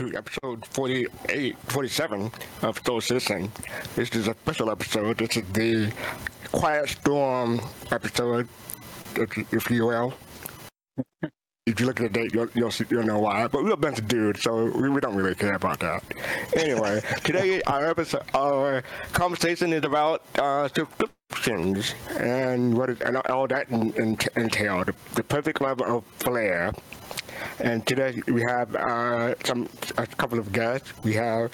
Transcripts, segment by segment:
To episode 48, 47 of Soul Citizen. This is a special episode. This is the Quiet Storm episode, if if you will. If you look at the date, you'll, you'll, see, you'll know why. But we're a bunch of dudes, so we, we don't really care about that. Anyway, today our episode, our conversation is about uh, subscriptions and what is, and all that en- en- entail. The, the perfect level of flair. And today we have uh, some a couple of guests. We have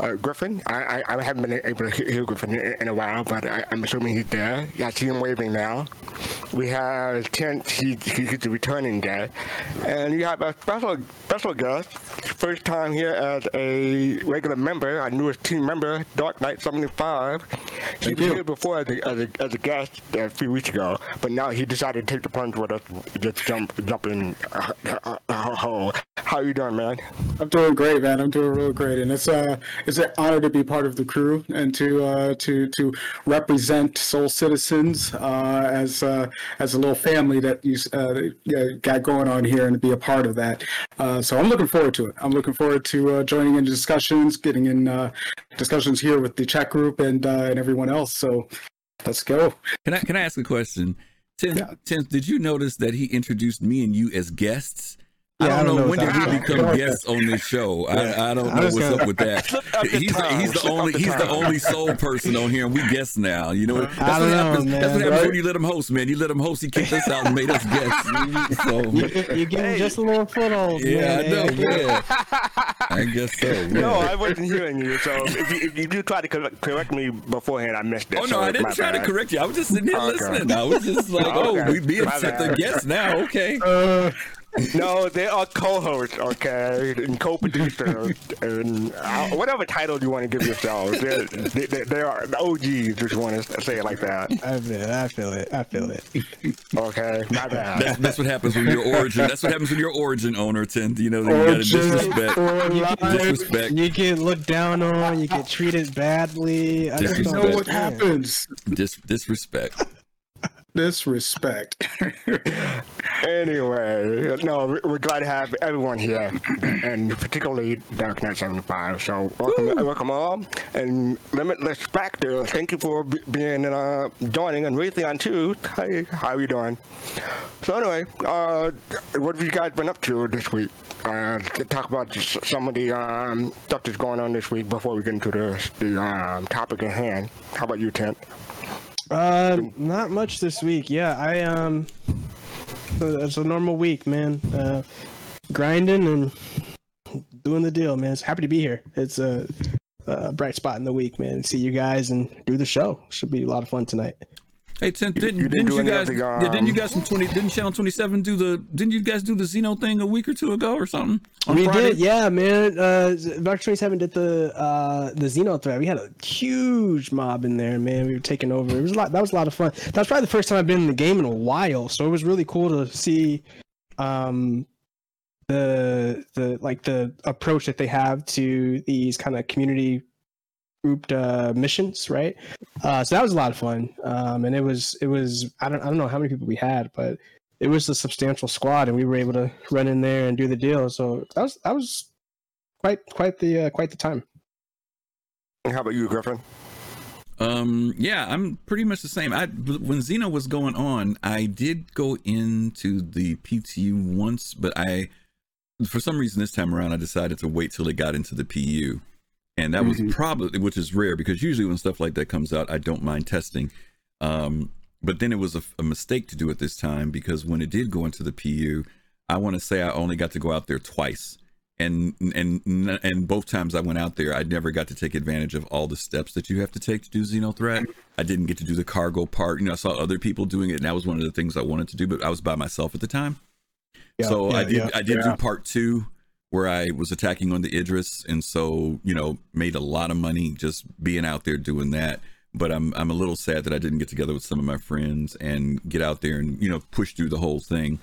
uh, Griffin. I, I, I haven't been able to hear Griffin in, in a while, but I, I'm assuming he's there. Yeah, I see him waving now. We have Kent. He, he- he's a returning guest, and you have a special special guest. First time here as a regular member, our newest team member, Dark Knight 75. He was here before as a, as, a, as a guest a few weeks ago, but now he decided to take the plunge with us, just jump jump in uh, uh, hole. How you doing, man? I'm doing great, man. I'm doing real great, and it's uh it's an honor to be part of the crew and to uh to to represent Soul Citizens uh as uh as a little family that you uh got going on here and to be a part of that. Uh, so I'm looking forward to it. I'm looking forward to uh, joining in discussions, getting in uh, discussions here with the chat group and uh, and everyone else. So let's go. Can I can I ask a question? Tim, Yeah. Tim, did you notice that he introduced me and you as guests? I don't, I don't know, know when did that we become guests on this show. I, I don't know was what's gonna- up with that. Up He's the, he's the only the he's the only soul person on here, and we guests now. You know, that's I what don't know, happens. man. that's what happens when you let him host, man. You let him host, he kicked us out and made us guests. So You're getting just a little foothold. yeah, I know, Hey, yeah. I guess so. Yeah. No, I wasn't hearing you. So if you, if you do try to correct, correct me beforehand, I missed it. Oh no, so I didn't try to correct you. I was just sitting here Okay. listening. I was just like, oh, Okay. we being My set the bad. guests now. Okay. Uh, No, they are co-hosts, okay, and co-producers, and uh, whatever title you want to give yourselves. They're, they, they, they are the OGs. If you want to say it like that, I feel it. I feel it. I feel it. okay. My bad. That's, that's what happens when you're origin. That's what happens when you're origin owner. Tend you know you gotta disrespect. for. Disrespect. You get looked down on. You get treated badly. I Disrespect. You don't know what happens? Dis, disrespect. Disrespect. Anyway, no, we- we're glad to have everyone here, and particularly Dark Knight 75. So welcome, welcome all, and Limitless Factor. Thank you for b- being uh, joining, and Raytheon too. Hey, how are you doing? So anyway, uh, what have you guys been up to this week? Uh, to talk about some of the um, stuff that's going on this week before we get into the, the um, topic at hand. How about you, Tent? Uh, not much this week. Yeah, I um, it's a normal week, man. Uh, grinding and doing the deal, man. It's happy to be here. It's a, a bright spot in the week, man. See you guys and do the show. Should be a lot of fun tonight. Hey, Tim, didn't, you didn't didn't you guys? the, yeah, didn't you um, guys from twenty? Didn't Channel Twenty Seven do the? Didn't you guys do the Xeno thing a week or two ago or something? We Friday? did, yeah, man. Uh, Dark Twenty Seven did the uh the Xeno threat. We had a huge mob in there, man. We were taking over. It was a lot. That was a lot of fun. That was probably the first time I've been in the game in a while. So it was really cool to see, um, the the like the approach that they have to these kind of community grouped uh missions right uh so that was a lot of fun um and it was it was i don't i don't know how many people we had but it was a substantial squad and we were able to run in there and do the deal so that was that was quite quite the uh, quite the time how about you, Griffin? Um, yeah, I'm pretty much the same. I when Xeno was going on, I did go into the PTU once, but I for some reason this time around I decided to wait till it got into the PU. And that was Mhm. probably which is rare because usually when stuff like that comes out, I don't mind testing. Um, but then it was a, a mistake to do it this time because when it did go into the PU, I want to say I only got to go out there twice and and and both times I went out there, I never got to take advantage of all the steps that you have to take to do Xenothreat. I didn't get to do the cargo part. You know, I saw other people doing it, and that was one of the things I wanted to do, but I was by myself at the time. Yeah, so I did yeah, I did yeah. do part two where I was attacking on the Idris, and so you know made a lot of money just being out there doing that. But I'm I'm a little sad that I didn't get together with some of my friends and get out there and you know push through the whole thing.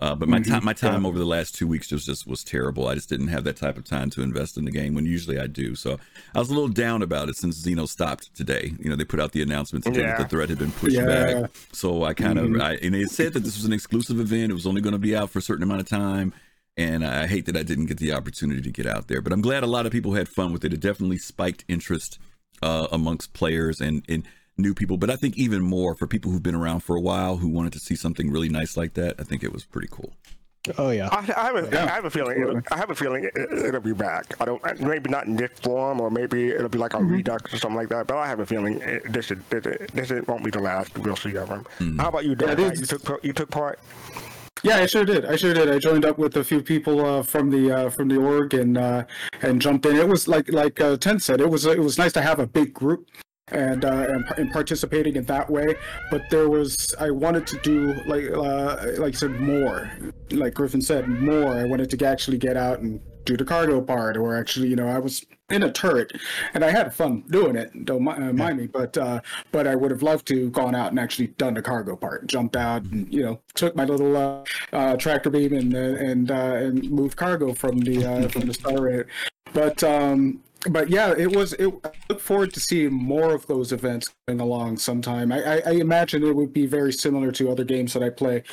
Uh, but my Mhm, time my time over the last two weeks just just was terrible. I just didn't have that type of time to invest in the game when usually I do. So I was a little down about it since Xeno stopped today. You know they put out the announcement today Yeah. that the threat had been pushed Yeah. back. So I kind of Mhm. I, and they said that this was an exclusive event. It was only going to be out for a certain amount of time. And I hate that I didn't get the opportunity to get out there, but I'm glad a lot of people had fun with it. It definitely spiked interest uh, amongst players and, and new people. But I think even more for people who've been around for a while who wanted to see something really nice like that. I think it was pretty cool. Oh yeah. I, I have a, Yeah, I have a feeling. It'll, I have a feeling it, it'll be back. I don't. Maybe not in this form, or maybe it'll be like a redux or something like that. But I have a feeling it, this is this, is- this is, won't be the last we'll see of them. How about you, Dan? it is. you took you took part. Yeah, I sure did. I sure did. I joined up with a few people uh, from the uh, from the org and uh, and jumped in. It was like like uh, Ten said. It was it was nice to have a big group and uh, and, and participating in that way. But there was I wanted to do like uh, like said more. Like Griffin said, more. I wanted to actually get out and do the cargo part, or actually, you know, I was in a turret, and I had fun doing it. Don't uh, mind me, but uh, but I would have loved to gone out and actually done the cargo part, jumped out, and you know, took my little uh, uh, tractor beam and uh, and uh, and moved cargo from the uh, from the star. But um, but yeah, it was. It, I look forward to seeing more of those events going along sometime. I, I, I imagine it would be very similar to other games that I play,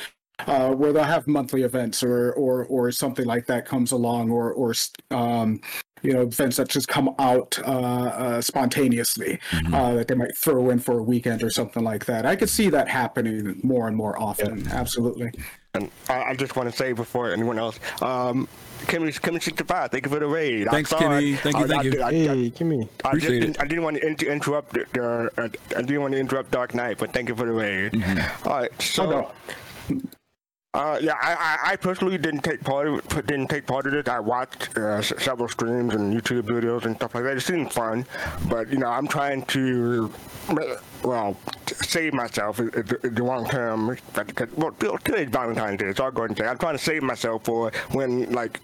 uh, where they'll have monthly events or or or something like that comes along, or or um, you know events that just come out uh, uh, spontaneously uh, that they might throw in for a weekend or something like that. I could see that happening more and more often. Absolutely. And I, I just want to say before anyone else, um, Kimmy Kimmy sixty five. Thank you for the raid. I'm Thanks, sorry. Kimmy. Thank you, I- thank I- you. I- I- Hey, give me. I, Appreciate didn't, it. I didn't want to inter- interrupt the, the uh, I didn't want to interrupt Dark Knight, but thank you for the raid. Mm-hmm. All right, so Oh, no. Uh, yeah, I, I, personally didn't take part of it, didn't take part of it. I watched uh, several streams and YouTube videos and stuff like that. It seemed fun, but you know, I'm trying to well save myself in the long term. Because, well, today's Valentine's Day, so I'll go and say I'm trying to save myself for when like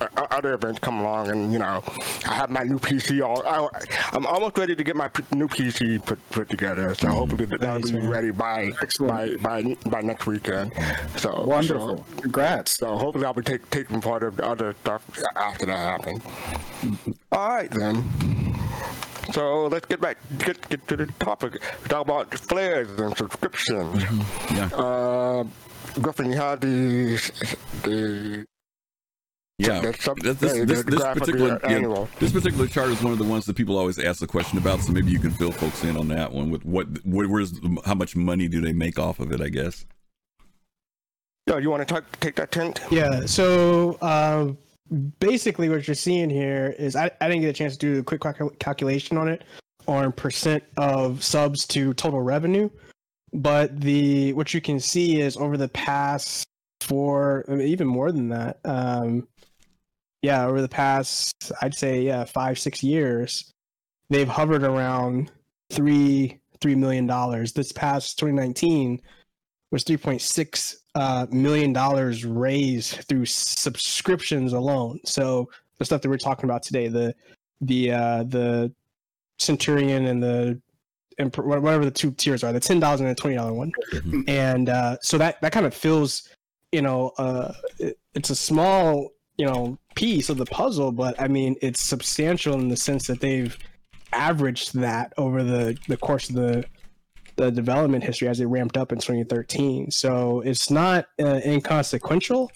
uh, other events come along, and you know, I have my new PC all. I, I'm almost ready to get my p- new PC put, put together, so hopefully that- that'll Nice, be man. ready by by by by next weekend. So Wonderful. so- Congrats. so hopefully I'll be take, taking part of the other stuff after that happens. All right then. So let's get back get get to the topic. Talk about flares and subscriptions. Yeah. Uh, Griffin, you had the the Yeah, That's some- this, this, yeah, this, the this particular uh, yeah, this particular chart is one of the ones that people always ask the question about. So maybe you can fill folks in on that one with what, where, where's how much money do they make off of it? I guess. Yo, you want to talk, take that tent? Yeah. So um, basically, what you're seeing here is I, I didn't get a chance to do a quick calcul- calculation on it on percent of subs to total revenue, but the what you can see is over the past four, even more than that. Um, yeah, over the past, I'd say yeah, five six years, they've hovered around three three million dollars. This past 2019 was 3.6 uh, million dollars raised through subscriptions alone. So the stuff that we're talking about today, the the uh, the Centurion and the Emperor, whatever the two tiers are, the ten dollars and the twenty dollar one, Mhm. and uh, so that that kind of feels, you know, uh, it, it's a small you know piece of the puzzle, but I mean it's substantial in the sense that they've averaged that over the the course of the the development history as it ramped up in 2013. So it's not uh, inconsequential.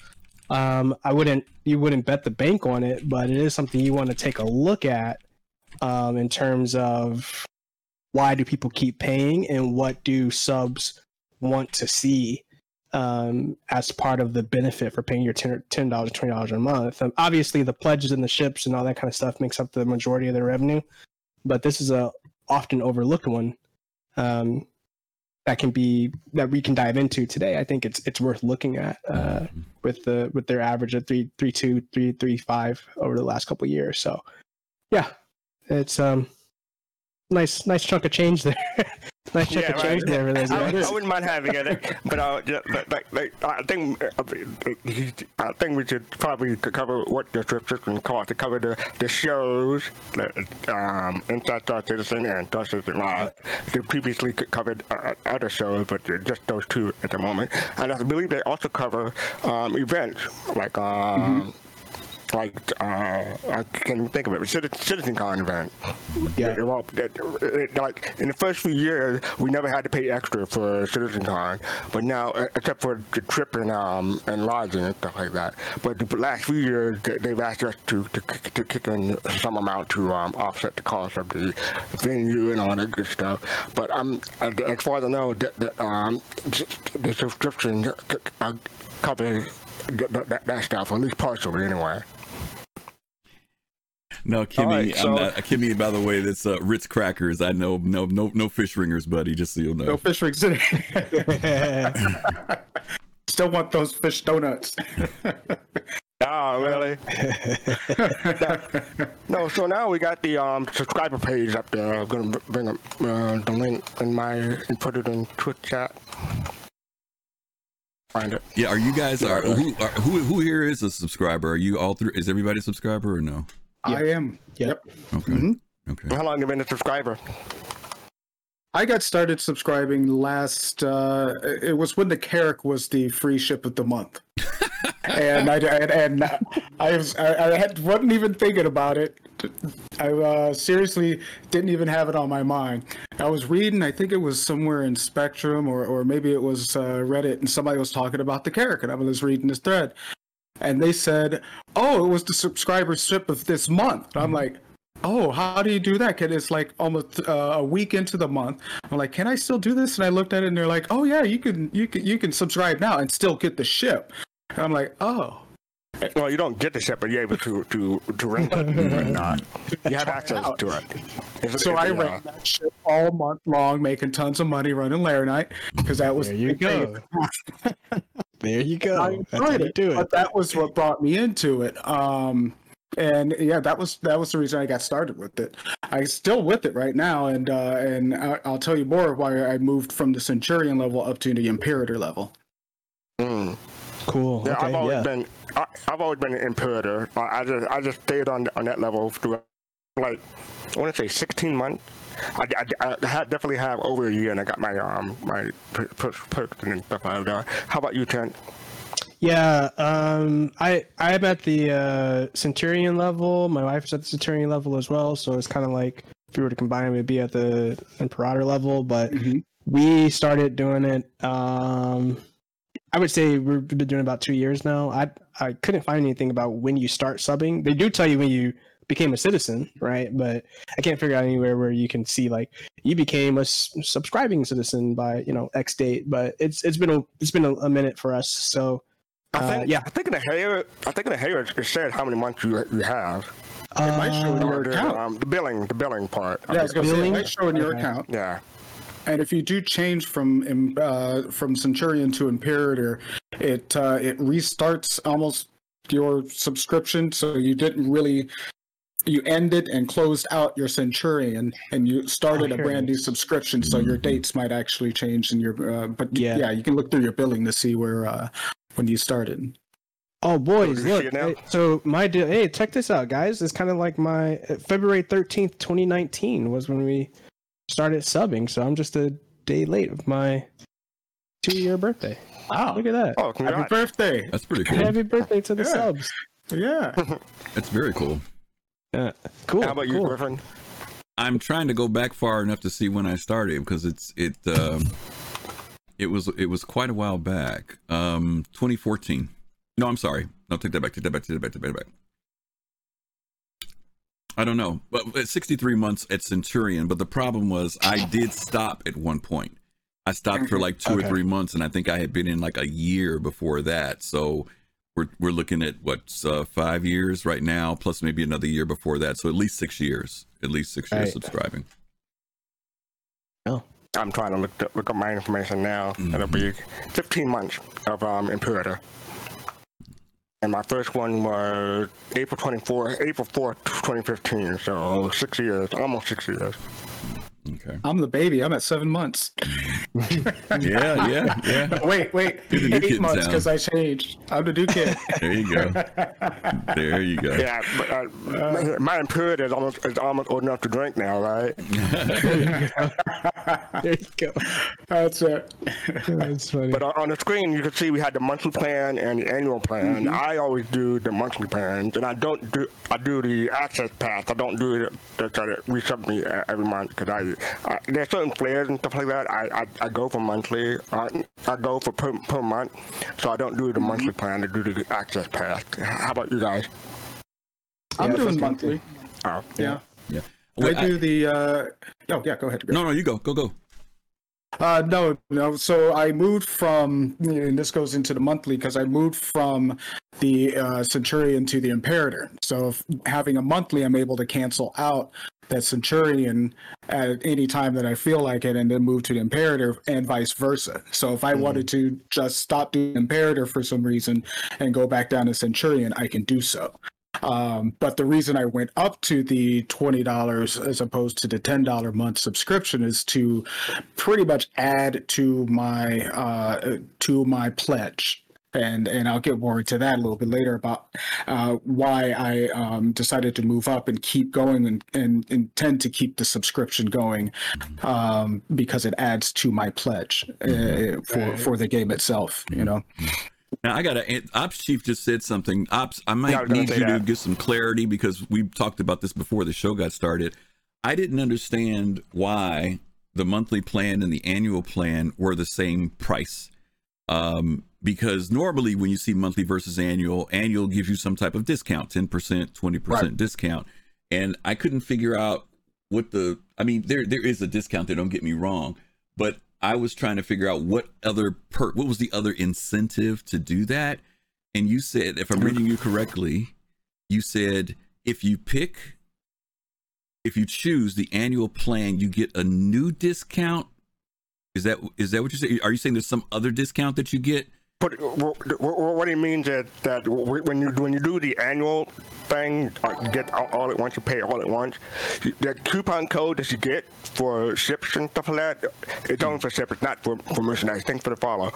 Um, I wouldn't you wouldn't bet the bank on it, but it is something you want to take a look at um, in terms of why do people keep paying and what do subs want to see um, as part of the benefit for paying your ten dollars twenty dollars a month. Um, obviously, the pledges and the ships and all that kind of stuff makes up the majority of their revenue, but this is a often overlooked one um, that can be that we can dive into today. I think it's it's worth looking at uh, with the with their average of three three two three three five over the last couple of years. So yeah, it's um nice nice chunk of change there. nice chunk Yeah, of change right. there for those I, guys. I wouldn't mind having it, but uh, yeah, like, like, like, I think uh, I think we should probably cover what the subscription costs to cover the, the shows, the, um, Inside Star Citizen and Star Citizen Live. They previously covered uh, other shows, but just those two at the moment. And I believe they also cover um, events like. Um, like uh, I can't even think of it. Citizen, CitizenCon event. Yeah. It- well, it- it- like in the first few years, we never had to pay extra for CitizenCon, but now, uh, except for the trip and um and lodging and stuff like that. But the last few years, they- they've asked us to to, kick- to kick in some amount to um, offset the cost of the venue and all that good stuff. But um, as far as I know, the, the, um, the subscription uh, covers that, that, that stuff, at least partially anyway. No, Kimmy, right, so- I'm not. Kimmy, by the way, that's uh, Ritz crackers. I know, no, no, no fish ringers, buddy. Just so you know. No fish rings in Still want those fish donuts. Oh, really? no, so now we got the um, subscriber page up there. I'm going to bring up uh, the link in my and put it in Twitch chat. Find it. Yeah, are you guys are who are, who who here is a subscriber? Are you all through? Is everybody a subscriber or no? I am. Yep. Okay, Mhm. okay. How long have you been a subscriber? I got started subscribing last. Uh, it was when the Carrack was the free ship of the month, and I and, and I was I, I had, wasn't even thinking about it. I uh, seriously didn't even have it on my mind. I was reading. I think it was somewhere in Spectrum or or maybe it was uh, Reddit, and somebody was talking about the Carrack, and I was reading this thread, and they said, "Oh, it was the subscriber ship of this month." And I'm like. Oh, how do you do that? Cause it's like almost uh, a week into the month. I'm like, can I still do this? And I looked at it, and they're like, oh yeah, you can, you can, you can subscribe now and still get the ship. And I'm like, oh, Well, you don't get the ship, but you're able to to to rent it and whatnot. You have access to it. It's- so it's, I uh, ran that ship all month long, making tons of money running Laranite because that was There you go. There you go. I how enjoyed it, do it. but that was what brought me into it. Um, and yeah, that was that was the reason I got started with it. I still with it right now, and uh, and I, I'll tell you more why I moved from the Centurion level up to the Imperator level. mm. Cool. Yeah, okay. I've always Yeah. been I, I've always been an imperator. I, I just I just stayed on on that level through like I want to say 16 months. I, I, I had definitely have over a year, and I got my um my per- per- and stuff like that. How about you, Trent? Yeah, um, I I'm at the uh, Centurion level. My wife is at the Centurion level as well, so it's kind of like if we were to combine, we'd be at the Imperator level. But Mhm. we started doing it. Um, I would say we've been doing it about two years now. I I couldn't find anything about when you start subbing. They do tell you when you became a citizen, right? But I can't figure out anywhere where you can see like you became a s- subscribing citizen by you know X date. But it's it's been a it's been a, a minute for us. So I Uh, think yeah. I think in the hair I think in the hair it said how many months you you have. It might show in Uh, your the, account. um, the billing the billing part. Yeah, I was gonna say it might show in your Okay. account. yeah. And if you do change from uh, from Centurion to Imperator, it uh, it restarts almost your subscription. So you didn't really you ended and closed out your Centurion, and you started Oh, a brand new subscription. So your dates might actually change in your. Uh, but Yeah. yeah. you can look through your billing to see where uh, when you started. Oh boys, do you see look. hey, so my deal. Hey, check this out, guys. It's kind of like my uh, February thirteenth, twenty nineteen, was when we started subbing. So I'm just a day late of my two-year birthday. Wow! Look at that. Oh, Happy birthday! That's pretty cool. Happy birthday to the Yeah. subs. Yeah. That's very cool. Yeah, cool. How about you. Griffin? I'm trying to go back far enough to see when I started because it's it um it was it was quite a while back. Um 2014. No, I'm sorry. No, take that back. Take that back. Take that back. Take that back. I don't know, but at 63 months at Centurion. But the problem was I did stop at one point. I stopped for like two Okay. or three months, and I think I had been in like a year before that. So we're we're looking at what's uh, five years right now, plus maybe another year before that. So at least six years. At least six years Right. subscribing. I'm trying to look look up my information now. Mhm. It'll be 15 months of um, Imperator. And my first one was April 24, April 4th, 2015. So six years, almost six years. Okay. Okay. I'm the baby. I'm at seven months. Yeah, yeah, yeah. wait, wait, You're the new eight in months because I changed. I'm the new kid. There you go. There you go. Yeah, but, uh, my Imperator is almost is almost old enough to drink now, right? There you go. That's it. That's funny. But on, on the screen, you can see we had the monthly plan and the annual plan. I always do the monthly plans, and I don't do I do the access pass. I don't do the, the try to resub me uh, every month because I, I there's certain flares and stuff like that. I I, I go for monthly. Uh, I go for per, per month, so I don't do the monthly plan. I do the access pass. How about you guys? I'm Yeah, doing monthly. Oh, Yeah. Yeah. I Wait, I- do the. Uh, oh yeah, go ahead. no, no, you go. Go, go. Uh, no, no. So I moved from, and this goes into the monthly because I moved from the uh, Centurion to the Imperator. So if having a monthly, I'm able to cancel out that Centurion at any time that I feel like it, and then move to the Imperator, and vice versa. So if I wanted to just stop doing Imperator for some reason and go back down to Centurion, I can do so. Um, but the reason I went up to the twenty dollars as opposed to the ten dollar month subscription is to pretty much add to my uh, to my pledge. And and I'll get more into that a little bit later about uh, why I um, decided to move up and keep going and, and intend to keep the subscription going um, because it adds to my pledge uh, for for the game itself. You know. Now I got to. Ops chief just said something. Ops, I might Yeah, I need say you to that. get some clarity because we talked about this before the show got started. I didn't understand why the monthly plan and the annual plan were the same price. Um, because normally when you see monthly versus annual, annual gives you some type of discount, ten percent, twenty percent Right. discount, and I couldn't figure out what the. I mean, there there is a discount there. Don't get me wrong, but I was trying to figure out what other per what was the other incentive to do that. And you said, if I'm reading you correctly, you said if you pick, if you choose the annual plan, you get a new discount. Is that is that what you're saying? Are you saying there's some other discount that you get? But what, what, he means is that when you when you do the annual thing, uh, get all, at once, you pay all at once. The coupon code that you get for ships and stuff like that, it's only for ships. It's not for, for merchandise. Thanks for the follow.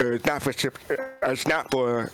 Uh, It's not for ships. It's not for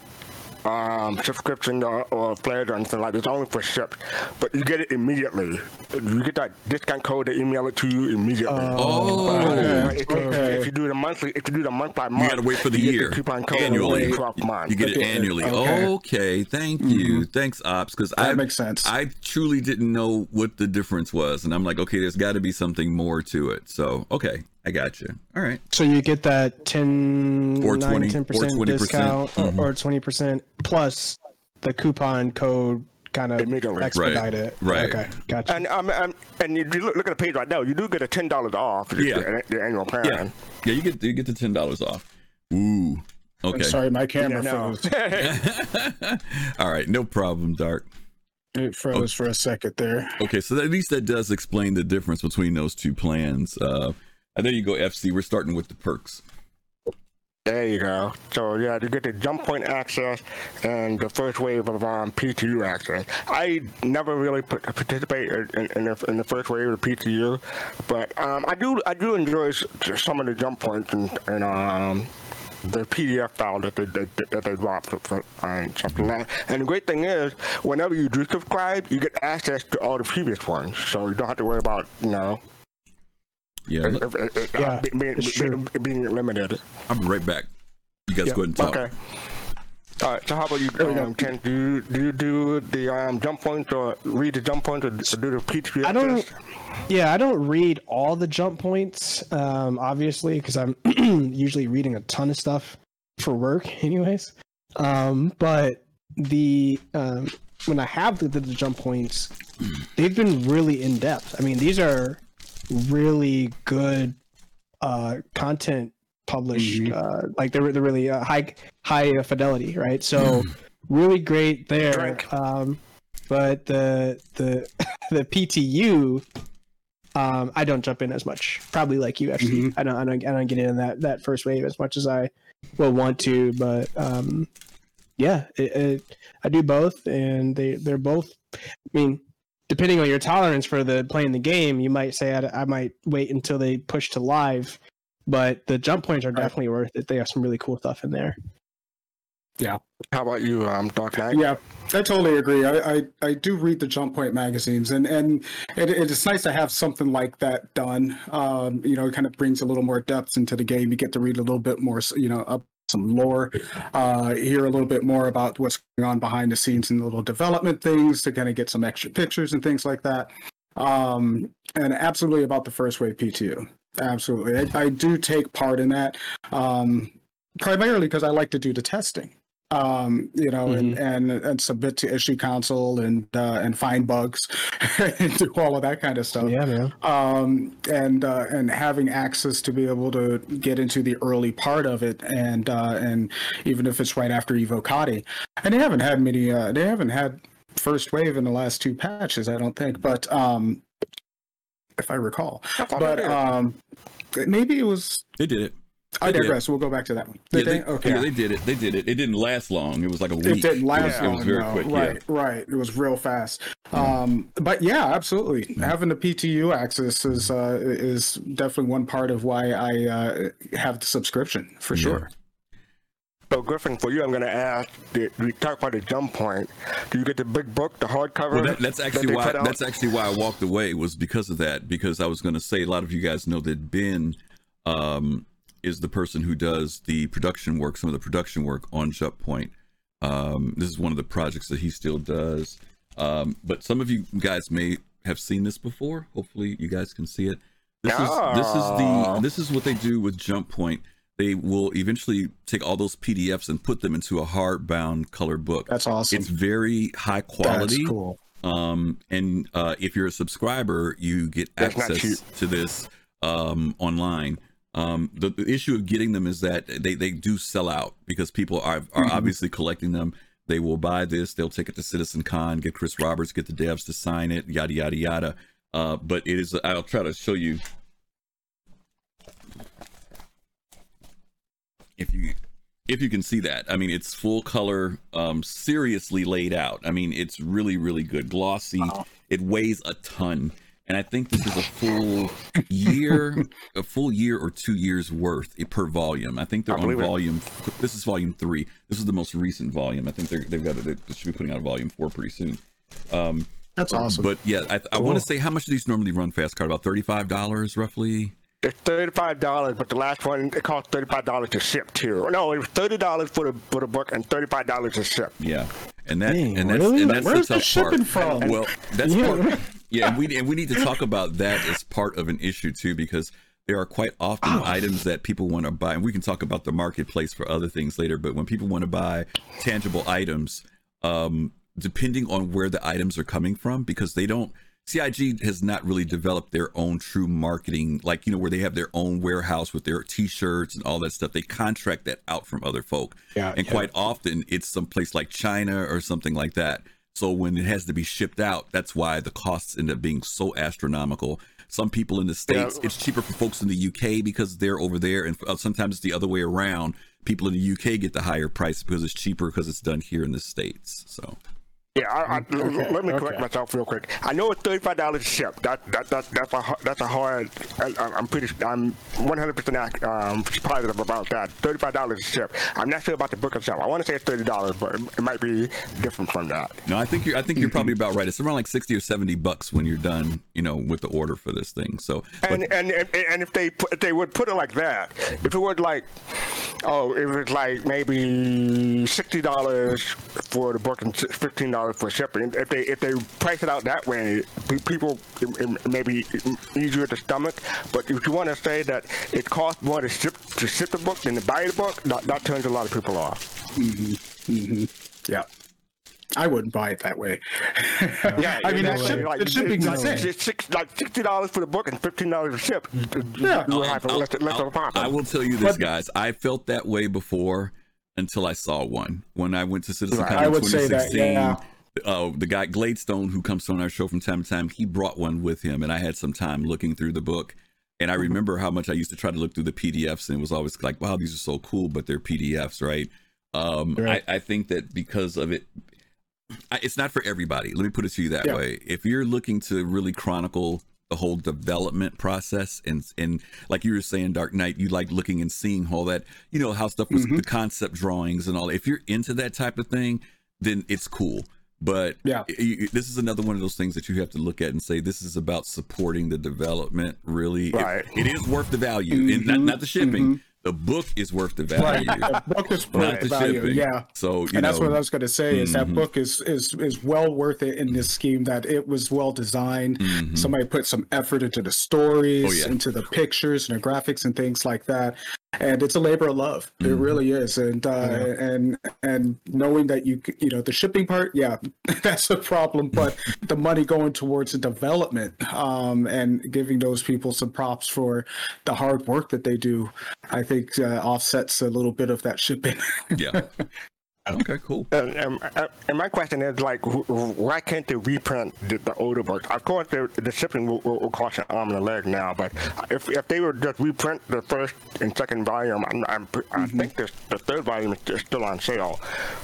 um, subscription or, or pledge or anything like that. It's only for ships. But you get it immediately. You get that discount code. They email it to you immediately. Oh, Uh, if, you- okay. if you do the monthly, if you do the month by month, you got to wait for the you get year coupon code annually. for the 12th month. You get it annually. Okay. Okay, thank you. Thanks, Ops, because I That makes sense. I truly didn't know what the difference was, and I'm like, okay, there's got to be something more to it. So, okay, I got you. All right. So you get that 10 Or 20 10 or percent 20%. discount Mhm. or, or 20% plus the coupon code kind of Immediately. expedite it. Right. Okay. Gotcha. And um, um, and you look, look at the page right now. You do get a ten dollars off. the- Yeah. The, the annual plan. Yeah, yeah, you get you get the ten dollars off. Ooh. Okay. Sorry, my camera Yeah, no. froze. All right, no problem, Dark. It froze for a second there. Okay, so at least that does explain the difference between those two plans. Uh, and there you go, FC. We're starting with the perks. There you go. So yeah, you get the jump point access and the first wave of um, PTU access. I never really pa- participate in, in, the, in the first wave of PTU, but um, I do I do enjoy some of the jump points and, and um, the PDF file that they, that, that they dropped for, um, like that. And the great thing is, whenever you do subscribe, you get access to all the previous ones, so you don't have to worry about you know Yeah, uh, uh, uh, Yeah, be- being, it's true. being, being limited. I'll be right back. You guys go ahead and talk. Okay. All right. So how about you, um, Ken? Do you do you do the um, jump points or read the jump points or do the PTU? I don't. access? Yeah, I don't read all the jump points, um, obviously, because I'm usually reading a ton of stuff for work, anyways. Um, but the um, when I have the, the, jump points, they've been really in depth. I mean, these are really good uh, content published. Uh, like they're they're really uh, high high fidelity, right? So really great there. Um, but the the the PTU, um, I don't jump in as much. Probably like you, FC. I don't I don't I don't get in that that first wave as much as I will want to. But um, yeah, it, it, I do both, and they they're both. I mean, depending on your tolerance for the playing the game, you might say I, I might wait until they push to live. But the jump points are definitely worth it. They have some really cool stuff in there. Yeah. How about you, um, Dark Knight? Yeah, I totally agree. I, I, I do read the Jump Point magazines, and and it, it's nice to have something like that done. Um, you know, it kind of brings a little more depth into the game. You get to read a little bit more, you know, up some lore, uh, hear a little bit more about what's going on behind the scenes and the little development things to kind of get some extra pictures and things like that. Um, and absolutely about the first wave PTU. Absolutely, I, I do take part in that. Um, primarily because I like to do the testing um, you know, and, and and submit to issue council and uh, and find bugs and do all of that kind of stuff. Yeah, man. Um, and uh, and having access to be able to get into the early part of it, and uh, and even if it's right after Evocati, and they haven't had many, uh, they haven't had first wave in the last two patches, I don't think, but um, if I recall, I but um, maybe it was. They did it. I They did. digress. We'll go back to that one. Yeah, they, they? Okay. yeah, they did it. They did it. It didn't last long. It was like a week. It didn't last long. It was very no. quick. Right, Yeah. right. It was real fast. Um, but yeah, absolutely. Having the PTU access is uh, is definitely one part of why I uh, have the subscription for sure. So Griffin, for you, I'm going to ask. Did we talk about the jump point? Do you get the big book, the hardcover? Well, that, that's actually they why. That's actually why I walked away was because of that. Because I was going to say a lot of you guys know that Ben um, is the person who does the production work, some of the production work on Jump Point. Um, this is one of the projects that he still does. Um, but some of you guys may have seen this before. Hopefully, you guys can see it. This is this is the Oh. this is what they do with Jump Point. They will eventually take all those PDFs and put them into a hardbound color book. That's awesome. It's very high quality. That's cool. Um, and uh, if you're a subscriber, you get That's access to this um, online. Um, the, the issue of getting them is that they, they do sell out because people are, are Mm-hmm. obviously collecting them. They will buy this, they'll take it to Citizen Con, get Chris Roberts, get the devs to sign it, yada, yada, yada. Uh, but it is, I'll try to show you. If you if you can see that i mean it's full color um seriously laid out i mean it's really really good glossy it weighs a ton and i think this is a full year a full year or two years worth per volume. I think they're I on believe it. volume this is volume three. This is the most recent volume. I think they're, they've got it they should be putting out a volume four pretty soon. Um That's awesome. but yeah i, I want to say how much do these normally run fast cart? About $35 roughly It's thirty-five dollars, but the last one it cost thirty-five dollars to ship too. No, it was thirty dollars for the for the book and thirty-five dollars to ship. Yeah, and that Dang, and that's really? and that's Where's the the tough shipping part. from? Well, that's Yeah. part, yeah, and we and we need to talk about that as part of an issue too, because there are quite often Oh. items that people want to buy, and we can talk about the marketplace for other things later. But when people want to buy tangible items, um, depending on where the items are coming from, because they don't. CIG has not really developed their own true marketing, like, you know, where they have their own warehouse with their t shirts and all that stuff. They contract that out from other folk. Yeah, and yeah. quite often it's someplace like China or something like that. So when it has to be shipped out, that's why the costs end up being so astronomical. Some people in the states, Yeah. it's cheaper for folks in the UK because they're over there, and uh, sometimes it's the other way around. People in the UK get the higher price because it's cheaper because it's done here in the states. So Yeah, I, I, Okay, let me correct okay. myself real quick. I know it's thirty-five dollars to ship. That that that that's a that's a hard. I, I'm pretty. I'm one hundred percent um, positive about that. Thirty-five dollars to ship. I'm not sure about the book itself. I want to say it's thirty dollars, but it, it might be different from that. no, I think you're I think you're probably about right. It's around like sixty or seventy bucks when you're done, you know, with the order for this thing. So, but And and and, and if they put, if they would put it like that, if it was like, oh, if it's like maybe sixty dollars for the book and fifteen dollars for shipping, if they if they price it out that way, people it, it may be easier to stomach. But if you want to say that it costs more to ship to ship the book than to buy the book, that, that turns a lot of people off. Mm-hmm. Mm-hmm. yeah. I wouldn't buy it that way. Yeah, I mean, the, exactly. ship, Like, the shipping's it's- insane. it's six, like sixty dollars for the book and fifteen dollars to ship. Yeah. you have I'll- less, less of a. I will tell you this, But- guys. I felt that way before until I saw one. When I went to Citizen Right. Con I in would say that, 2016, yeah. Uh, the guy Gladestone, who comes on our show from time to time, he brought one with him, and I had some time looking through the book. And I remember how much I used to try to look through the PDFs, and it was always like, "Wow, these are so cool," but they're PDFs, right? Um, Right. I, I think that because of it, I- it's not for everybody. Let me put it to you that Yeah. way. If you're looking to really chronicle the whole development process and and like you were saying Dark Knight you like looking and seeing all that you know how stuff was Mhm. the concept drawings and all if you're into that type of thing then it's cool but Yeah. this is another one of those things that you have to look at and say this is about supporting the development really It- it is worth the value and not, Mhm, not the shipping the book is worth the value Right. The book is worth the value. shipping Yeah. so you and that's know, what I was going to say is that Mhm. book is is is well worth it in this scheme that it was well designed. mhm. Somebody put some effort into the stories, Oh, yeah. into the pictures and the graphics and things like that. And it's a labor of love. It Mhm. really is. And uh, and and knowing that you you know the shipping part, yeah, that's a problem. But the money going towards the development um, and giving those people some props for the hard work that they do, I think uh, offsets a little bit of that shipping. yeah okay cool And, and, and my question is like, wh- wh- why can't they reprint the, the older books? Of course, the, the shipping will, will, will cost an arm and a leg now, but if, if they would just reprint the first and second volume, I'm, I'm, pre- I think this, the third volume is, is still on sale,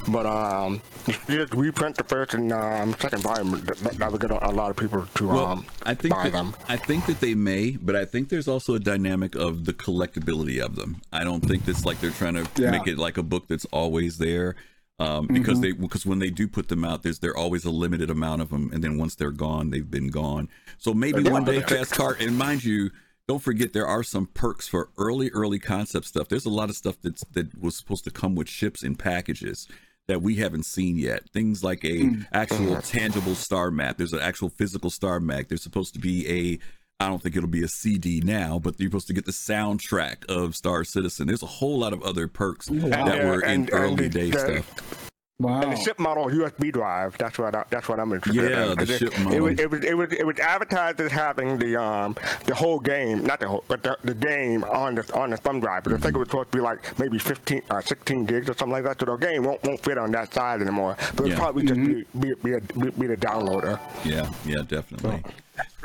but um, just reprint the first and um, second volume, that, that would get a, a lot of people to Well, um, I think buy that, them. I think that they may, but I think there's also a dynamic of the collectability of them. I don't think it's like they're trying to Yeah. make it like a book that's always there, um, because they because when they do put them out, there's they're always a limited amount of them, and then once they're gone, they've been gone. So maybe one day, fast cart, and mind you. Don't forget there are some perks for early, early concept stuff. There's a lot of stuff that's that was supposed to come with ships in packages that we haven't seen yet. Things like a actual tangible star map. There's an actual physical star map. There's supposed to be a I don't think it'll be a CD now, but you're supposed to get the soundtrack of Star Citizen. There's a whole lot of other perks that And- were in and- early and day the- stuff. wow. And the ship model USB drive. That's what I, that's what I'm interested Yeah, in. the 'Cause it, ship It model. was, it was it was it was advertised as having the um the whole game, not the whole, but the, the game on the on the thumb drive. But I think it was mm-hmm. supposed to be like maybe 15 or 16 gigs or something like that. So the game won't won't fit on that side anymore. But Yeah. it'll probably just mm-hmm. be be be, a, be, be the downloader. Yeah, yeah, definitely. Pretty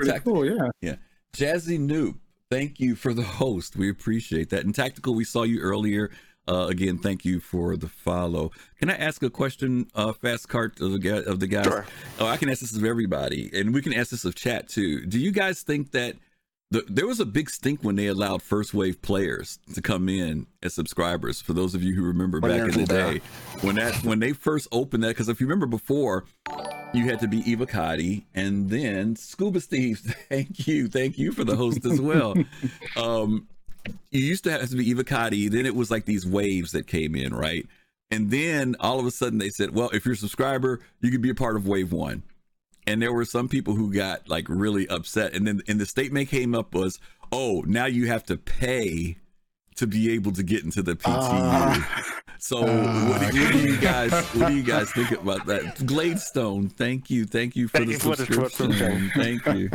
Tac- cool, yeah. Yeah. Jazzy Noob, thank you for the host. We appreciate that. And Tactical, we saw you earlier. Uh, again, thank you for the follow. Can I ask a question, uh, Fast Cart of the, guy, of the guys? Sure. Oh, I can ask this of everybody, and we can ask this of chat too. Do you guys think that the, there was a big stink when they allowed first wave players to come in as subscribers? For those of you who remember What back in the day, when that when they first opened that, because if you remember before, you had to be Evocati and then Scuba Steve. Thank you. Thank you for the host as well. um, you used to have to be Evocati. Then it was like these waves that came in, right? And then all of a sudden they said, well, if you're a subscriber, you could be a part of wave one. And there were some people who got like really upset. And then and the statement came up was, oh, now you have to pay to be able to get into the PTU. so what, do, what do you guys what do you guys think about that? Gladestone, thank you. Thank you for Thank the you for the subscription. subscription. Thank you.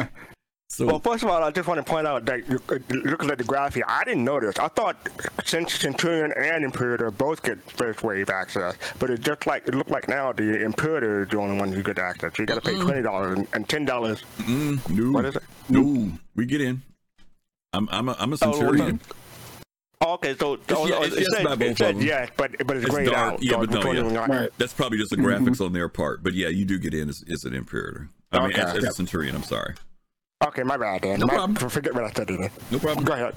So Well, first of all, I just want to point out that uh, looking at the graph here, I didn't notice. I thought since Centurion and Imperator both get first wave access, but it just like it looked like now the Imperator is the only one who get access. So you got to pay twenty dollars and ten dollars. mm, no, What is it? no, we get in. I'm I'm a, I'm a Oh, centurion. Oh, Oh, okay, so oh, yeah- oh, it's it yes said, by both said of them. yes, but but it's, It's grayed dark, out. yeah, so but no, yeah. Right. That's probably just the mm-hmm. graphics on their part. But yeah, you do get in as, as an imperator. I mean, Okay. as, as a Yep. centurion. I'm sorry. Okay, my bad, Dan. No my, problem. Forget what I said. Then. No problem. Go ahead.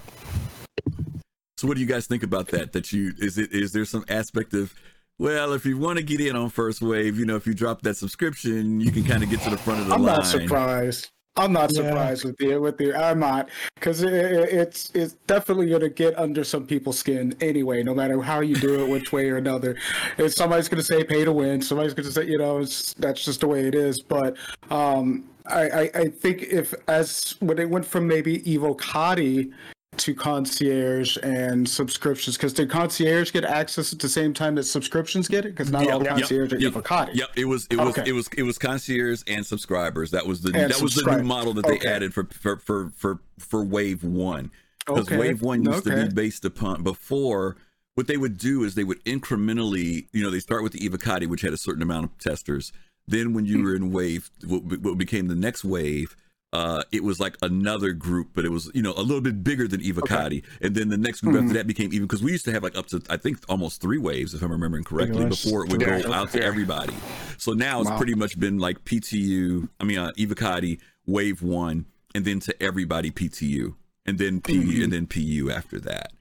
So what do you guys think about that? That you is it is there some aspect of well, if you want to get in on first wave, you know, if you drop that subscription, you can kind of get to the front of the I'm line. not surprised. I'm not Yeah. surprised with you. With you, I'm not because it, it, it's it's definitely gonna get under some people's skin anyway. No matter how you do it, which way or another, if somebody's gonna say pay to win, somebody's gonna say you know it's, that's just the way it is. But um, I, I I think if as when it went from maybe Evocati to concierge and subscriptions because did concierge get access at the same time that subscriptions get it because not all Yep, concierge are yep, Evo Yep, it was it was Okay. it was it was concierge and subscribers. That was the And that was the new model that they okay. added for for for for, for wave one. Because Okay, wave one used to be based upon before. What they would do is they would incrementally, you know, they start with the Evocati, which had a certain amount of testers. Then when you hmm. were in wave, what, what became the next wave, uh, it was like another group, but it was you know a little bit bigger than Evocati. And then the next group Mm-hmm. after that became even because we used to have like up to I think almost three waves, if I'm remembering correctly, before it would Yeah, go out to everybody. So now it's Wow. pretty much been like PTU. I mean, uh, Evocati Wave One, and then to everybody PTU, and then P Mhm. and then PU after that.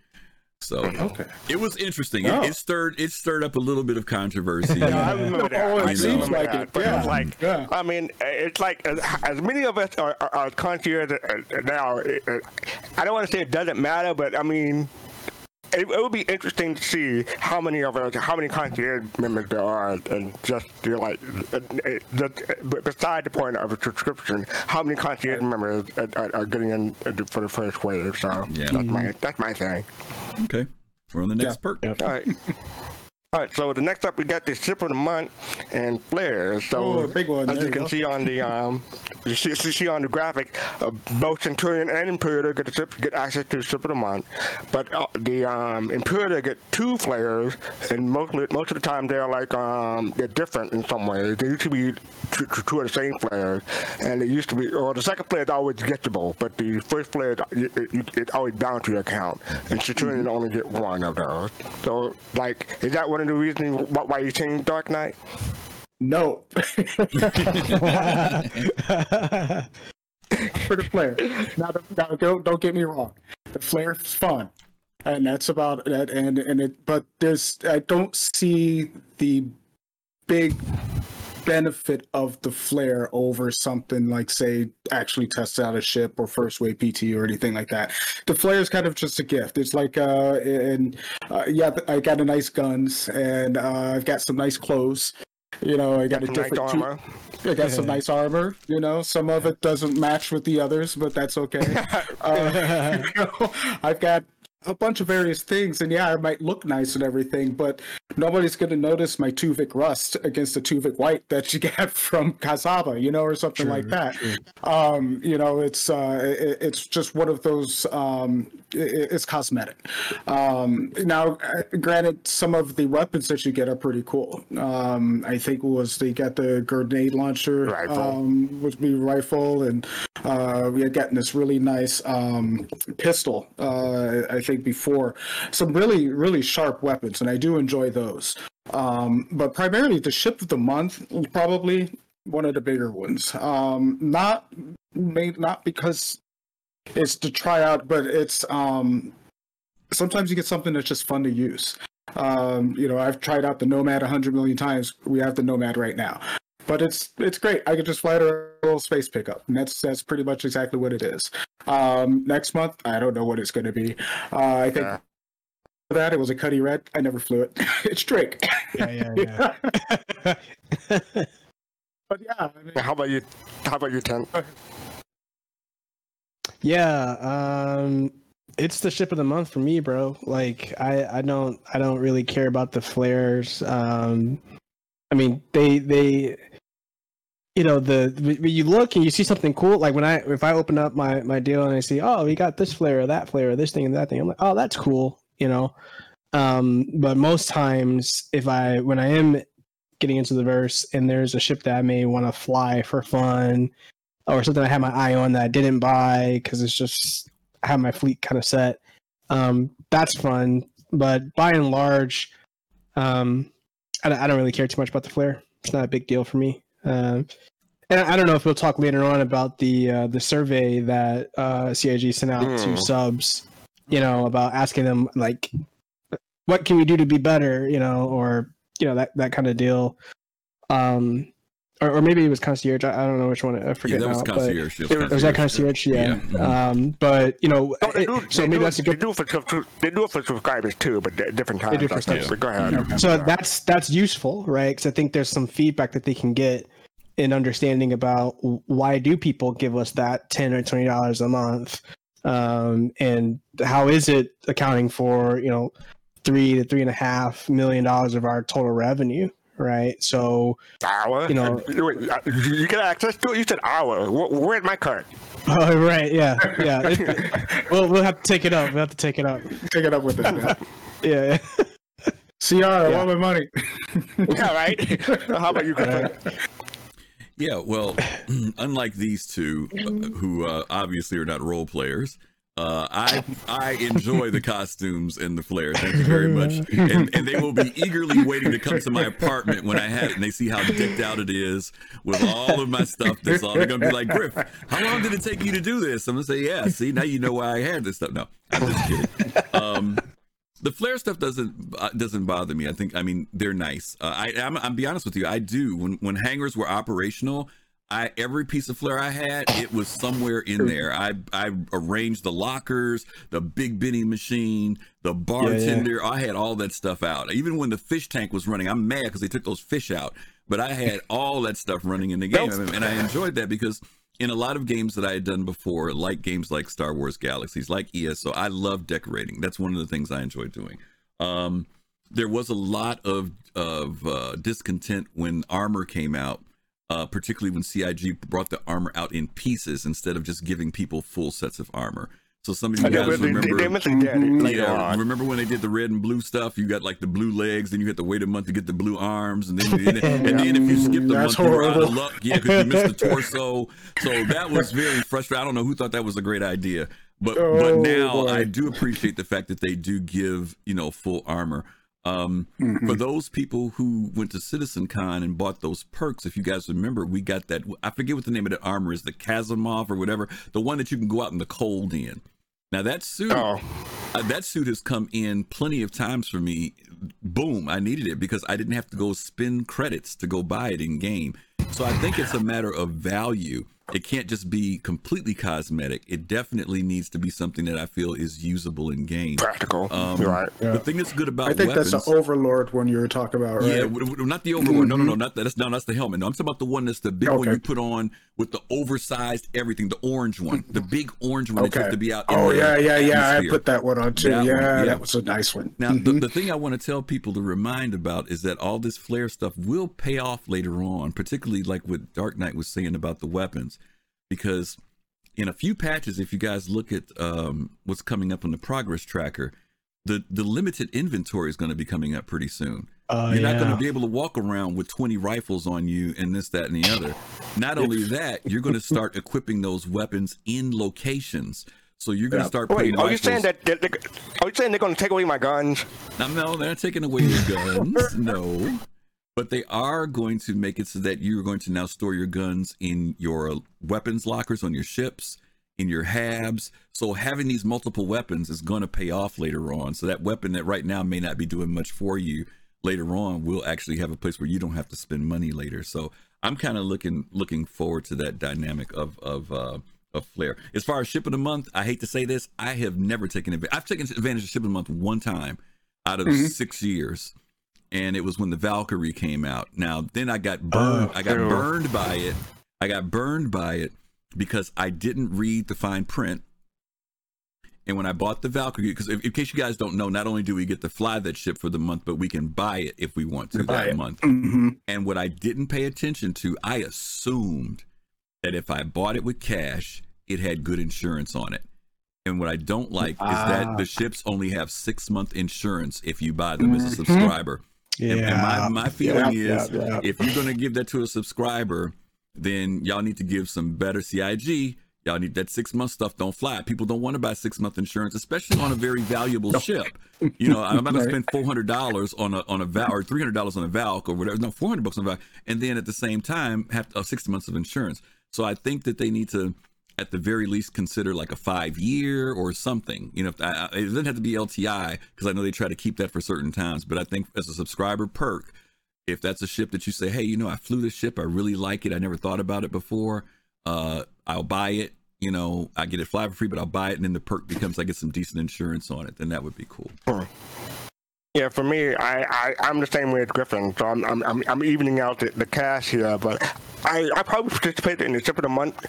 So Okay. it was interesting. Oh. It, it stirred it stirred up a little bit of controversy. Yeah, I remember that. Oh, it I seems remember like that. it. But Yeah. it's like, Yeah. I mean, it's like as, as many of us are, are, are concierge uh, now. It, uh, I don't want to say it doesn't matter, but I mean, it, it would be interesting to see how many of us, how many concierge members there are, and just you're like, uh, uh, the, beside the point of a subscription, how many concierge members are, are, are getting in uh, for the first wave. So Yeah. that's my that's my thing. okay, we're on the next Yeah. perk. All right. All right, so the next up we got the ship of the month and flares. So Oh, a big one. as There you you can go. see on the um, you see, see see on the graphic, uh, both Centurion and Imperator get the ship, get access to the ship of the month, but uh, the um, Imperator get two flares, and mostly most of the time they're like um, they're different in some ways. They used to be two, two two of the same flares, and it used to be, or the second flare is always gettable, but the first flare it, it, it's always bound to your account, and Centurion only get one of those. So like, is that one of the reasons why, why you changed Dark Knight? No. For the flare. Now, now don't, don't get me wrong. The flare is fun. And that's about that. And, and it, but there's, I don't see the big benefit of the flare over something like say actually test out a ship or first wave PT or anything like that. The flare is kind of just a gift. It's like uh and uh, yeah, I got a nice guns and uh, I've got some nice clothes. You know, I got a Some nice different armor. I got some nice armor. You know, some of it doesn't match with the others, but that's okay. uh, you know, I've got a bunch of various things, and yeah, I might look nice and everything, but nobody's going to notice my Tuvik rust against the Tuvik white that you get from Casaba, you know, or something like that. Um, you know, it's uh, it, it's just one of those. Um, it, it's cosmetic. Um, now, uh, granted, some of the weapons that you get are pretty cool. Um, I think it was they got the grenade launcher, Rifle. um, would be rifle, and uh, we had gotten this really nice um, pistol. Uh, I think before some really really sharp weapons, and I do enjoy those. Um, but primarily, the ship of the month probably one of the bigger ones. Um, not made not because it's to try out, but it's um, sometimes you get something that's just fun to use. Um, you know, I've tried out the Nomad a hundred million times. We have the Nomad right now, but it's it's great. I could just fly it a little space pickup, and that's that's pretty much exactly what it is. Um, next month, I don't know what it's going to be. Uh, I think Yeah. that it was a Cuddy Red. I never flew it. it's Drake. yeah, yeah, yeah. but yeah, I mean, How about you? How about you, Ten? Yeah, um it's the ship of the month for me, bro. Like I I don't I don't really care about the flares. Um I mean, they they you know, the you look and you see something cool, like when I if I open up my my deal and I see, "Oh, we got this flare, or that flare, or this thing and that thing." I'm like, "Oh, that's cool," you know. Um but most times if I when I am getting into the verse and there's a ship that I may want to fly for fun or something I had my eye on that I didn't buy because it's just I have my fleet kind of set. Um, that's fun, but by and large, um, I, I don't really care too much about the flare. It's not a big deal for me. Um, and I don't know if we'll talk later on about the uh, the survey that uh, CIG sent out to Hmm. subs. You know about asking them like, what can we do to be better? You know, or you know that that kind of deal. Um, or, or maybe it was concierge. I, I don't know which one. I Yeah, forget that was now. but- concierge. ship, It was- was that concierge. concierge? Yeah. Yeah, mhm. Um, but you know, No, they it- so they maybe do, that's a they good. do for they do it for subscribers too, but different times. They do for I think. subs. But go ahead. So that's that's useful, right? Because I think there's some feedback that they can get in understanding about why do people give us that ten or twenty dollars a month, um, and how is it accounting for you know three to three and a half million dollars of our total revenue, right? So, Hour. You know- Uh, wait, you you get access to it. You said hour. Wh- Where's my card? oh, right, yeah, yeah. It- we'll we'll have to take it up. We'll have to take it up. take it up with it. man. Yeah. CR, I Yeah. want my money. yeah, right. How about you, Chris? Yeah, well, unlike these two, uh, who uh, obviously are not role players, Uh, I I enjoy the costumes and the flair. Thank you very much. And, and they will be eagerly waiting to come to my apartment when I have it and they see how decked out it is with all of my stuff. That's all. They're gonna be like, Griff, how long did it take you to do this? I'm gonna say, yeah. See, now you know why I had this stuff. No, I'm just kidding. Um, the flare stuff doesn't uh, doesn't bother me. I think I mean they're nice. Uh, I I'm, I'm be honest with you. I do when when hangers were operational. I every piece of flair I had, it was somewhere in there. I I arranged the lockers, the big Benny machine, the bartender. I had all that stuff out. Even when the fish tank was running, I'm mad because they took those fish out. But I had all that stuff running in the game, and I enjoyed that because in a lot of games that I had done before, like games like Star Wars Galaxies, like ESO, I love decorating. That's one of the things I enjoy doing. Um, there was a lot of of uh, discontent when armor came out uh, particularly when CIG brought the armor out in pieces instead of just giving people full sets of armor. So some of you guys they, remember, they, they yeah, remember when they did the red and blue stuff? You got like the blue legs, then you had to wait a month to get the blue arms, and then and, and then if you skipped the That's month, you were out of luck. Yeah, because you missed the torso. So that was very frustrating. I don't know who thought that was a great idea, but but Oh, now boy. I do appreciate the fact that they do give you know full armor. Um, Mm-hmm. For those people who went to Citizen Con and bought those perks, if you guys remember, we got that. I forget what the name of that armor is, the Kazimov or whatever, the one that you can go out in the cold in. Now that suit, Oh, uh, that suit has come in plenty of times for me. Boom, I needed it because I didn't have to go spend credits to go buy it in game. So I think it's a matter of value. It can't just be completely cosmetic. It definitely needs to be something that I feel is usable in game. practical. Um, You're right. The thing that's good about I think weapons, that's the Overlord one you were talking about, right? yeah, w- w- not the overlord. No, no, no, not that. That's no, that's the helmet. No, I'm talking about the one that's the big one you put on with the oversized everything, the orange one, the big orange one that you Okay. have to be out. in Oh the yeah, yeah, yeah. I put that one on too. That one, yeah, yeah. that was a nice one. Now, the, the thing I want to tell people to remind about is that all this flare stuff will pay off later on, particularly like what Dark Knight was saying about the weapons, because in a few patches, if you guys look at um, what's coming up on the progress tracker, the the limited inventory is going to be coming up pretty soon. Oh, You're not going to be able to walk around with 20 rifles on you and this, that, and the other. Not only that, you're going to start equipping those weapons in locations. So you're going to Yeah. start Wait, putting are you saying that? that they, are are you saying they're going to take away my guns? Now, no, they're not taking away your guns. no. But they are going to make it so that you're going to now store your guns in your weapons lockers on your ships, in your habs. So having these multiple weapons is going to pay off later on. So that weapon that right now may not be doing much for you later on will actually have a place where you don't have to spend money later. So I'm kind of looking looking forward to that dynamic of of uh of Flare. As far as ship of the month, I hate to say this, I have never taken advantage. I've taken advantage of ship of the month one time out of six years, and it was when the Valkyrie came out. Now then, I got burned. I got ew. burned by it. I got burned by it because I didn't read the fine print. And when I bought the Valkyrie, because in, case you guys don't know, not only do we get to fly that ship for the month, but we can buy it if we want to Buy that it. month. hmm And what I didn't pay attention to, I assumed that if I bought it with cash, it had good insurance on it. And what I don't like is that Ah. the ships only have six month insurance if you buy them as a Mhm. subscriber. Yeah. And, my, my feeling Yeah, is yeah, yeah. if you're going to give that to a subscriber, then y'all need to give some better CIG. Y'all need that six month stuff. Don't fly. People don't want to buy six month insurance, especially on a very valuable ship. You know, I'm not gonna spend four hundred dollars on a on a Val or three hundred dollars on a Valk or whatever. No, four hundred bucks on a Valk, and then at the same time have uh, sixty months of insurance. So I think that they need to, at the very least, consider like a five year or something. You know, it doesn't have to be LTI because I know they try to keep that for certain times. But I think as a subscriber perk, if that's a ship that you say, hey, you know, I flew this ship, I really like it, I never thought about it before, uh, I'll buy it. You know, I get it fly for free, but I'll buy it, and then the perk becomes I get some decent insurance on it. Then that would be cool. Yeah, for me, I, I I'm the same way as Griffin, so I'm I'm I'm, I'm evening out the, the cash here, but I, I probably participated in the tip of the month.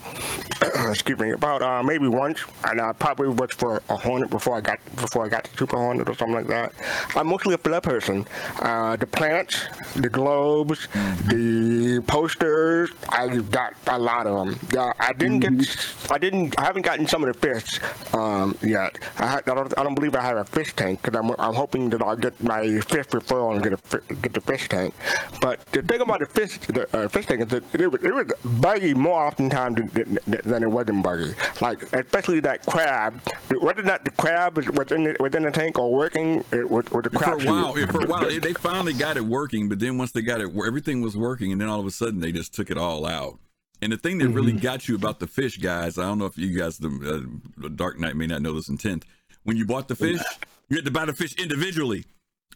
excuse me, about uh, maybe once, and I probably worked for a Hornet before I got before I got to Super Hornet or something like that. I'm mostly a flare person. Uh, the plants, the globes, the posters, I've got a lot of them. Yeah, I didn't get, I didn't, I haven't gotten some of the fish um, yet. I, I don't, I don't believe I have a fish tank because I'm, I'm hoping that I'll get my fish referral and get a get the fish tank. But the thing about the fish, the uh, fish tank is that it was, it was buggy more often time than, than, than it wasn't buggy. Like especially that crab. Whether or not the crab was within the, within the tank or working, it was, was the For crab. a while, for a while, they, they finally got it working, but then once they got it, everything was working, and then all of a sudden they just took it all out. And the thing that really got you about the fish, guys, I don't know if you guys, the uh, Dark Knight may not know this intent. When you bought the fish, you had to buy the fish individually.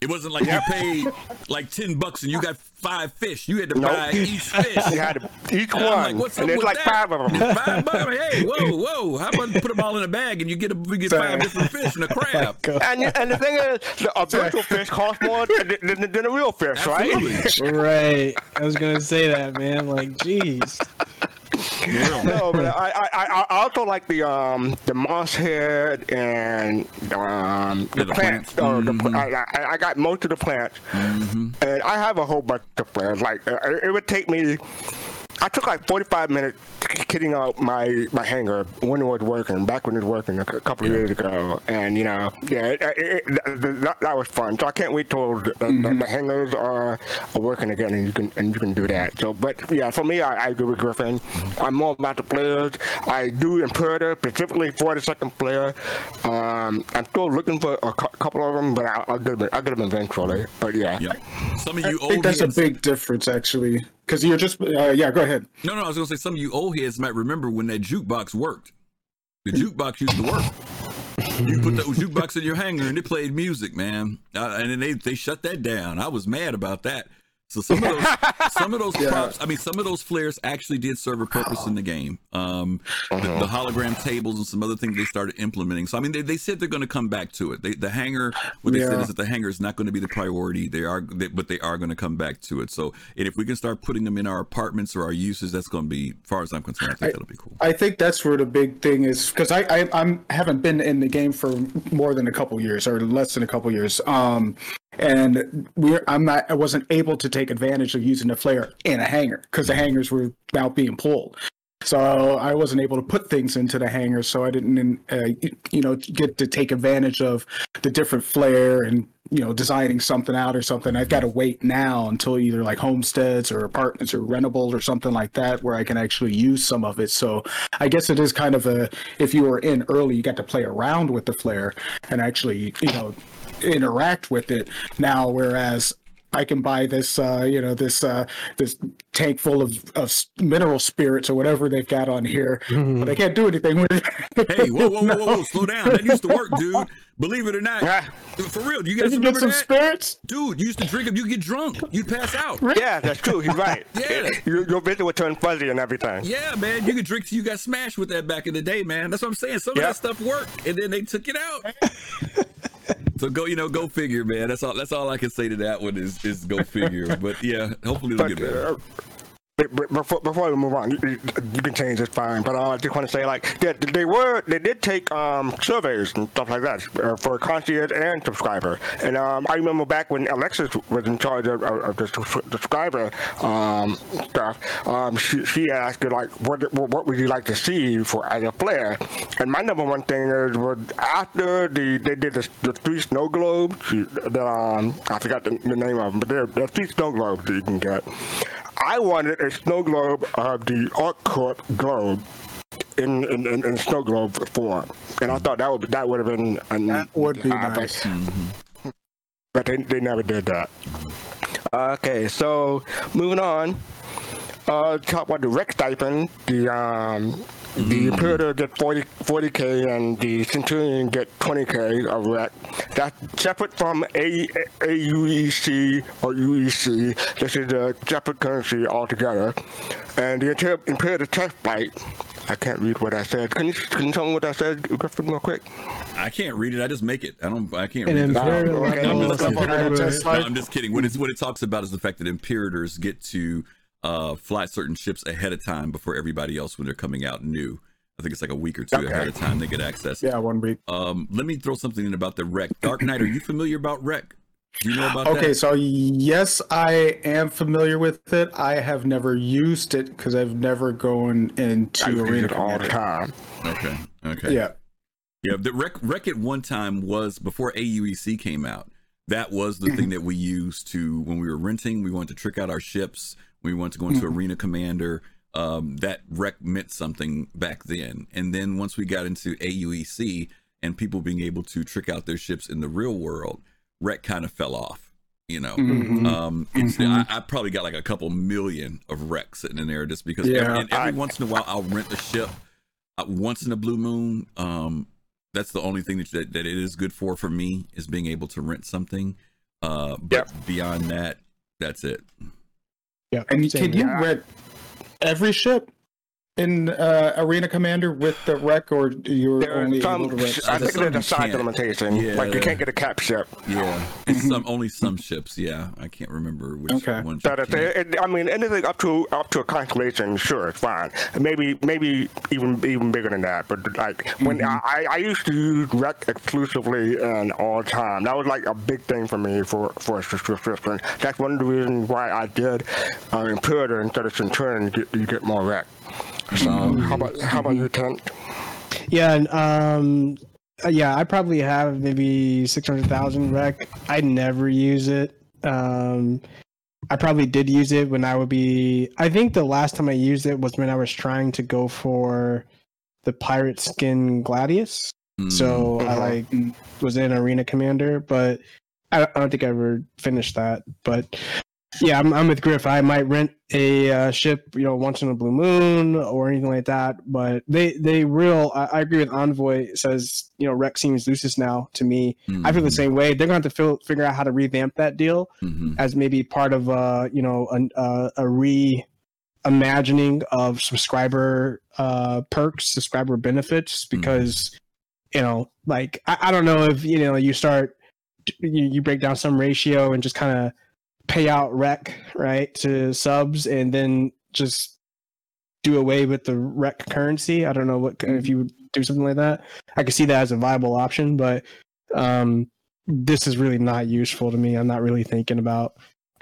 It wasn't like you paid like ten bucks and you got five fish. You had to Nope. buy each fish. You had to, each And I'm one, like, what's and up there's with like that? five of them. Five bucks. Hey, whoa, whoa! How about put them all in a bag and you get a you get five different fish and a oh crab? And, and the thing is, the, a virtual fish costs more than, than, than a real fish, right? Right. I was gonna say that, man. Like, jeez. No, but I, I, I, I also like the um the moss head and um the, Yeah, the plants. plants. Uh, the. I, I, got most of the plants, and I have a whole bunch of flares. Like uh, it would take me. I took like 45 minutes kitting out my my hanger when it was working, back when it was working a couple of years ago, and you know, yeah, it, it, it, that, that- that was fun. So I can't wait till the, the, the hangers are, are working again, and you can and you can do that. So, but yeah, for me, I, I agree with Griffin. I'm more about the players. I do Imperator specifically for the second player. Um, I'm still looking for a cou- couple of them, but I'll, I'll get them. I'll get them eventually. But yeah. Yeah. Some of you I you think old that's a big difference, actually, because you're just uh, yeah. Go ahead. No, no, I was gonna say some of you old heads might remember when that jukebox worked. The jukebox used to work. You put the jukebox in your hanger and it played music, man. Uh, and then they they shut that down. I was mad about that. So some of those some of those props, I mean, some of those flares actually did serve a purpose in the game. Um, the, the hologram tables and some other things they started implementing. So I mean, they, they said they're going to come back to it. They, the hanger, what they said is that the hanger is not going to be the priority. They are, they, but they are going to come back to it. So, and if we can start putting them in our apartments or our uses, that's going to be, as far as I'm concerned, I think that'll be cool. I think that's where the big thing is because I, I I'm haven't been in the game for more than a couple years or less than a couple years. Um, and we're I'm not I wasn't able to take advantage of using the flare in a hanger because the hangers were now being pulled. So I wasn't able to put things into the hanger, so I didn't, uh, you know, get to take advantage of the different flare and you know designing something out or something. I've got to wait now until either like homesteads or apartments or rentables or something like that where I can actually use some of it. So I guess it is kind of a if you were in early, you got to play around with the flare and actually you know interact with it now. Whereas I can buy this, uh, you know, this uh, this tank full of, of mineral spirits or whatever they've got on here, but I can't do anything with it. Hey, whoa, whoa, whoa, whoa, slow down. That used to work, dude. Believe it or not. Yeah. For real, do you You guys can get remember some that? spirits. Dude, you used to drink them, you get drunk, you'd pass out. Yeah, that's true. He's right. Yeah. Your, your vision would turn fuzzy and everything. Yeah, man, you could drink till you got smashed with that back in the day, man. That's what I'm saying. Some of that stuff worked, and then they took it out. so go, you know, go figure, man. That's all. That's all I can say to that one is is go figure. But yeah, hopefully it'll get better. Before, before we move on, you, you can change this fine. But uh, I just want to say, like, they, they were they did take um, surveys and stuff like that uh, for concierge and subscriber. And um, I remember back when Alexis was in charge of, of, the subscriber um, stuff, um, she, she asked like, what, what would you like to see for as a player? And my number one thing is was after the they did the, the three snow globes. um, I forgot the, the name of them, but they're, they're three snow globes that you can get. I wanted a snow globe of the ArcCorp globe in in, in, in snow globe form, and I thought that would that would have been an, That would be uh, but- nice. but they, they never did that. Okay, so moving on. Uh, talk about the rec stipend. The um, the Imperator get 40 k and the Centurion get 20k of rec. That's separate from A, AUEC or UEC. This is a separate currency altogether. And the Imper- Imperator test flight. I can't read what I said. Can you can you tell me what I said, Griffin, real quick? I can't read it. I just make it. I don't. I can't An read it. imperial oh, okay. I'm just kidding. subscriber. Just I'm just kidding. What it's what it talks about is the fact that imperators get to uh, fly certain ships ahead of time before everybody else when they're coming out new. I think it's like a week or two Okay. ahead of time they get access. Yeah, one week. Um, let me throw something in about the rec. Dark Knight, are you familiar about rec? Do you know about Okay, that? so yes, I am familiar with it. I have never used it because I've never gone into I use arena it all the time. Okay. Okay. Yeah, Yeah, the wreck rec at one time was before AUEC came out. That was the thing that we used to when we were renting. We wanted to trick out our ships. We wanted to go into Arena Commander. um, that rec meant something back then. And then once we got into AUEC and people being able to trick out their ships in the real world, rec kind of fell off. You know, Mhm. um, it's Mhm. I, I probably got like a couple million of rec sitting in there just because. Yeah. every, and every I- once in a while, I'll rent a ship. Uh, once in a blue moon, um, that's the only thing that, that that it is good for for me is being able to rent something. Uh, but beyond that, that's it. Yeah. And same can you rent every ship in uh, Arena Commander with the rec, or you're There only some, able to rent? I think some there's a size can't. limitation. Yeah. Like you can't get a cap ship. Yeah, it's some only some ships. Yeah, I can't remember which Okay. ones. But if can. it, it- I mean, anything up to up to a constellation, sure, it's fine. Maybe maybe even even bigger than that. But like when I, I used to use Rec exclusively and all the time. That was like a big thing for me for for a subscription. That's one of the reasons why I did uh, Imperator instead of Centurion. You get, you get more Rec. So how about how about you, Tent? Yeah, and, um, uh, yeah, I probably have maybe six hundred thousand rec. I never use it. Um, I probably did use it when I would be. I think the last time I used it was when I was trying to go for the pirate skin gladius. Mm, So I Mhm. like was in arena commander, but I, I don't think I ever finished that. But yeah, I'm, I'm with Griff. I might rent a uh, ship, you know, once in a blue moon or anything like that. But they they real. I, I agree with Envoy. Says you know Rex seems Lucis now to me. I feel the mhm, same way. They're going to have to fil- figure out how to revamp that deal mhm. as maybe part of uh you know an, uh, a re imagining of subscriber uh perks subscriber benefits because you know like I, I don't know if you know you start you, you break down some ratio and just kind of pay out rec right to subs and then just do away with the rec currency. I don't know what if you would do something like that. I could see that as a viable option but um this is really not useful to me. I'm not really thinking about,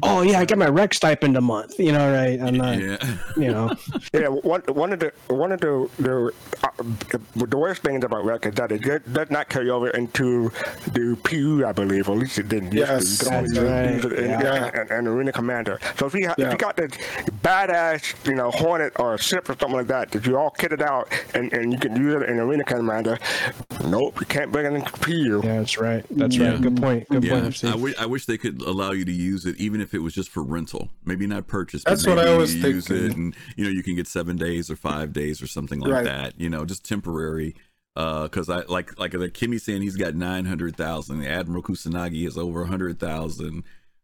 oh yeah, I get my rec stipend a month. You know, right? I'm not, yeah. you know, Yeah, one one of the one of the the, uh, the worst things about rec is that it does does not carry over into the PU, I believe, or at least it didn't. used to. Yes, you can only that's right, use it in, yeah. in, in Arena Commander. So if you ha- if you got this badass, you know, Hornet or ship or something like that that you all kitted out and, and you can use it in Arena Commander, nope, you can't bring it into PU. yeah, that's right. That's Yeah. right. Good point. Good Yeah, point. I, FC. w- I wish they could allow you to use it, even if it was just for rental. Maybe not purchase. That's what I you use thinking. it, and you know you can get seven days or five days or something like Right. that. You know, just temporary. Uh, because I like like the Kimmy saying he's got nine hundred thousand. Admiral Kusanagi has over a hundred thousand.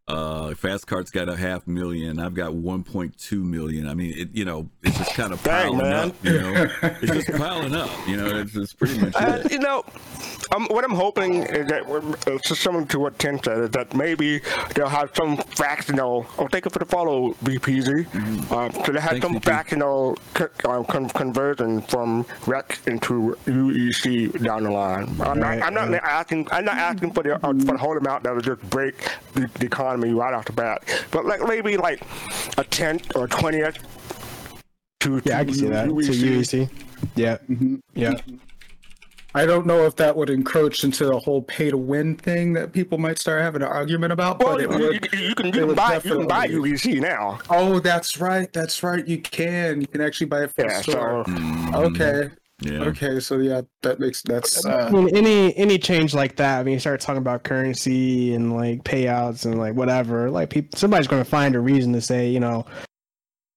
Uh, Fast Cart's got a half million. I've got one point two million. I mean, it, you know, it's just kind of piling man. up. You know, it's just piling up. You know, it's, it's pretty much Uh, it. you know, um, what I'm hoping is that we're- it's similar to what Tim said, is that maybe they'll have some fractional. Oh, thank you for the follow, BPZ. Uh, so they have Thanks, some VP. fractional co- uh, con- conversion from Rec into UEC down the line. I'm Right, not. I'm not right. asking. I'm not asking for the uh, for the whole amount that will just break the, the economy right off the bat. But like maybe like a tenth or twentieth. To, yeah, I can see that. To UEC. Yeah. Mm-hmm. Yeah. I don't know if that would encroach into the whole pay to win thing that people might start having an argument about. Well, but it you, would, you, you can it you can would buy you can buy UEC now. Oh, that's right. That's right. You can. You can actually buy it from Yeah, store. so. Okay. Yeah. Okay. So yeah, that makes that's. I Uh, mean, any any change like that, I mean, you start talking about currency and like payouts and like whatever. Like, people, somebody's going to find a reason to say, you know,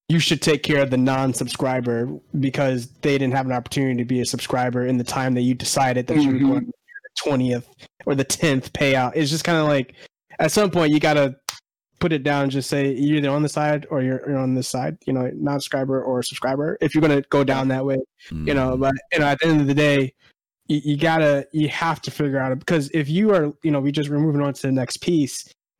you should take care of the non-subscriber because they didn't have an opportunity to be a subscriber in the time that you decided that you were Mhm. going to the twentieth or the tenth payout. It's just kind of like, at some point, you got to put it down just say you're either on the side or you're, you're on this side. You know, non-subscriber or subscriber. If you're going to go down that way you know Mhm. but you know at the end of the day you, you gotta you have to figure out because if you are you know we just we're moving on to the next piece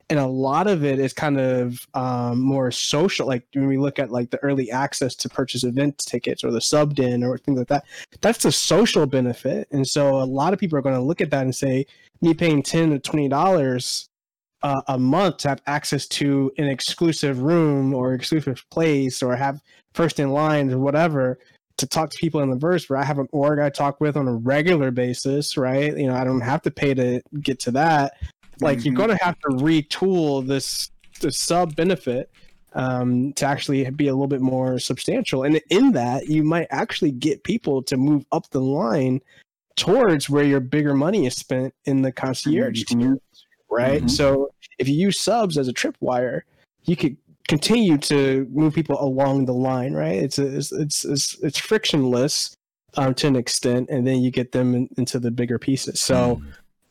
and a lot of it is kind of um, more social like when we look at like the early access to purchase event tickets or the subbed in or things like that that's the social benefit and so a lot of people are going to look at that and say me paying 10 to 20 dollars uh, a month to have access to an exclusive room or exclusive place or have first in line or whatever to talk to people in the verse where I have an org I talk with on a regular basis, right? You know, I don't have to pay to get to that. Like you're Mhm. gonna have to retool this this sub benefit um, to actually be a little bit more substantial. And in that, you might actually get people to move up the line towards where your bigger money is spent in the concierge Mhm. Right? Mhm. So if you use subs as a tripwire, you could continue to move people along the line, right? It's it's, it's it's it's frictionless um, to an extent, and then you get them in, into the bigger pieces. So, Mm.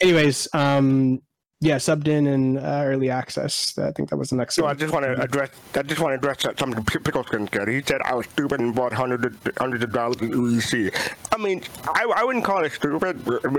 anyways, um, yeah, subbed in and uh, early access. I think that was the next So I just want to address. I just want to address that- something Pickleton said. He said I was stupid and bought hundreds of, hundreds of dollars in UEC. I mean, I, I wouldn't call it stupid.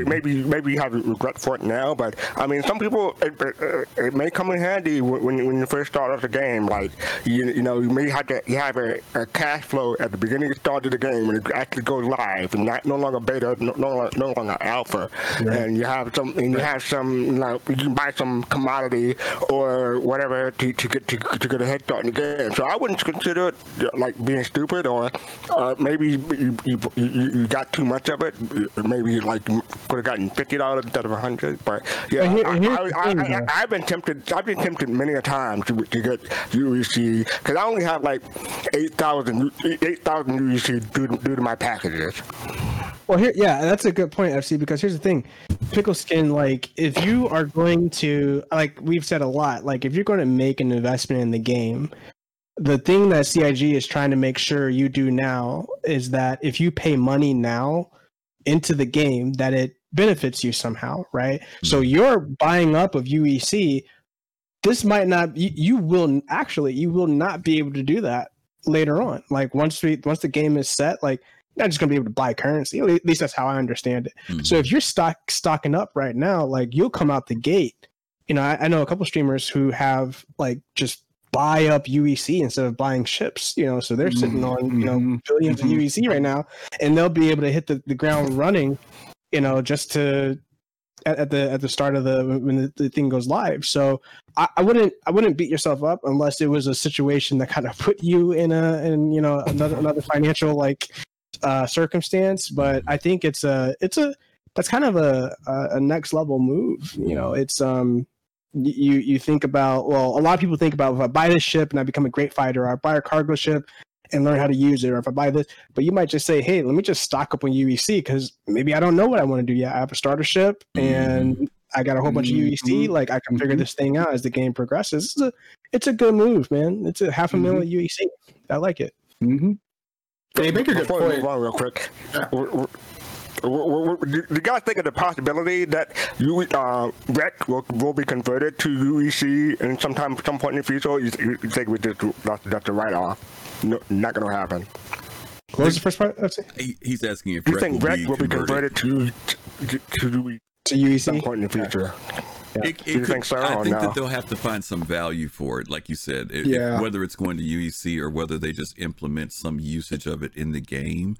Maybe maybe you have regret for it now, but I mean, some people it, it, it may come in handy when when you- first start off the game. Like you you know you may have to you have a, a cash flow at the beginning of the start of the game when it actually goes live and not no longer beta, no no, longer- no longer alpha, and you have some and you have some like. you buy some commodity or whatever to, to get to, to get a head start in the game. So I wouldn't consider it like being stupid or uh, maybe you, you, you, got too much of it. Maybe like could have gotten fifty dollars instead of a hundred. But yeah, here- I, I, I, thing, I, I, I've been tempted. I've been tempted many a time to, to get UEC because I only have like eight thousand eight thousand UEC due, due to my packages. Well, here, yeah, that's a good point, FC. Because here's the thing, pickle skin. Like, if you are going to, like, we've said a lot. Like, if you're going to make an investment in the game, the thing that CIG is trying to make sure you do now is that if you pay money now into the game, that it benefits you somehow, right? Mm-hmm. So you're buying up of UEC. This might not. You, you will actually. You will not be able to do that later on. Like once we once the game is set, like not just gonna be able to buy currency. At least that's how I understand it. Mhm. So if you're stock stocking up right now, like you'll come out the gate. You know, I, I know a couple streamers who have like just buy up UEC instead of buying ships. You know, so they're sitting on you know Mhm. 1000000000s Mhm. of UEC right now, and they'll be able to hit the, the ground running. You know, just to at, at the at the start of the when the, the thing goes live. So I, I wouldn't I wouldn't beat yourself up unless it was a situation that kind of put you in a in you know another another financial like uh, circumstance. But I think it's a it's a that's kind of a a, next level move. You know, it's um you you think about well a lot of people think about if I buy this ship and I become a great fighter, or I buy a cargo ship and learn how to use it, or if I buy this, but you might just say, hey, let me just stock up on UEC because maybe I don't know what I want to do yet. I have a starter ship and I got a whole bunch of UEC. Mhm. Like I can figure Mhm. this thing out as the game progresses. It's a it's a good move, man. It's a half a million UEC. I like it. Mm-hmm. They make a good Before we point. move on real quick, Yeah. w- w- w- w- w- do you guys think of the possibility that you uh, Rec will, will be converted to UEC and sometime some point in the future? Or you, you think we just that's, that's a write off? No, not going to happen. What was the first part? He- he's asking if you Rec think will Rec be will be converted. converted to to, to UEC To at UEC. some point in the future? It, it Do you could- think so I think no? that they'll have to find some value for it, like you said. It- Yeah. whether it's going to UEC or whether they just implement some usage of it in the game,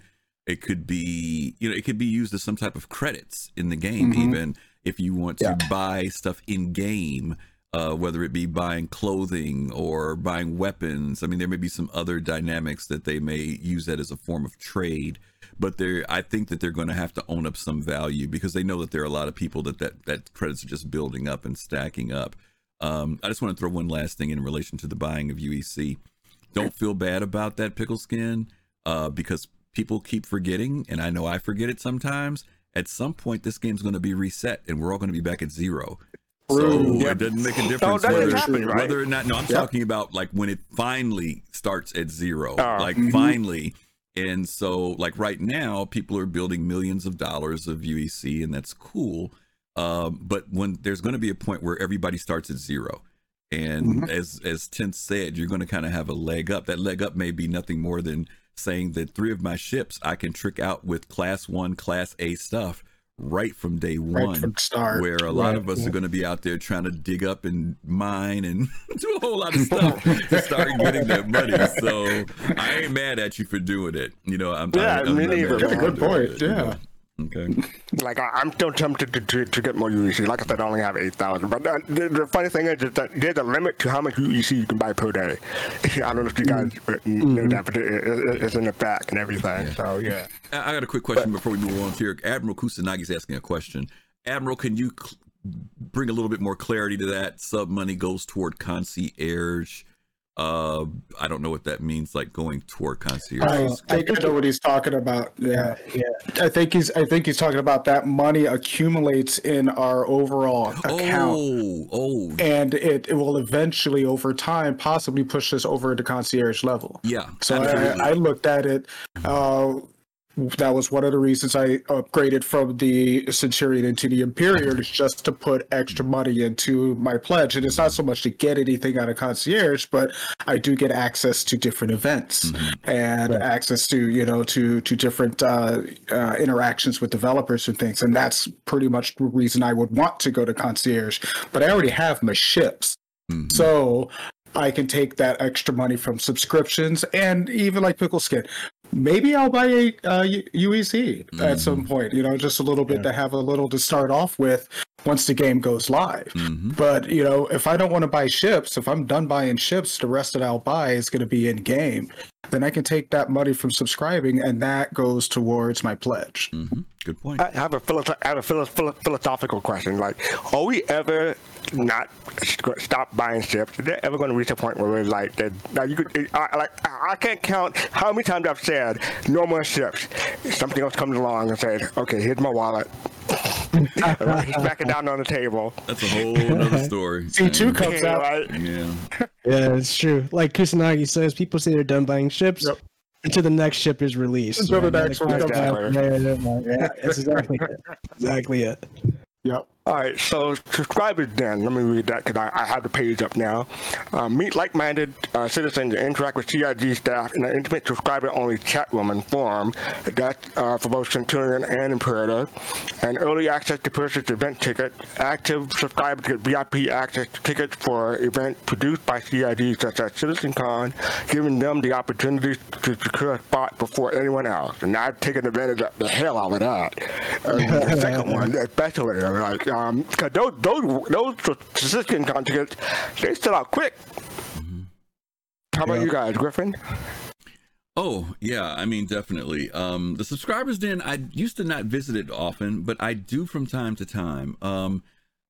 it could be you know it could be used as some type of credits in the game. Mhm. Even if you want to Yeah. buy stuff in game, uh, whether it be buying clothing or buying weapons. I mean, there may be some other dynamics that they may use that as a form of trade. But they're, I think that they're going to have to own up some value because they know that there are a lot of people that that, that credits are just building up and stacking up. Um, I just want to throw one last thing in relation to the buying of UEC. Don't feel bad about that pickle skin uh, because people keep forgetting, and I know I forget it sometimes. At some point, this game's going to be reset, and we're all going to be back at zero. So True. it doesn't make a difference whether, right? whether or not. No, I'm Yep. talking about like when it finally starts at zero. Oh. like Mhm. finally. And so, like right now, people are building millions of dollars of UEC, and that's cool. Um, but when there's going to be a point where everybody starts at zero, and as as Tenth said, you're going to kind of have a leg up. That leg up may be nothing more than saying that three of my ships I can trick out with Class One, Class A stuff right from day Right one from start. where a lot Right. of us are going to be out there trying to dig up and mine and do a whole lot of stuff to start getting that money. So I ain't mad at you for doing it. You know, I'm, Yeah, I'm, I'm me not neither, mad That's a good point, it, you yeah. know. Okay. Like I, I'm still tempted to, to, to get more UEC. Like I said, I only have eight thousand. But uh, the, the funny thing is, is that there's a limit to how much UEC you can buy per day. I don't know if you guys uh, know that, but it, it, it's in the back and everything. So yeah. I I got a quick question before we move on here. Admiral Kusanagi's asking a question. Admiral, can you cl- bring a little bit more clarity to that? Sub money goes toward concierge. Uh, I don't know what that means, like going toward concierge. I think I know what he's talking about. Yeah, yeah. I think he's. I think he's talking about that money accumulates in our overall account, oh, oh, and it, it will eventually, over time, possibly push us over to concierge level. yeah. So. I, I looked at it. Uh, that was one of the reasons I upgraded from the Centurion into the Imperial is just to put extra money into my pledge. And it's not so much to get anything out of concierge, but I do get access to different events and access to you know to to different uh, uh, interactions with developers and things. And that's pretty much the reason I would want to go to concierge. But I already have my ships. Mhm. So I can take that extra money from subscriptions and even like Pickle Skin. Maybe I'll buy a uh, U- UEC at some point, you know, just a little bit to have a little to start off with once the game goes live. Mhm. But, you know, if I don't want to buy ships, if I'm done buying ships, the rest that I'll buy is going to be in game. Then I can take that money from subscribing and that goes towards my pledge. Mhm. Good point. I have a philosoph- I have a philo- philo- philosophical question. Like, are we ever not st- stop buying ships? Is there ever going to reach a point where we're like, that, now you could, I, like, I I can't count how many times I've said, no more ships. Something else comes along and says, okay, here's my wallet. He's back it down on the table. That's a whole other story. C2 comes Yeah, out. right? Yeah. Yeah, it's true. Like Kusanagi says, people say they're done buying ships Yep. until the next ship is released. Until the next one comes out. yeah, yeah, yeah, yeah, that's exactly it. Exactly it. Yep. All right, so subscribers then. Let me read that because I, I have the page up now. Uh, meet like-minded uh, citizens and interact with CIG staff in an intimate subscriber-only chat room and forum. That's uh, for both Centurion and Imperator. And early access to purchase event tickets. Active subscribers get VIP access to tickets for events produced by CIG such as CitizenCon, giving them the opportunity to secure a spot before anyone else. And I've taken advantage of the hell out of that. And the second one, especially, like, um, 'cause those those those statistics con they sell out quick. How about Yeah. you guys, Griffin? Oh yeah, I mean definitely. Um, the subscribers den I used to not visit it often, but I do from time to time. Um,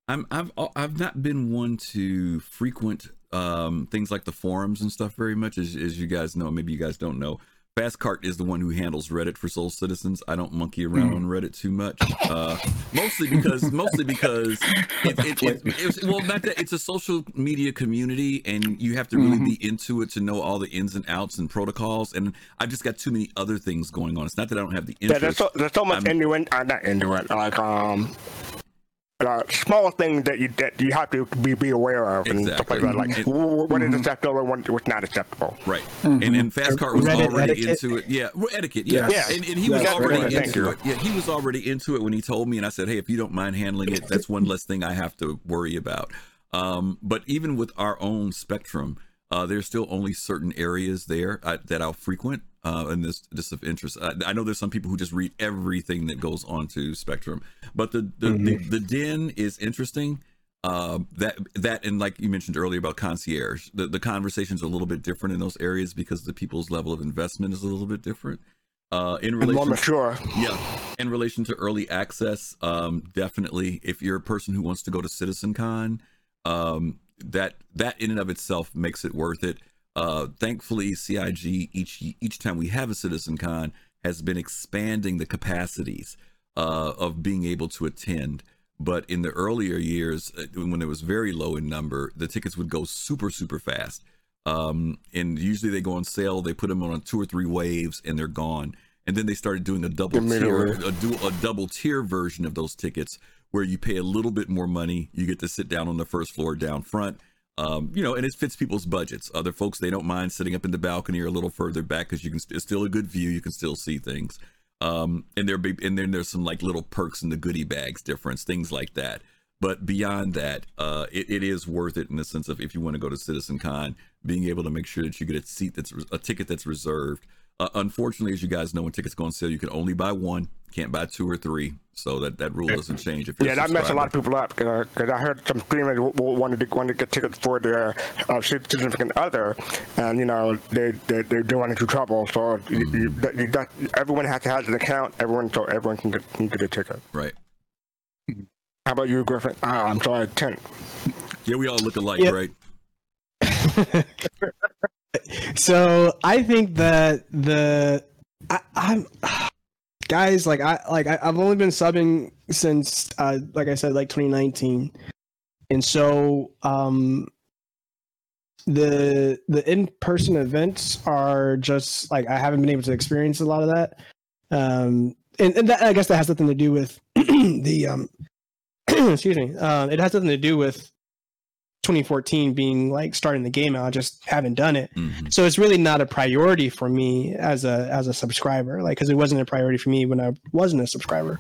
I'm I've I've not been one to frequent um things like the forums and stuff very much, as as you guys know. Maybe you guys don't know. Fastcart is the one who handles Reddit for Soul Citizens. I don't monkey around on Reddit too much, uh, mostly because mostly because it, it, it, it's well not that it's a social media community and you have to really be into it to know all the ins and outs and protocols. And I've just got too many other things going on. It's not that I don't have the Yeah, interest. there's so, there's so much I'm- innuendo, uh, not innuendo, like um, uh, small things that you that you have to be, be aware of and stuff like that. Like Exactly. wh- what is acceptable and what, what's not acceptable. Right. And and Fastcart was Reddit already etiquette. into it. Yeah. Etiquette. Yeah. Yes. And, and he Yes, was already Reddit, thank into you. it. Yeah. He was already into it when he told me, and I said, "Hey, if you don't mind handling it, that's one less thing I have to worry about." Um, but even with our own spectrum, uh, there's still only certain areas there uh, that I'll frequent. Uh, and this this of interest. I, I know there's some people who just read everything that goes onto Spectrum, but the the, the, the den is interesting. Uh, that that and like you mentioned earlier about concierge, the the conversations are a little bit different in those areas because the people's level of investment is a little bit different. Uh, in And more relation, mature. yeah, in relation to early access, um, definitely. If you're a person who wants to go to CitizenCon, um, that that in and of itself makes it worth it. Uh, thankfully, CIG each each time we have a Citizen Con has been expanding the capacities uh, of being able to attend. But in the earlier years, uh, when it was very low in number, the tickets would go super super fast. Um, and usually they go on sale. They put them on two or three waves, and they're gone. And then they started doing a double tier, a, du- a double tier version of those tickets, where you pay a little bit more money. You get to sit down on the first floor down front. Um, you know, and it fits people's budgets. Other folks they don't mind sitting up in the balcony or a little further back because you can. It's still a good view. You can still see things. Um, and there be and then there's some like little perks in the goodie bags difference, things like that. But beyond that, uh, it, it is worth it in the sense of if you want to go to Citizen Con, being able to make sure that you get a seat that's a ticket that's reserved. Uh, unfortunately, as you guys know, when tickets go on sale, you can only buy one, can't buy two or three. So that, that rule doesn't change. If you're Yeah, that messed a lot of people up because I heard some streamers w- w- wanted to wanted to get tickets for their uh, significant other, and you know they they they do run into trouble. So you, you, that- you, that, everyone has to have an account. Everyone so everyone can get, can get a ticket. right? How about you, Griffin? Ah, I'm sorry, Tent. Yeah, we all look alike, Yeah. right? so I think that the I, I'm guys like I like I, I've only been subbing since uh like I said like 2019, and so um the the in person events are just like I haven't been able to experience a lot of that. Um, and, and that, I guess that has nothing to do with the um excuse me. Um, it has nothing to do with 2014 being like starting the game out. I just haven't done it. Mhm. So it's really not a priority for me as a as a subscriber, like because it wasn't a priority for me when I wasn't a subscriber.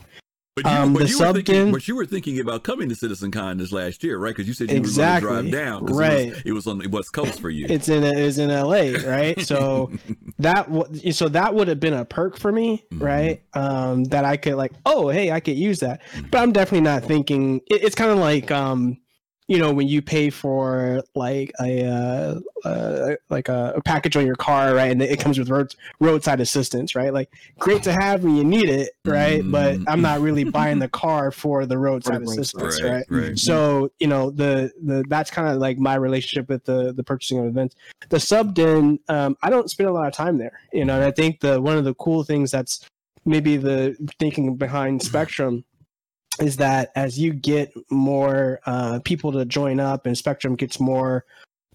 But you, Um, but the you were thinking, but you were thinking about coming to CitizenCon this last year, right? Because you said you Exactly. were going to drive down. Right. It was, it was on the West Coast for you. It's in it's in LA, right? So that w- so that would have been a perk for me, Mhm. right? Um, that I could like, oh, hey, I could use that. But I'm definitely not thinking. It, it's kind of like um, you know, when you pay for like a uh, uh like a, a package on your car, right? And it comes with road roadside assistance, right? Like great to have when you need it, right? But Mhm. I'm not really buying the car for the roadside roadside, assistance, right, right? right. So you know the the that's kind of like my relationship with the the purchasing of events. The sub den, um, I don't spend a lot of time there. You know, and I think the one of the cool things that's maybe the thinking behind Spectrum is that as you get more uh, people to join up and Spectrum gets more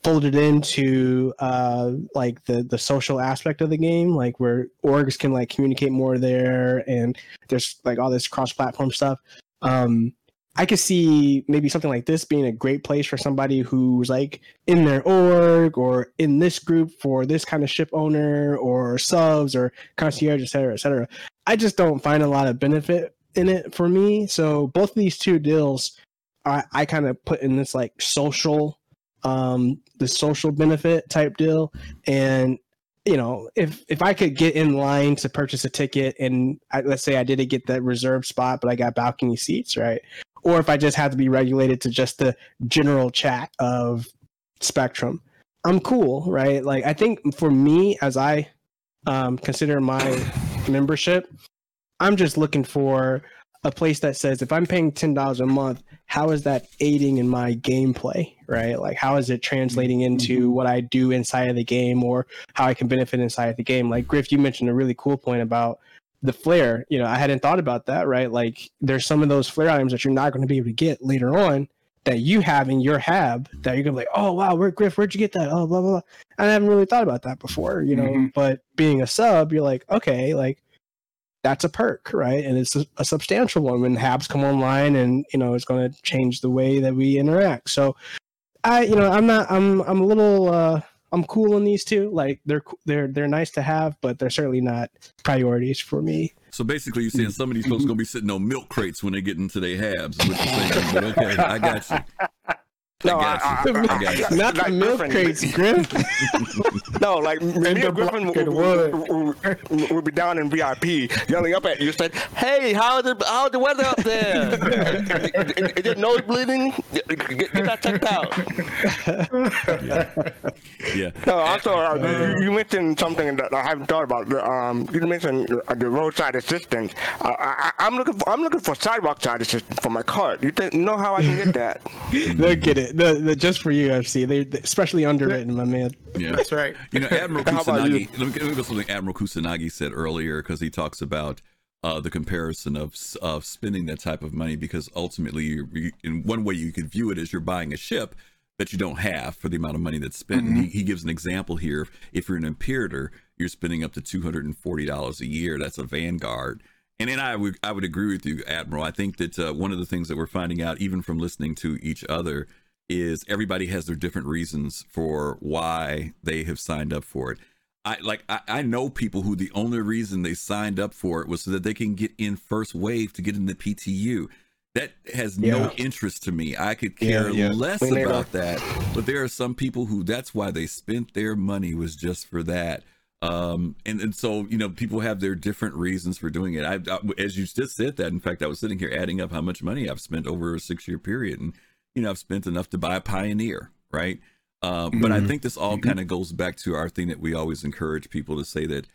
folded into uh like the the social aspect of the game like where orgs can like communicate more there and there's like all this cross platform stuff um I could see maybe something like this being a great place for somebody who's like in their org or in this group for this kind of ship owner or subs or concierge, et cetera, et cetera. I just don't find a lot of benefit in it for me. So both of these two deals, I, I kind of put in this like social, um, the social benefit type deal. And you know, if if I could get in line to purchase a ticket, and I, let's say I didn't get that reserved spot, but I got balcony seats, right? Or if I just had to be regulated to just the general chat of Spectrum, I'm cool, right? Like I think for me, as I um, consider my membership, I'm just looking for a place that says if I'm paying ten dollars a month, how is that aiding in my gameplay, right? Like how is it translating into what I do inside of the game or how I can benefit inside of the game? Like Griff, you mentioned a really cool point about the flare. You know, I hadn't thought about that, right? Like there's some of those flare items that you're not going to be able to get later on that you have in your hab that you're gonna be like, oh wow, where Griff, where'd you get that? Oh blah blah blah. I haven't really thought about that before, you know. Mhm. But being a sub, you're like, okay, like that's a perk, right? And it's a, a substantial one when habs come online, and you know it's going to change the way that we interact. So, I, you know, I'm not, I'm, I'm a little, uh, I'm cool on these two. Like they're, they're, they're nice to have, but they're certainly not priorities for me. So basically, you're saying some of these folks gonna be sitting on milk crates when they get into their habs. is saying. Okay, I got you. No, I got I- you. I- I got you. Not the Like milk Griffin. crates, Griff. No, like me the and Griffin would, would, be down in VIP yelling up at you, said, "Hey, how's the how's the weather up there? is, is it nose bleeding? Get, get that checked out." Yeah. No, also uh, you, you mentioned something that I haven't thought about. Um, you mentioned uh, the roadside assistance. Uh, I, I- I'm looking for I'm looking for sidewalk side assistance for my cart. You think you know how I can get that? They'll get it. The, the, just for you, FC. They, they especially underwritten, my man. Yeah. That's right. You know, Admiral How? Kusanagi. Let me, let me go something Admiral Kusanagi said earlier because he talks about uh, the comparison of of spending that type of money because ultimately, you, you, in one way, you could view it as you're buying a ship that you don't have for the amount of money that's spent. And he, he gives an example here. If you're an Imperator, you're spending up to two hundred and forty dollars a year. That's a Vanguard. And then I would I would agree with you, Admiral. I think that uh, one of the things that we're finding out, even from listening to each other, is everybody has their different reasons for why they have signed up for it. I like I, I know people who the only reason they signed up for it was so that they can get in first wave to get in the PTU. That has no interest to me. I could care Yeah, yeah. less about that. But there are some people who that's why they spent their money was just for that. Um, and, and so, you know, people have their different reasons for doing it. I, I, as you just said that, in fact, I was sitting here adding up how much money I've spent over a six year period. And, you know, I've spent enough to buy a Pioneer, right? Um, But I Mhm. think this all kind of goes back to our thing that we always encourage people to say that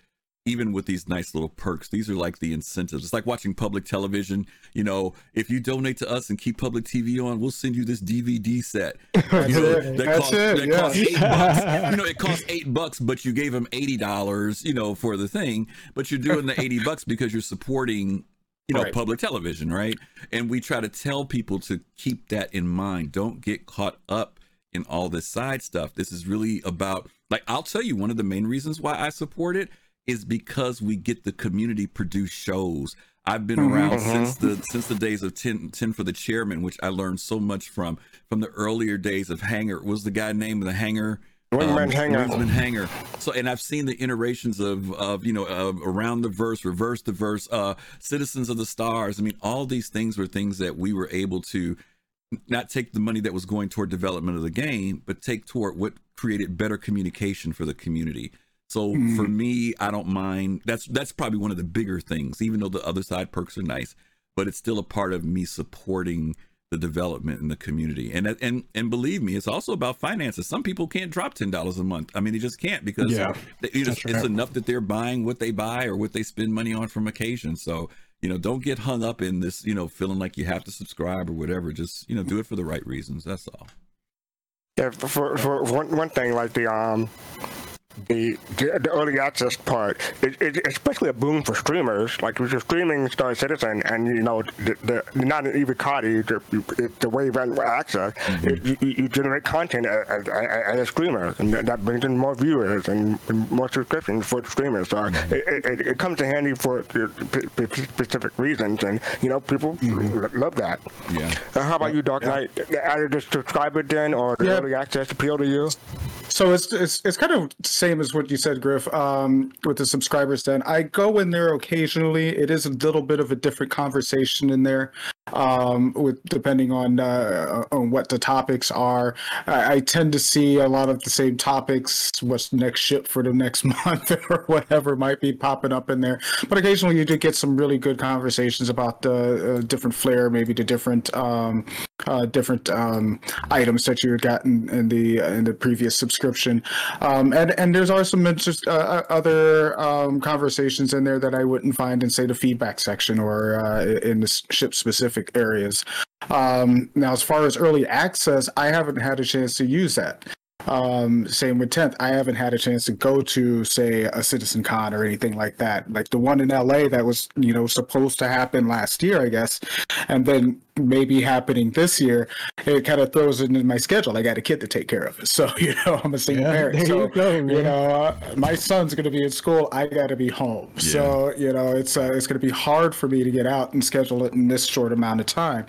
even with these nice little perks, these are like the incentives. It's like watching public television. You know, if you donate to us and keep public TV on, we'll send you this DVD set. That's You know, it. that That's costs, it, that yeah. costs eight bucks. You know, it costs eight bucks, but you gave them eighty dollars. You know, for the thing, but you're doing the eighty bucks because you're supporting. You know, Right. public television, right? And we try to tell people to keep that in mind. Don't get caught up in all this side stuff. This is really about, like, I'll tell you, one of the main reasons why I support it is because we get the community produced shows. I've been mm-hmm, around mm-hmm. since the since the days of 10, 10 for the chairman, which I learned so much from from the earlier days of Hangar. Was the guy named the Hangar? Wingman Hangar. Wingman Hangar. So, and I've seen the iterations of of you know of around the verse, reverse the verse, uh, citizens of the stars. I mean, all these things were things that we were able to not take the money that was going toward development of the game, but take toward what created better communication for the community. So for me, I don't mind. That's that's probably one of the bigger things, even though the other side perks are nice, but it's still a part of me supporting the development in the community. And and and believe me, it's also about finances. Some people can't drop ten dollars a month. I mean, they just can't because Yeah, they, just, that's it's enough that they're buying what they buy or what they spend money on from occasion. So you know, don't get hung up in this. You know, feeling like you have to subscribe or whatever. Just you know, do it for the right reasons. That's all. Yeah, for, for one, one thing, like the um, the, the the early access part, it, it, especially a boom for streamers. Like if you're streaming Star Citizen, and you know the, the not an Evocati, the, the wave and access, it, you, you generate content as, as, as a streamer, and that brings in more viewers and, more subscriptions for the streamers. So it, it, it comes in handy for uh, specific reasons, and you know people lo- love that. Yeah. Uh, how about you, Dark Knight? Either the subscriber then, or the Yeah. early access appeal to you? So it's it's it's kind of same as what you said, Griff. Um, with the subscribers, then I go in there occasionally. It is a little bit of a different conversation in there, um, with depending on uh, on what the topics are. I, I tend to see a lot of the same topics. What's next ship for the next month or whatever might be popping up in there. But occasionally you do get some really good conversations about the uh, different flair, maybe the different um, uh, different um, items that you got gotten in the in the previous subscription, um, and and there's also some just uh, other um, conversations in there that I wouldn't find in say the feedback section or uh, in the ship specific areas. Um, now, as far as early access, I haven't had a chance to use that. Um, same with 10th. I haven't had a chance to go to, say, a Citizen Con or anything like that. Like the one in LA that was, you know, supposed to happen last year, I guess, and then maybe happening this year. It kind of throws it into my schedule. I got a kid to take care of. So, you know, I'm a single Yeah, parent. so, you go, you know, uh, my son's going to be in school. I got to be home. So, you know, it's uh, it's going to be hard for me to get out and schedule it in this short amount of time.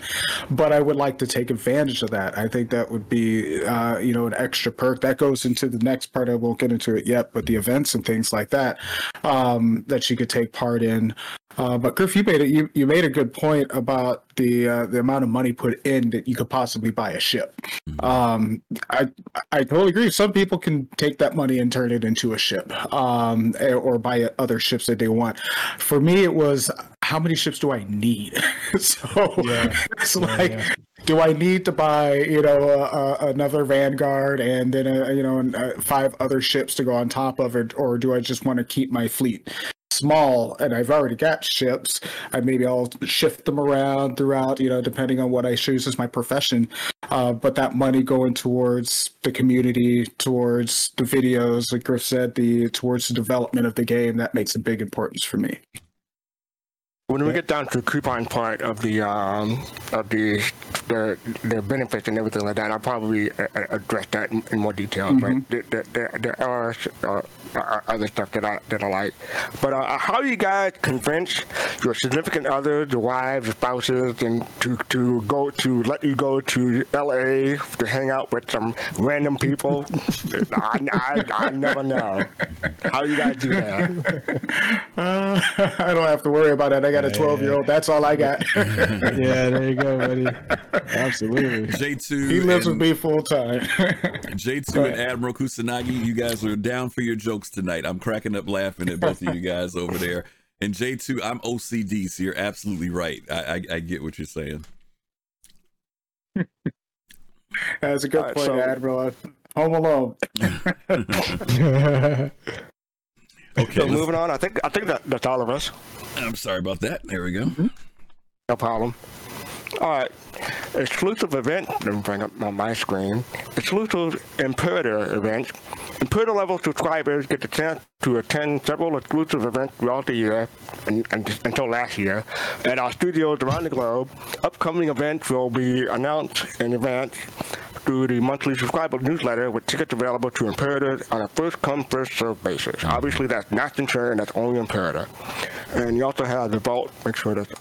But I would like to take advantage of that. I think that would be, uh, you know, an extra perk that goes into the next part. I won't get into it yet, but the events and things like that um, that you could take part in. Uh, but Griff, you made it. You, you made a good point about the uh, the amount of money put in that you could possibly buy a ship. Um, I I totally agree. Some people can take that money and turn it into a ship, um, or buy other ships that they want. For me, it was how many ships do I need? so it's like. Do I need to buy, you know, uh, another Vanguard and then, uh, you know, uh, five other ships to go on top of it, or do I just want to keep my fleet small and I've already got ships? I maybe I'll shift them around throughout, you know, depending on what I choose as my profession. Uh, but that money going towards the community, towards the videos, like Griff said, the towards the development of the game, that makes a big importance for me. When we get down to the coupon part of the um, of the, the the benefits and everything like that, I'll probably uh, uh, address that in, in more detail. But there, there, there, there are uh, uh, other stuff that I that I like. But uh, how do you guys convince your significant others, your wives, your spouses, and to to go to let you go to L.A. to hang out with some random people? I, I, I never know. How do you guys do that? Uh, I don't have to worry about that. I got a 12 year old. That's all I got. yeah, there you go, buddy. Absolutely. J2 he lives and, with me full time. J2 and Admiral Kusanagi, you guys are down for your jokes tonight. I'm cracking up laughing at both of you guys over there. And J2, I'm OCD, so you're absolutely right. I, I, I get what you're saying. That's a good Alright, point, so- Admiral. Home Alone. Okay, So moving on, I think I think that that's all of us. I'm sorry about that. There we go. Mm-hmm. No problem. All right. Exclusive event. Let me bring up my, my screen. Exclusive Imperator event. Imperator level subscribers get the chance to attend several exclusive events throughout the year and, and, until last year at our studios around the globe. Upcoming events will be announced in advance through the monthly subscriber newsletter with tickets available to Imperator on a first come first served basis. Obviously, that's not insurance. That's only Imperator. And you also have the vault. Make sure that's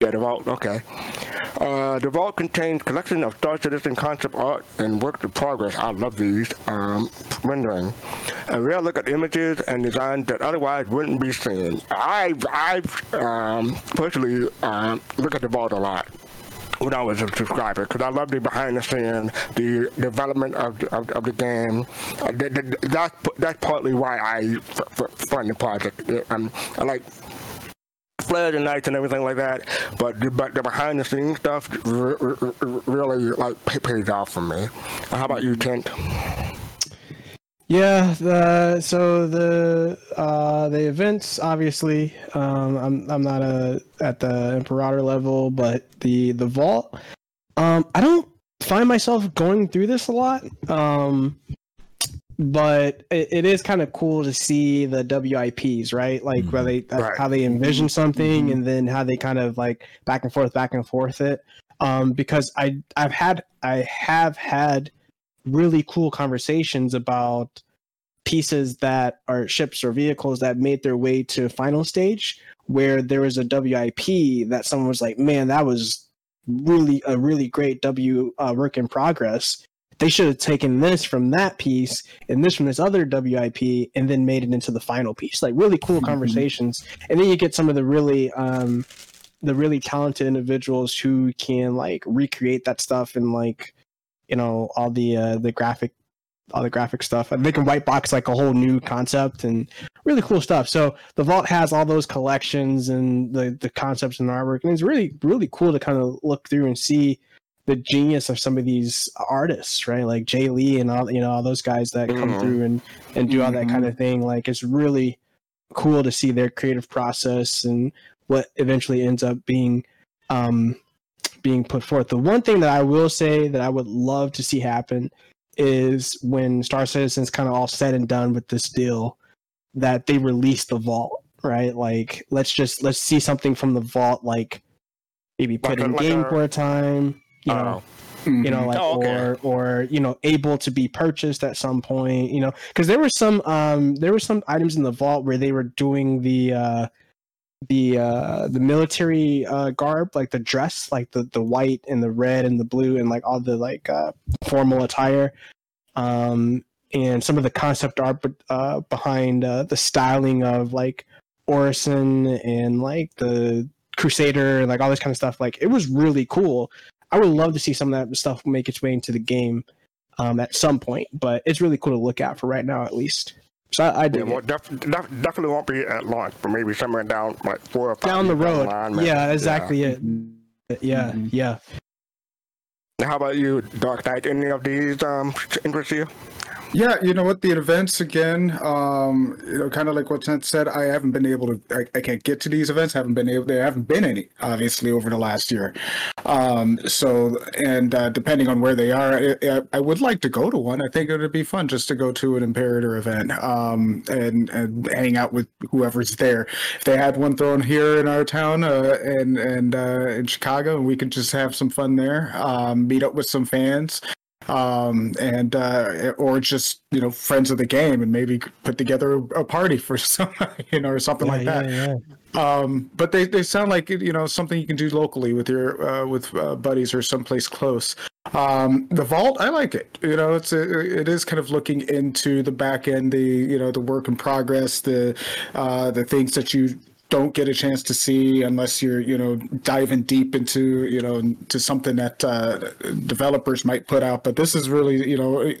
yeah, the vault. Okay. Uh, the vault contains collection of Star Citizen concept art and work in progress. I love these um, rendering. A rare look at images and designs that otherwise wouldn't be seen. I've, I've um, personally um, look at the vault a lot when I was a subscriber because I love the behind the scenes, the development of the, of, of the game. Uh, th- th- that's that's partly why I f- f- fund the project. Um, I like fled and nights and everything like that. But the, but the behind the scenes stuff r- r- r- really like pays off for me. How about you, Kent? Yeah, the so the uh the events obviously um I'm I'm not a at the imperator level, but the the vault um I don't find myself going through this a lot. Um but it, it is kind of cool to see the WIPs, right? Like where they uh, Right. how they envision something and then how they kind of like back and forth, back and forth it. Um, because I I've had I have had really cool conversations about pieces that are ships or vehicles that made their way to final stage where there was a WIP that someone was like, man, that was really a really great W uh, work in progress. They should have taken this from that piece and this from this other WIP and then made it into the final piece. Like really cool Mhm. conversations. And then you get some of the really um the really talented individuals who can like recreate that stuff and like you know all the uh the graphic all the graphic stuff. And they can white box like a whole new concept and really cool stuff. So the vault has all those collections and the the concepts and artwork. And it's really really cool to kind of look through and see the genius of some of these artists right? Like jay lee and all you know all those guys that come Mhm. through and and do all that kind of thing. Like it's really cool to see their creative process and what eventually ends up being um being put forth. The one thing that I will say that I would love to see happen is when Star Citizen's kind of all said and done with this deal, that they release the vault, right? Like let's just let's see something from the vault, like maybe put Like in like game a- for a time, you know, Oh, you know, like Oh, okay. or or you know, able to be purchased at some point, you know, because there were some um there were some items in the vault where they were doing the uh the uh the military uh garb like the dress like the the white and the red and the blue and like all the like uh formal attire. Um and some of the concept art uh behind uh the styling of like orison and like the crusader and like all this kind of stuff. Like it was really cool. I would love to see some of that stuff make its way into the game um at some point but it's really cool to look at for right now at least so i, I yeah, well, def- def- definitely won't be at launch, but maybe somewhere down like four or five down the years road line, yeah exactly it yeah Mhm. yeah How about you, Dark Knight? Any of these um interest you? Yeah, you know what? The events again, um, you know, kind of like what Tent said. I haven't been able to. I, I can't get to these events. Haven't been able. There haven't been any, obviously, over the last year. Um, so, and uh, depending on where they are, I, I, I would like to go to one. I think it would be fun just to go to an Imperator event um, and and hang out with whoever's there. If they had one thrown here in our town uh, and and uh, in Chicago, and we could just have some fun there, um, meet up with some fans um and uh or just you know friends of the game and maybe put together a, a party for some you know or something like yeah, that. yeah, yeah. um but they they sound like you know something you can do locally with your uh, with uh, buddies or someplace close. Um the vault i like it. You know it's a, it is kind of looking into the back end the you know the work in progress the uh the things that you don't get a chance to see unless you're you know diving deep into you know to something that uh, developers might put out but this is really you know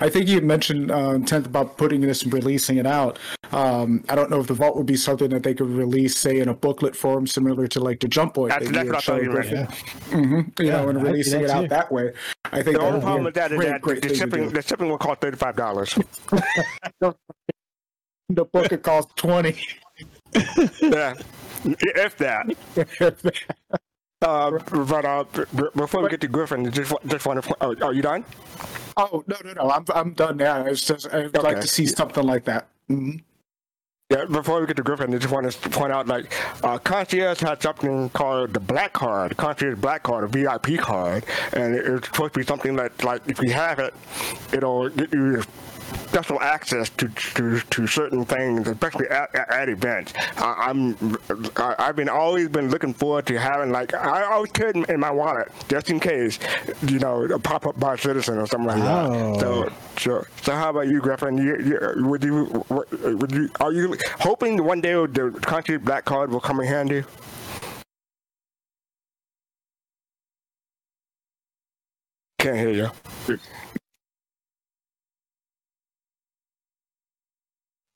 i think you mentioned um, tenth about putting this and releasing it out um, i don't know if the vault would be something that they could release say in a booklet form similar to like the jump point That's, thing that's what I had thought showed you meant. Griffin. Mhm, you Yeah, know and I releasing it out too. that way i think The only problem with that a is great, that great the shipping the shipping will cost thirty five dollars. the book it costs twenty. Yeah, if that. Uh, but uh, b- b- before we get to Griffin, just just want to. Oh, are you done? oh no no no! I'm I'm done now. It's just I'd like to see something like that. Mhm. Yeah, before we get to Griffin, I just want to point out like uh, Concierge had something called the Black Card, Concierge Black Card, a VIP card, and it's supposed to be something that like if you have it, it'll get you special access to to, to certain things, especially at, at, at events. I, I'm I, I've been always been looking forward to having like I always carry it in my wallet just in case, you know, a pop up Bar Citizen or something like that. So oh. sure. So how about you, Griffin? You, you, would you what- would you are you hoping one day the country black card will come in handy? Can't hear you.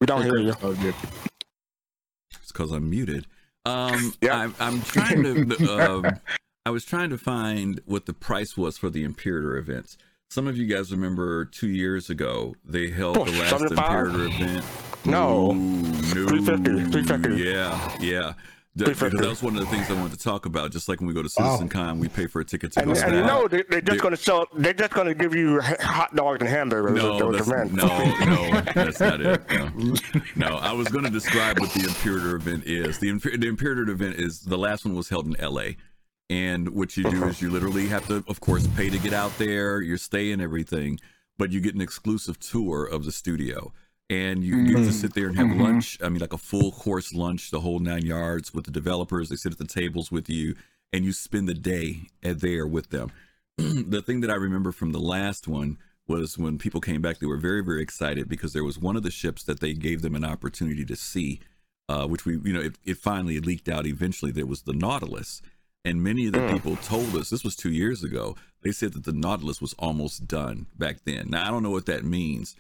We don't hear you. Oh. It's because I'm muted. Um, Yeah. I'm, I'm trying to. um, I was trying to find what the price was for the Imperator events. Some of you guys remember two years ago they held Oh, the last 75? Imperator event. No. no, 350, 350. Yeah, yeah. Th- because that was one of the things I wanted to talk about. Just like when we go to Citizen Con, we pay for a ticket to And, go and you know they, they're just going to sell. They're just going to give you hot dogs and hamburgers at No, those that's, events. no, no, that's not it. No, no I was going to describe what the Imperator event is. The, the Imperator event is the last one was held in L.A. And what you do is uh-huh. you literally have to, of course, pay to get out there. Your stay and everything, but you get an exclusive tour of the studio, and you get to mm-hmm. sit there and have mm-hmm. lunch. I mean, like a full course lunch, the whole nine yards with the developers. They sit at the tables with you, and you spend the day there with them. the thing that I remember from the last one was when people came back, they were very, very excited because there was one of the ships that they gave them an opportunity to see, uh, which we, you know, it, it finally leaked out eventually. There was the Nautilus. And many of the mm. people told us this was two years ago. They said that the Nautilus was almost done back then. Now I don't know what that means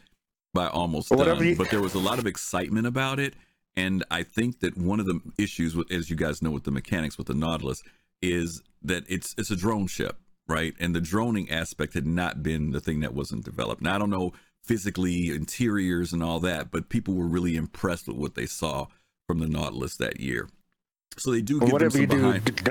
by almost done, you- but there was a lot of excitement about it. And I think that one of the issues, with, as you guys know, with the mechanics with the Nautilus, is that it's it's a drone ship, right? And the droning aspect had not been the thing that wasn't developed. Now I don't know physically interiors and all that, but people were really impressed with what they saw from the Nautilus that year. So they do give Whatever some you behind. d- d-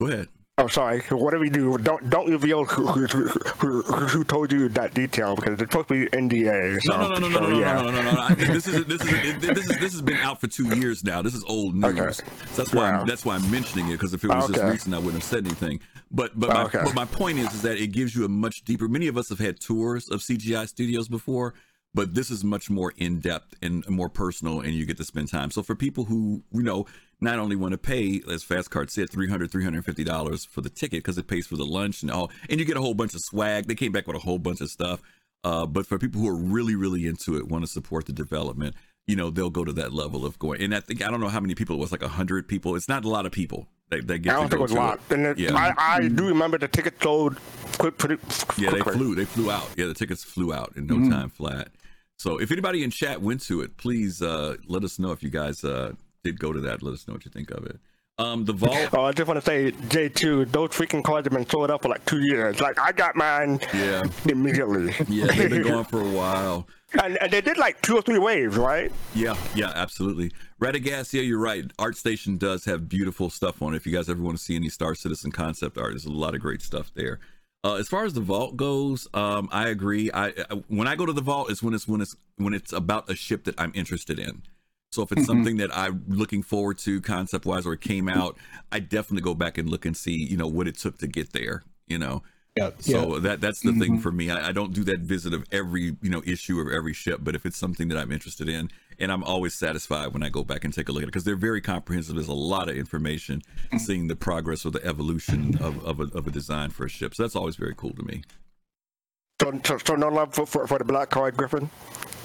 Go ahead. Oh sorry. Whatever you do, don't don't reveal who who, who, who, told you that detail because it's supposed to be NDA. So, No, no, no, no, no, so, no, yeah. no, no, no, no, no. I this is this is this is this has been out for two years now. This is old news. Okay. So that's why Wow. I'm, that's why I'm mentioning it because if it was just recent, I wouldn't have said anything. But but my, Okay. but my point is is that it gives you a much deeper. Many of us have had tours of CGI studios before, but this is much more in depth and more personal, and you get to spend time. So for people who you know not only want to pay, as Fast Cart said, 300 350 dollars for the ticket because it pays for the lunch and all, and you get a whole bunch of swag. They came back with a whole bunch of stuff. Uh, but for people who are really, really into it, want to support the development, you know, they'll go to that level of going. And I think I don't know how many people it was, like a hundred people. It's not a lot of people that, that get I don't think it was a lot. And it, Yeah. I, I do remember the ticket sold quick, pretty Yeah, they flew. They flew out. Yeah, the tickets flew out in no time flat. So if anybody in chat went to it, please uh, let us know if you guys uh, did go to that. Let us know what you think of it. Um, the vault. Oh, I just want to say, J2, those freaking cards have been sold out for like two years. Like, I got mine Yeah, immediately. yeah, they've been going for a while. and, and they did like two or three waves, right? Yeah, yeah, absolutely. Radagast, yeah, you're right. ArtStation does have beautiful stuff on it. If you guys ever want to see any Star Citizen concept art, there's a lot of great stuff there. Uh, as far as the vault goes, um, I agree. I, I when I go to the vault it's when it's when it's when it's about a ship that I'm interested in. So if it's something that I'm looking forward to concept wise or it came out, I definitely go back and look and see, you know, what it took to get there, you know. Yeah. So that that's the thing for me. I, I don't do that visit of every you know issue of every ship, but if it's something that I'm interested in, and I'm always satisfied when I go back and take a look at it because they're very comprehensive. There's a lot of information, seeing the progress or the evolution of of a, of a design for a ship. So that's always very cool to me. So, so, so no love for, for, for the black card, Griffin?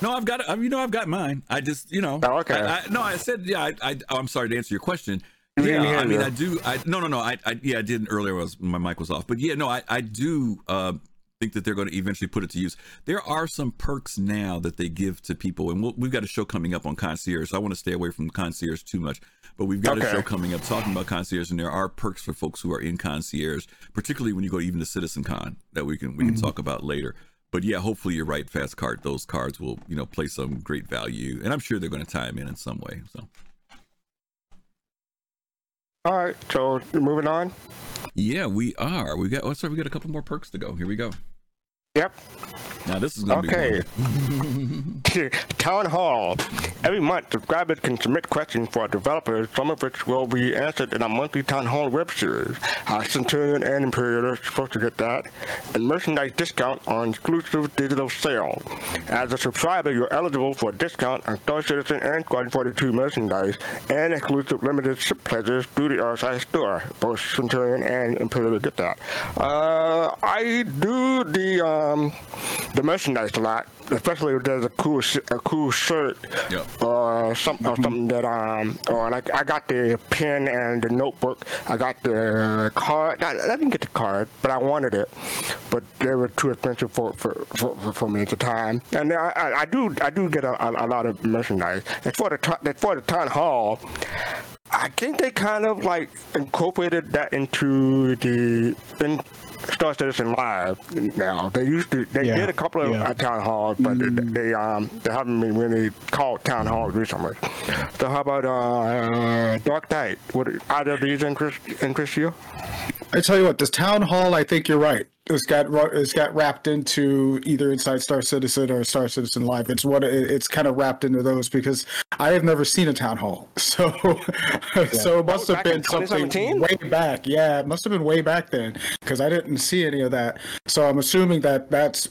No, I've got. You know, I've got mine. I just, you know. Oh, okay. I, I, no, I said, yeah. I, I, I'm sorry to answer your question. Yeah, I mean. I do. I no, no, no. I, I yeah, I did earlier. Was my mic was off, but yeah, no, I, I do uh, think that they're going to eventually put it to use. There are some perks now that they give to people, and we'll, we've got a show coming up on concierge. So I want to stay away from concierge too much, but we've got a show coming up talking about concierge, and there are perks for folks who are in concierge, particularly when you go even to Citizen Con that we can we can mm-hmm. talk about later. but yeah, hopefully you're right, Fast Cart. Those cards will, you know, play some great value, and I'm sure they're going to tie them in in some way. So, All right, so moving on. yeah, we are. We got. Sorry, we got a couple more perks to go. Here we go. Yep. Now this is to Okay. be. Town Hall. Every month, subscribers can submit questions for developers, some of which will be answered in a monthly Town Hall web series. Uh, Centurion and Imperial are supposed to get that. And merchandise discount on exclusive digital sale. As a subscriber, you're eligible for a discount on Star Citizen and Squad 42 merchandise and exclusive limited ship pledges through the RSI store. Both Centurion and Imperial get that. Uh, I do the um, the merchandise a lot, especially if there's a cool sh- a cool shirt Yep. or some or something that um or like I got the pen and the notebook. I got the card. I, I didn't get the card, but I wanted it, but they were too expensive for for, for, for- me at the time. And I, I, I do I do get a, a, a lot of merchandise. As for the as for the town hall. I think they kind of like incorporated that into the in Star Citizen Live now. They used to they Yeah, did a couple of yeah. uh, town halls, but they, they um they haven't been really called town halls recently. So how about uh, Dark Knight? What either of these interest interest you? I tell you what, this town hall, I think you're right. It's got it's got wrapped into either inside Star Citizen or Star Citizen Live. It's what it, it's kind of wrapped into those because I have never seen a town hall, so so it must have been something way back. Yeah, it must have been way back then because I didn't see any of that. So I'm assuming that that's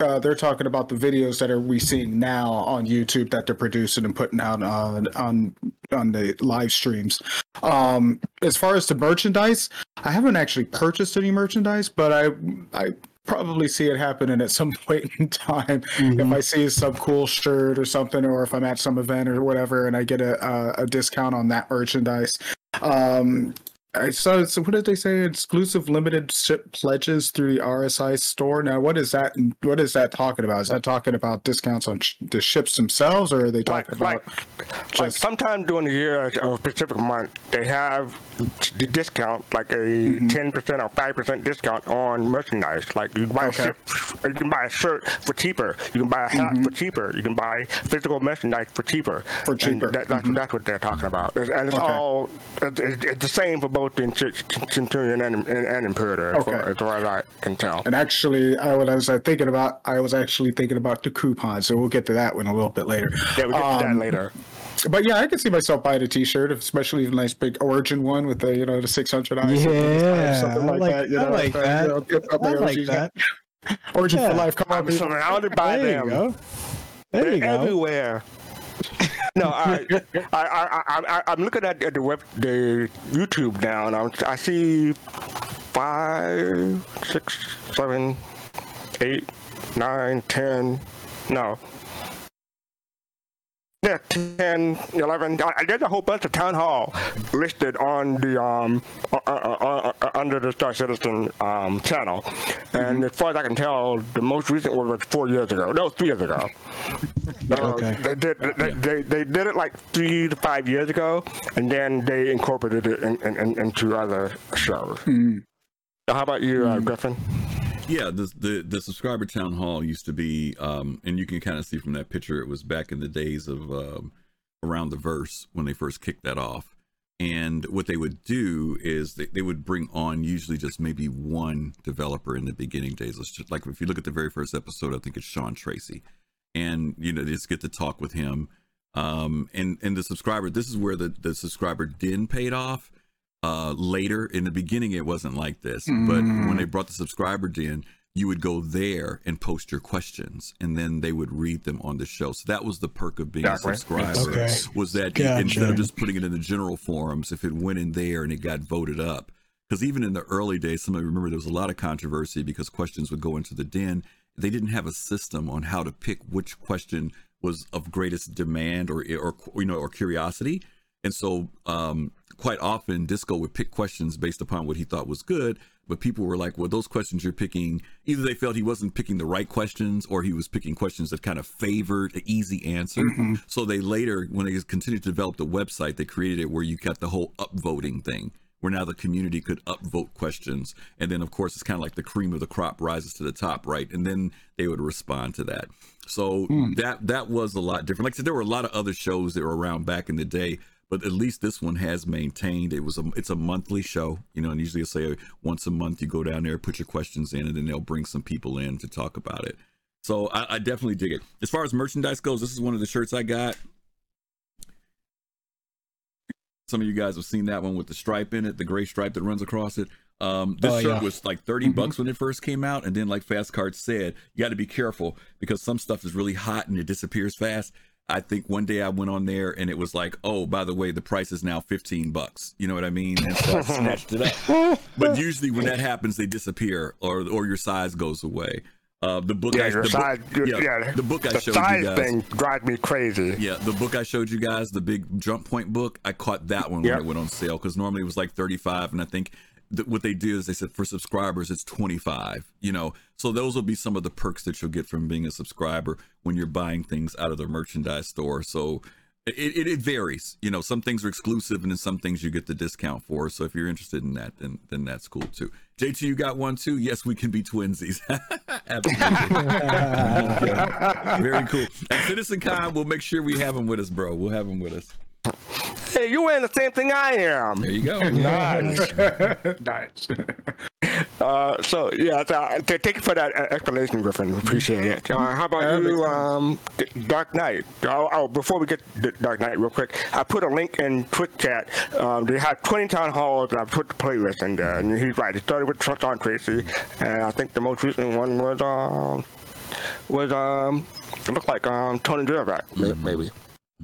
uh, they're talking about the videos that are we seeing now on YouTube that they're producing and putting out on on on the live streams. Um, as far as the merchandise, I haven't actually purchased any merchandise, but I I probably see it happening at some point in time. If I see some cool shirt or something, or if I'm at some event or whatever, and I get a a, a discount on that merchandise. Um, I saw. So what did they say? Exclusive limited ship pledges through the RSI store. Now, what is that? What is that talking about? Is that talking about discounts on sh- the ships themselves, or are they talking Like about? like, like sometime during the year or a specific month, they have the discount, like a Mm-hmm. 10 percent or five percent discount on merchandise. Like you can buy Okay. a shirt, you can buy a shirt for cheaper. You can buy a hat for cheaper. You can buy physical merchandise for cheaper. Mm-hmm. For cheaper. that- that's, that's what they're talking about. And it's Okay. all it's it's the same for both the Centurion and, and, and Imperator, as, far, Okay. as far as I can tell. And actually, I when I was uh, thinking about, I was actually thinking about the coupon. So we'll get to that one a little bit later. Yeah, we'll get to that Um, later. But yeah, I can see myself buying a T-shirt, especially a nice big Origin one with the you know the 600i, Yeah, something I like, like- that. You I like that. you know, I like that. Origin Yeah. for life. Come on, I'm people. surrounded by There them. you go. There you They're go. everywhere. No, I, I, I, I'm looking at the web, the YouTube now, and I'm, I see five, six, seven, eight, nine, ten. No. Yeah, 10, 11. uh, There's a whole bunch of town hall listed on the um uh, uh, uh, uh, under the Star Citizen um channel, and as far as I can tell, the most recent one was four years ago. No, three years ago. Uh, Okay. They did. They, they, they did it like three to five years ago, and then they incorporated it in, in, in, into other shows. How about you, uh, Griffin? Yeah, the, the the subscriber town hall used to be, um, and you can kind of see from that picture, it was back in the days of um, around the verse when they first kicked that off. And what they would do is they, they would bring on usually just maybe one developer in the beginning days. Just, like if you look at the very first episode, I think it's Sean Tracy, and you know just get to talk with him. Um, and and the subscriber, this is where the the subscriber den paid off uh later. In the beginning it wasn't like this but when they brought the subscriber in you would go there and post your questions and then they would read them on the show. So that was the perk of being Exactly. a subscriber Okay. was that you- instead of just putting it in the general forums if it went in there and it got voted up because even in the early days some of you remember there was a lot of controversy because questions would go into the den. They didn't have a system on how to pick which question was of greatest demand or or you know or curiosity and so, um, quite often, Disco would pick questions based upon what he thought was good. But people were like, well, those questions you're picking, either they felt he wasn't picking the right questions or he was picking questions that kind of favored an easy answer. So they later, when they continued to develop the website, they created it where you got the whole upvoting thing, where now the community could upvote questions. And then, of course, it's kind of like the cream of the crop rises to the top, right? And then they would respond to that. So that that was a lot different. Like I said, there were a lot of other shows that were around back in the day, but at least this one has maintained. It was a it's a monthly show, you know, and usually say uh, once a month you go down there, put your questions in, and then they'll bring some people in to talk about it. So I, I definitely dig it. As far as merchandise goes, this is one of the shirts I got. Some of you guys have seen that one with the stripe in it, the gray stripe that runs across it. Um, this Oh, shirt yeah. was like 30 bucks when it first came out. And then, like Fast Cart said, you got to be careful because some stuff is really hot and it disappears fast. I think one day I went on there and it was like, oh, by the way, the price is now 15 bucks. You know what I mean? And so I snatched it up. But usually when that happens, they disappear or or your size goes away. Uh, the book, Yeah, I, your the, size, book, yeah, yeah, the book I the showed size you guys. thing drives me crazy. Yeah, the book I showed you guys, the big jump point book, I caught that one when it went on sale because normally it was like 35 and I think th- what they did is they said for subscribers it's 25, you know. So those will be some of the perks that you'll get from being a subscriber when you're buying things out of the merchandise store. So it, it, it varies, you know. Some things are exclusive, and then some things you get the discount for. So if you're interested in that, then then that's cool too. JT, you got one too? Yes, we can be twinsies. Very cool. And Citizen Con, we'll make sure we have him with us, bro. We'll have him with us. Hey, you wearing the same thing I am. There you go. Nice. nice. Uh, so yeah, th- uh, thank you for that uh, explanation, Griffin. Appreciate it. Uh, how about you, um, Dark Knight? Oh, oh, before we get to Dark Knight, real quick, I put a link in Twitch chat. Um, they have 20 town halls, and I put the playlist in there. And he's right. It started with Sean Tracy, and I think the most recent one was um was um it looked like um Tony Zurovec, may- maybe.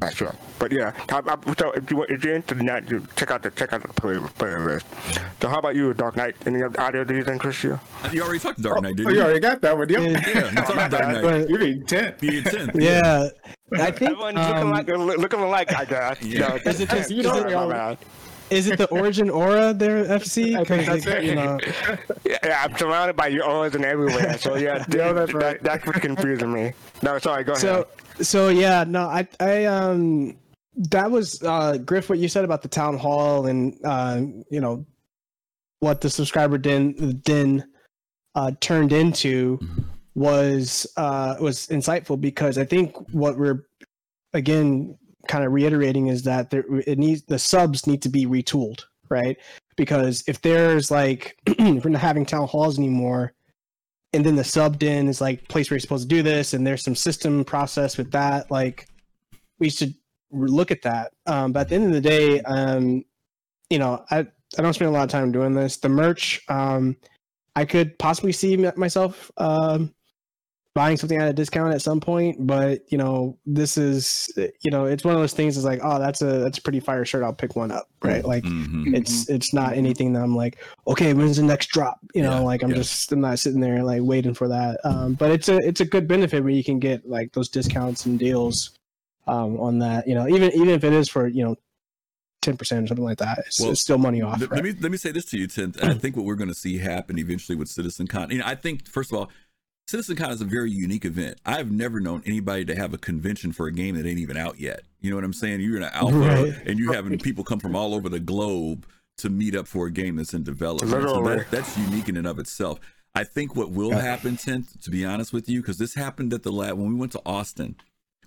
Not sure, but yeah. How, how- so if you if you're interested in that, you check out the check out the play, playlist. So how about you, Dark Knight? Any audio do you think, Chris? You? You already talked Dark Knight, Oh, didn't you you? already got that one. Yep. Yeah, you talked to Dark Knight. But- You're being 10. Be intent. yeah, I think Everyone's looking um, like looking alike, I guess. Yeah. No, Is it just- you is it- my bad. Is it the Origin Aura there, FC? I think 'Cause, that's it. you know, Yeah, yeah, I'm surrounded by your O's and everywhere. So yeah, Yeah, that's that- right. that's what's confusing me. No, sorry. Go ahead. so so yeah, no, I I um that was uh Griff what you said about the town hall and uh you know what the subscriber den din uh turned into was uh was insightful because I think what we're again kind of reiterating is that there it needs the subs need to be retooled, right? Because if there's like if we're not having town halls anymore, and then the subbed in is like place where you're supposed to do this, and there's some system process with that, like we should look at that. Um, but at the end of the day, um, you know, I I don't spend a lot of time doing this. The merch, um, I could possibly see myself um, buying something at a discount at some point, but you know, this is you know, it's one of those things. Is like, oh, that's a that's a pretty fire shirt. I'll pick one up, right? Like, Mhm. it's it's not anything that I'm like, okay, when's the next drop? You know, Yeah, like I'm yeah. just I'm not sitting there like waiting for that. Um, but it's a it's a good benefit where you can get like those discounts and deals um, on that. You know, even even if it is for you know ten percent or something like that, it's, Well, it's still money off. Let, right? let me let me say this to you, Tim. I think what we're going to see happen eventually with Citizen Con. You know, I think first of all, Citizen Con is a very unique event. I've never known anybody to have a convention for a game that ain't even out yet. You know what I'm saying? You're in an alpha, Right. and you're having people come from all over the globe to meet up for a game that's in development. So that, that's unique in and of itself. I think what will happen, Tim, to be honest with you, because this happened at the lab when we went to Austin.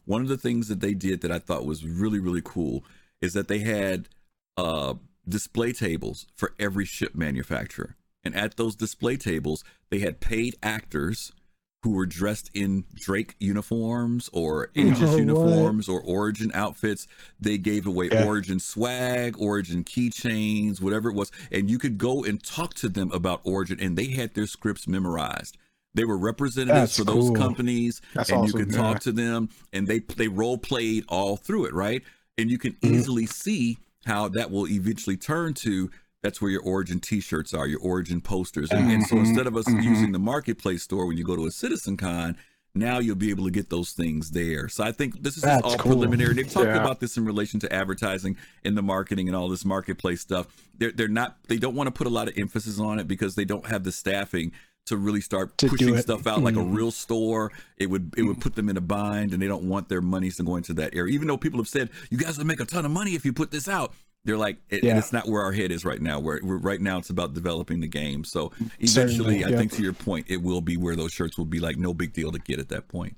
One of the things that they did that I thought was really really cool is that they had uh, display tables for every ship manufacturer. And at those display tables, they had paid actors who were dressed in Drake uniforms or Aegis Oh, what? uniforms or Origin outfits. They gave away Yeah. Origin swag, Origin keychains, whatever it was. And you could go and talk to them about Origin, and they had their scripts memorized. They were representatives That's for those cool. companies, That's and awesome, you could yeah. talk to them, and they they role played all through it, right? And you can Mm-hmm. easily see how that will eventually turn to that's where your origin t-shirts are your origin posters and, and so Mhm, instead of us mhm. using the marketplace store when you go to a citizen con now you'll be able to get those things there so i think this is just all cool. preliminary they've talked Yeah. about this in relation to advertising and the marketing and all this marketplace stuff they're, they're not they don't want to put a lot of emphasis on it because they don't have the staffing to really start To pushing stuff out like a Mhm. real store it would it would put them in a bind and they don't want their monies to go into that area even though people have said you guys will make a ton of money if you put this out They're like, it, Yeah. and it's not where our head is right now. Where we're, right now, it's about developing the game. So eventually, Certainly, I yeah. think to your point, it will be where those shirts will be like no big deal to get at that point.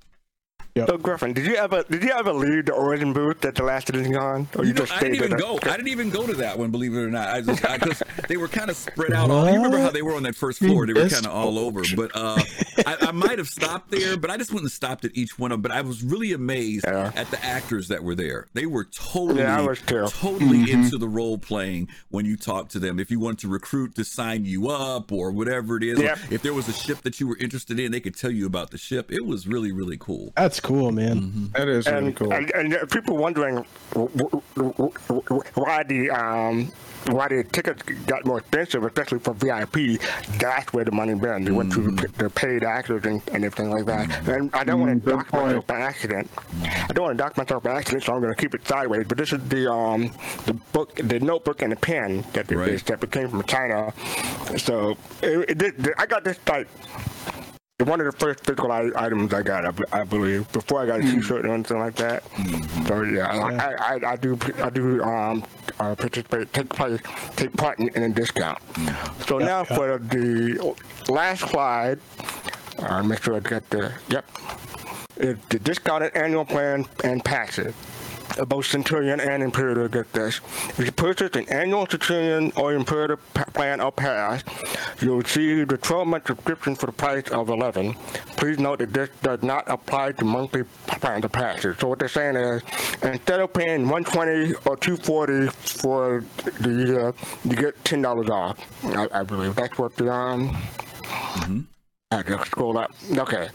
So Griffin, did you ever did you ever leave the Origin booth at the last Citizen Con, or you, You know, just I didn't even there? go. I didn't even go to that one, believe it or not. I just because they were kind of spread out. All, you remember how they were on that first floor? They were kind of all over. But uh, I, I might have stopped there, but I just went and stopped at each one of them. But I was really amazed Yeah. at the actors that were there. They were totally, Yeah, I was too. totally into the role playing when you talked to them. If you wanted to recruit to sign you up or whatever it is, Yep. if there was a ship that you were interested in, they could tell you about the ship. It was really, really cool. That's cool, man. Mm-hmm. That is really and, cool. and, and people wondering w- w- w- w- why the um, why the tickets got more expensive, especially for VIP. That's where the money been. They went to the paid actors and, and everything like that. And I don't want to dock myself by accident. I don't want to dock myself by accident, so I'm going to keep it sideways. But this is the um, the book, the notebook, and the pen that they, Right. that came from China. So it, it, it, I got this like one of the first physical I- items I got, I, I believe, before I got a T-shirt or anything like that. So yeah, I, I, I do I do um uh, participate, take place, take part in, in a discount. So now for the last slide, uh, make sure I get the yep, it's the discounted annual plan and passes. Uh, Both Centurion and Imperator get this. If you purchase an annual Centurion or Imperator plan or pass, you'll receive the 12-month subscription for the price of 11. Please note that this does not apply to monthly plans or passes. So what they're saying is, instead of paying 120 or 240 for the year, you get $10 off. I, I believe that's what the um. I just scroll up. Okay.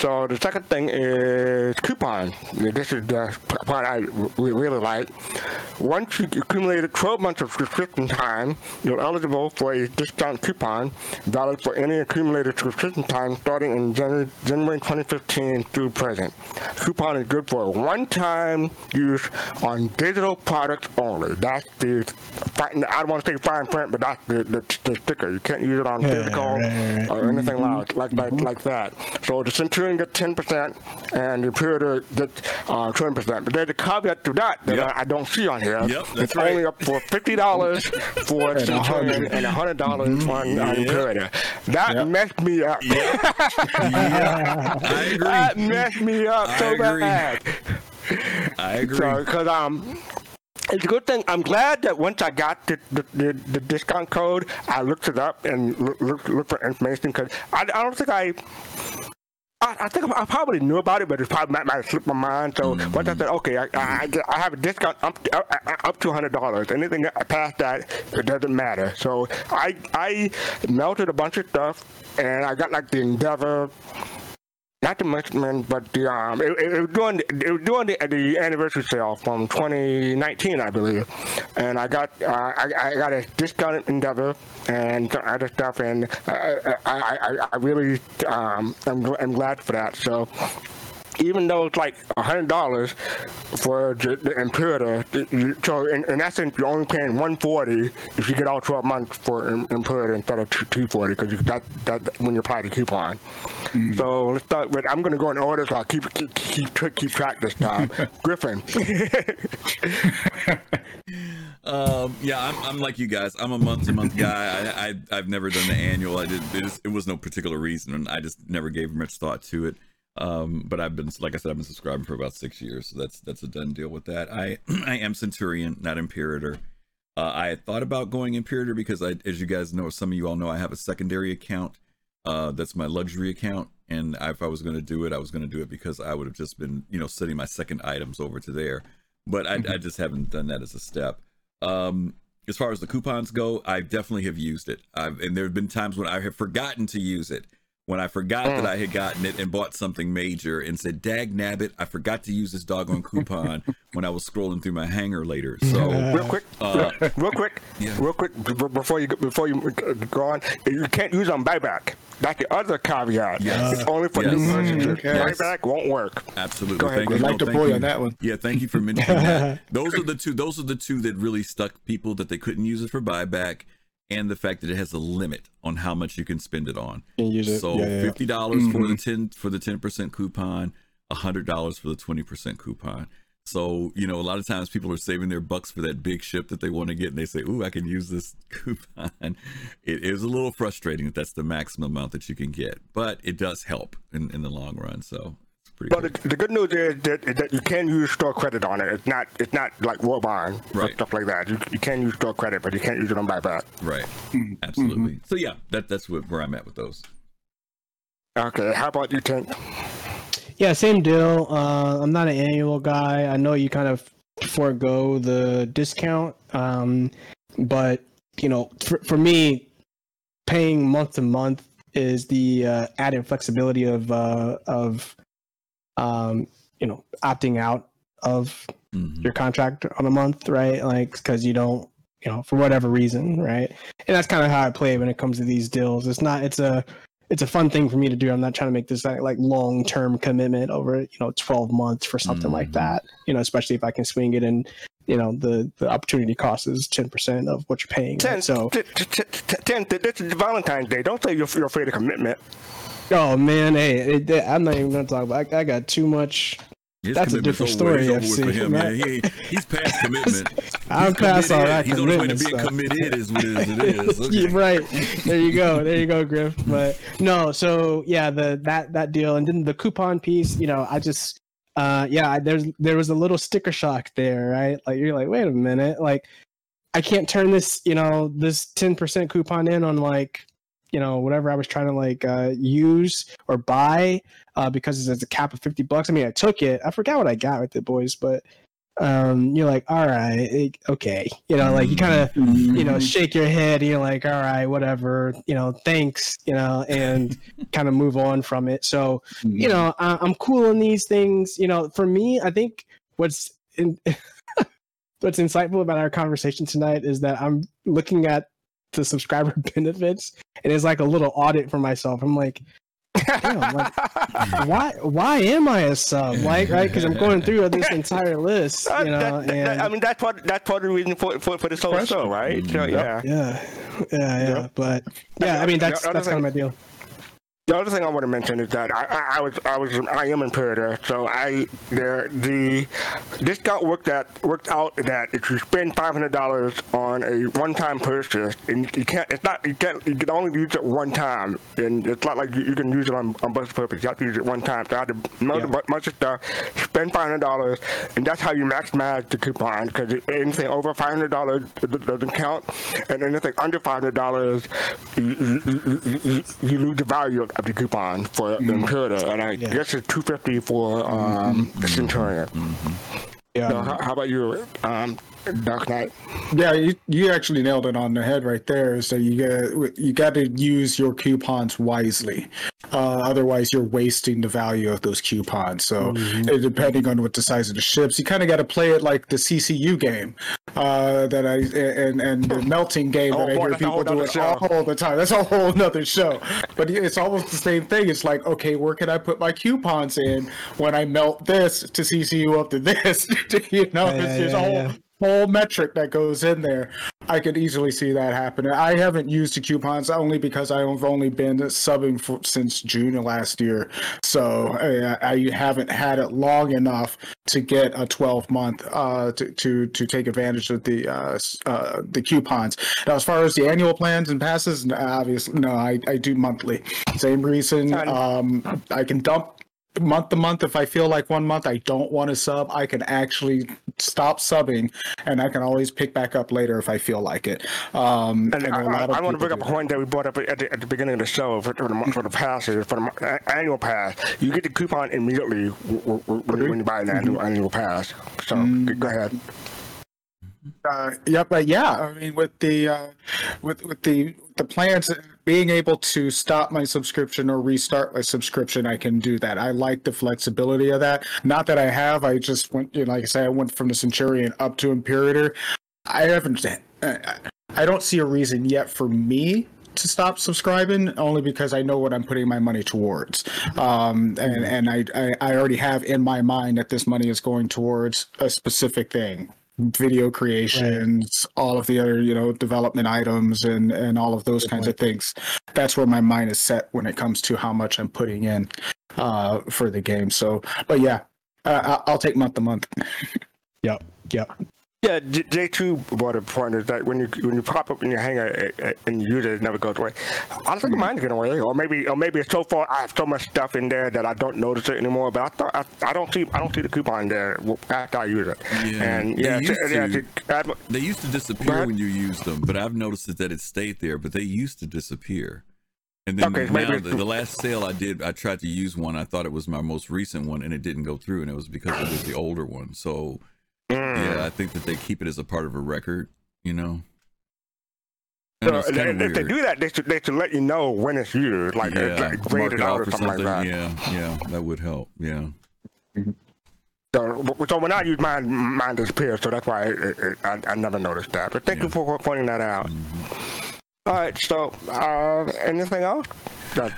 So the second thing is coupon. This is the part I re- really like. Once you accumulate 12 months of subscription time, you're eligible for a discount coupon valid for any accumulated subscription time starting in January, January 2015 through present. Coupon is good for one-time use on digital products only. That's the, I don't want to say fine print, but that's the, the, the sticker. You can't use it on physical or anything mm-hmm. like like like, like that. So the Centurion gets ten percent, and the Imperator gets uh, twenty percent. But there's a caveat to that that Yep. I, I don't see on here. Yep, it's right. only up for fifty dollars for And a Centurion hundred. and hundred dollars on. Imperator. That Yep. messed me up. yeah, I agree. that messed me up I so agree. bad. I agree. So, because um, it's a good thing. I'm glad that once I got the the, the, the discount code, I looked it up and looked look, look for information because I, I don't think I. I, I think I probably knew about it, but it probably might, might slipped my mind. So once I said, okay, I, I, I- have a discount up to, up, up to hundred dollars. Anything past that, it doesn't matter. So I I melted a bunch of stuff, and I got like the Endeavor not the Mustman, but the um, it, it, was doing it was doing the, the anniversary sale from 2019, I believe, and I got uh, I, I got a discounted Endeavor and other stuff, and I I, I, I really um, I'm, I'm glad for that. So. Even though it's like a hundred dollars for the, the Imperator, so in, in essence you're only paying one forty if you get all twelve months for Im- Imperator instead of two forty because that that when you apply the coupon. So let's start with. I'm going to go in order, so I'll keep keep keep, keep, keep track this time. Griffin. Um, yeah, I'm, I'm like you guys. I'm a month to month guy. I, I I've never done the annual. I did. It, just, it was no particular reason, and I just never gave much thought to it. Um, but I've been, like I said, I've been subscribing for about six years, so that's that's a done deal with that. I I am Centurion, not Imperator. Uh, I had thought about going Imperator because I, as you guys know, some of you all know, I have a secondary account. Uh, that's my luxury account, and if I was going to do it, I was going to do it because I would have just been, you know, sending my second items over to there. But I, I just haven't done that as a step. Um, as far as the coupons go, I definitely have used it. I've, and there have been times when I have forgotten to use it. When I forgot that mm. I had gotten it and bought something major and said, Dag nabbit, I forgot to use this doggone coupon when I was scrolling through my hangar later. So real quick, Uh, real quick, yeah. real quick b- b- before you go- before you uh, go on, you can't use on buyback. That's the other caveat. Yes. It's only for Yes. new purchases. Mm-hmm. Yes. Buyback won't work. Absolutely. Go ahead, Thank Greg. you. I'd No, like to thank pull you you. on that one. Yeah, thank you for mentioning that. Those are the two. Those are the two that really stuck people that they couldn't use it for buyback, and the fact that it has a limit on how much you can spend it on. Can use it. So Yeah, yeah, yeah. fifty dollars for the mm-hmm. ten for the ten percent coupon, hundred dollars for the twenty percent coupon. So, you know, a lot of times people are saving their bucks for that big ship that they want to get and they say, Ooh, I can use this coupon. It is a little frustrating that that's the maximum amount that you can get, but it does help in, in the long run. So pretty But good. the, the good news is that, that you can use store credit on it. It's not it's not like War Bond or stuff like that. You, you can use store credit, but you can't use it on buyback. Right. Absolutely. So yeah, that that's where I'm at with those. Okay, how about you, Tank? Yeah, same deal. Uh, I'm not an annual guy. I know you kind of forego the discount, um, but you know, for, for me, paying month to month is the uh, added flexibility of uh, of um, you know opting out of Mhm. your contract on a month, right? Like because you don't, you know, for whatever reason, right? And that's kind of how I play when it comes to these deals. It's not. It's a it's a fun thing for me to do. I'm not trying to make this like, like long term commitment over you know 12 months for something like Mhm. that. You know, especially if I can swing it and you know the the opportunity cost is 10 percent of what you're paying. Ten, right? So ten, this is Valentine's Day. Don't say you're, you're afraid of commitment. oh man, hey, it, I'm not even gonna talk about. I, I got too much. His That's a different story, over FC, for him, right? man. He, he's past commitment. I'm past all that He's on his way to being stuff. committed, is what it is. It is. Okay. Yeah, right. There you go. There you go, Griff. But no, so yeah, the that that deal, and then the coupon piece. You know, I just, uh, yeah, there's there was a little sticker shock there, right? Like you're like, wait a minute, like I can't turn this, you know, this ten percent coupon in on like, you know, whatever I was trying to like uh, use or buy, uh, because it's a cap of fifty bucks. I mean, I took it. I forgot what I got with it, boys, but. Um, you're like, all right, eh, okay, you know, like you kind of you know shake your head you're like all right whatever you know thanks you know and kind of move on from it so you know I, i'm cool on these things you know for me i think what's in, what's insightful about our conversation tonight is that i'm looking at the subscriber benefits and it's like a little audit for myself. I'm like Damn, like, why why am i a sub? Like right? Because i'm going through this entire list you know that- that- and I mean, that's part that's part of the reason for for, for this whole show, right? So, mm, yeah. yeah. Yeah yeah Yeah. but yeah i mean that's that's kind of my deal The other thing I want to mention is that I, I, I was I was I am Imperator, so I there the discount worked that worked out that if you spend five hundred dollars on a one time purchase and you can't it's not you can't you can only use it one time and it's not like you, you can use it on on of purpose. You have to use it one time. So I had to melt Yeah. a bunch of stuff, spend five hundred dollars, and that's how you maximize the coupon because anything over five hundred dollars doesn't count, and anything under five hundred dollars you, you, you, you, you lose the value of, of the coupon for the Imperator, and I guess it's two fifty for um, the Centurion. yeah. So how, how about you, um, Dark Knight? Yeah, you, you actually nailed it on the head right there. So you got you got to use your coupons wisely. Uh, otherwise, you're wasting the value of those coupons. So uh, depending on what the size of the ships, you kind of got to play it like the CCU game uh, that I and and the melting game Oh, that I hear people do it show. all the time. That's a whole nother show. But it's almost the same thing. It's like, okay, where can I put my coupons in when I melt this to CCU up to this? you know, Yeah, it's, yeah, a whole yeah. Whole metric that goes in there. I could easily see that happening. I haven't used the coupons only because I've only been subbing for, since June of last year, so uh, I haven't had it long enough to get a 12 month uh, to, to to take advantage of the uh, uh, the coupons. Now, as far as the annual plans and passes, obviously no, I, I do monthly. Same reason. Um, I can dump month to month if i feel like one month i don't want to sub i can actually stop subbing and i can always pick back up later if i feel like it um And and I, a lot of I, want to bring up a point that we brought up at the, at the beginning of the show for, for, the, for the passes, for the annual pass. You get the coupon immediately when, when you buy an annual, annual pass. So go ahead. Uh, yeah, but yeah, I mean, with the uh, with with the the plans, uh, being able to stop my subscription or restart my subscription, I can do that. I like the flexibility of that. Not that I have. I just went, you know, like I said, I went from the Centurion up to Imperator. I haven't. I don't see a reason yet for me to stop subscribing only because I know what I'm putting my money towards. Um, and and I, I, I already have in my mind that this money is going towards a specific thing video creations all of the other you know development items and and all of those kinds of things that's where my mind is set when it comes to how much i'm putting in uh for the game so but yeah Uh, I- I'll take month to month. Yep. Yep. Yeah, J- J2 brought a point is that when you when you pop up in your hangar uh, uh, and you use it, it never goes away. I don't think mine is going away, or maybe or maybe it's so far I have so much stuff in there that I don't notice it anymore. But I thought I, I don't see I don't see the coupon there after I use it. Yeah, and they yeah, used to- yeah, to. They used to disappear when you used them, but I've noticed that it stayed there. But they used to disappear. And then Okay, now maybe- the, the last sale I did, I tried to use one. I thought it was my most recent one, and it didn't go through, and it was because it was the older one. So Mm. yeah, I think that they keep it as a part of a record. You know. Know, So, it's if they do that, they should they should let you know when it's used, like, yeah, it's like graded out or something like that. Yeah, yeah, that would help. Yeah. So, so when I use mine, mine disappears. So that's why it, it, it, I, I never noticed that. But thank you for pointing that out. All right. So, uh, anything else? That,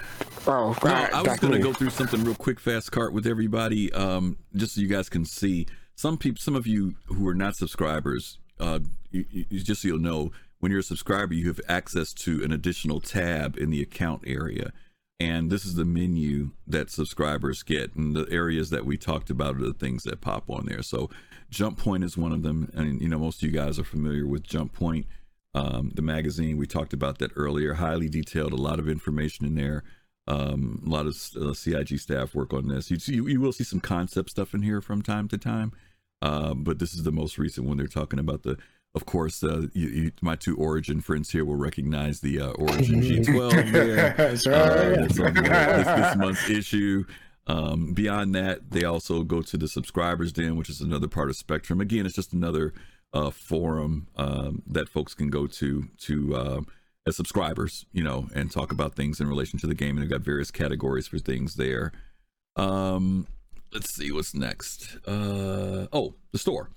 oh, No, right, I was going to go through something real quick, fast cart with everybody, um, just so you guys can see. Some people, some of you who are not subscribers, uh, you, you, just so you'll know, when you're a subscriber, you have access to an additional tab in the account area, and this is the menu that subscribers get, and the areas that we talked about are the things that pop on there. So, Jump Point is one of them, and you know most of you guys are familiar with Jump Point, um, the magazine. We talked about that earlier. Highly detailed, a lot of information in there um a lot of uh, CIG staff work on this. You see you will see some concept stuff in here from time to time um but this is the most recent one. They're talking about the of course uh you, you, my two origin friends here will recognize the uh, origin g12 there That's uh, right. that's on this, this month's issue. Um beyond that they also go to the subscribers den which is another part of spectrum. Again it's just another uh forum um that folks can go to to um as subscribers, you know, and talk about things in relation to the game. And they've got various categories for things there. Um, let's see what's next. Uh, oh, the store.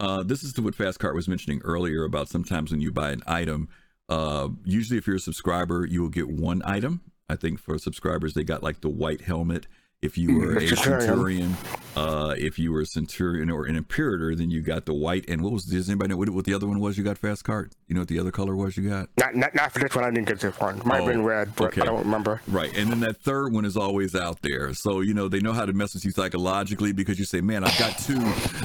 Uh, this is what Fast Cart was mentioning earlier about sometimes when you buy an item. Uh, usually, if you're a subscriber, you will get one item. I think for subscribers, they got like the white helmet. If you were a Centurion. uh, if you were a centurion or an imperator, then you got the white. And what was does anybody know what, what the other one was? You got fast cart. You know what the other color was? You got Not, not, not for this one. I didn't get this one. Might have been Oh, red, but okay. I don't remember. Right. And then that third one is always out there. So, you know, they know how to mess with you psychologically because you say, man, I've got two.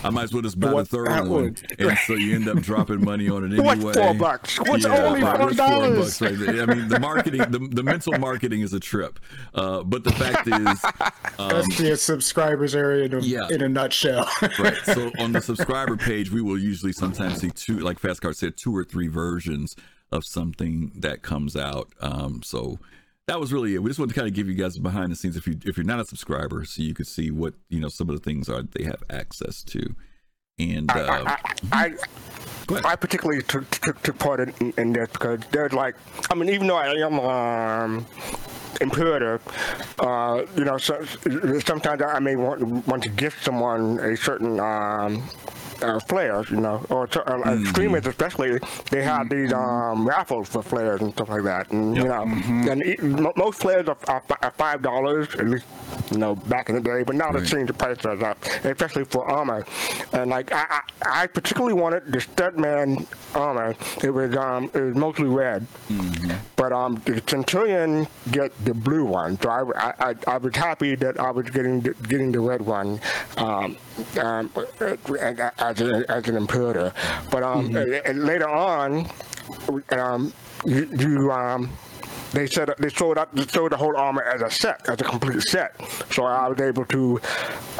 I might as well just buy the third one. one? And so you end up dropping money on it anyway. What's four bucks? What's only four dollars? right? I mean, the marketing, the, the mental marketing is a trip. Uh, but the fact is, um, That's the subscribers area in a, yeah. in a nutshell. right. So on the subscriber page, we will usually sometimes see two, like Fast Cart said, two or three versions of something that comes out. Um, so that was really it. We just wanted to kind of give you guys behind the scenes if you if you're not a subscriber, so you could see what you know some of the things are that they have access to. And uh, I, I. I particularly took, took, took part in, in this because there's like, I mean, even though I am um, uh, you know, so, sometimes I may want want to gift someone a certain um, uh, flares, you know, or to, uh, uh, streamers especially. They have these um, raffles for flares and stuff like that, and you know, and e- mo- most flares are, are, are five dollars at least. You know, back in the day, but now Right. they're seeing the price goes up, especially for armor. And like I, I, I particularly wanted the Studman armor. It was um, it was mostly red, but um, the Centurion get the blue one. So I, I, I, I was happy that I was getting the, getting the red one, um, um, as, a, as an imperator. But um, and later on, um, you, you um. They said they sold out, they sold the whole armor as a set, as a complete set. So I was able to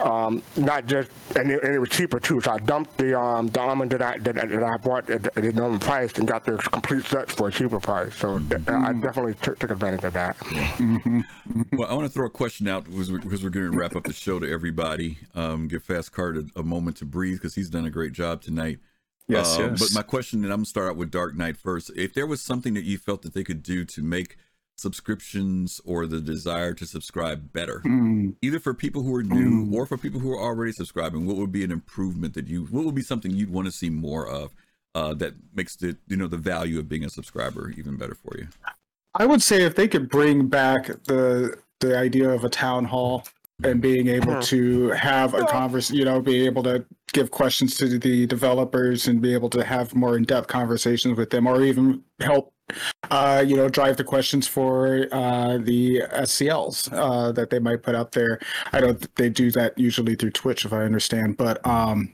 um, not just, and it, and it was cheaper too. So I dumped the um, the armor that I that, that I bought at, the normal price and got the complete set for a cheaper price. So th- I definitely took, took advantage of that. well, I want to throw a question out because we're, because we're going to wrap up the show to everybody. Um, give Fast Cart a, a moment to breathe because he's done a great job tonight. Yes, Uh, yes. But my question, and I'm gonna start out with Dark Knight first. If there was something that you felt that they could do to make subscriptions or the desire to subscribe better, Mm. either for people who are new or for people who are already subscribing, what would be an improvement that you? What would be something you'd want to see more of uh, that makes the you know the value of being a subscriber even better for you? I would say if they could bring back the the idea of a town hall and being able to have a converse, you know, be able to give questions to the developers and be able to have more in-depth conversations with them, or even help uh, you know, drive the questions for uh, the SCLs uh, that they might put out there. I don't. They do that usually through Twitch, if I understand. But um,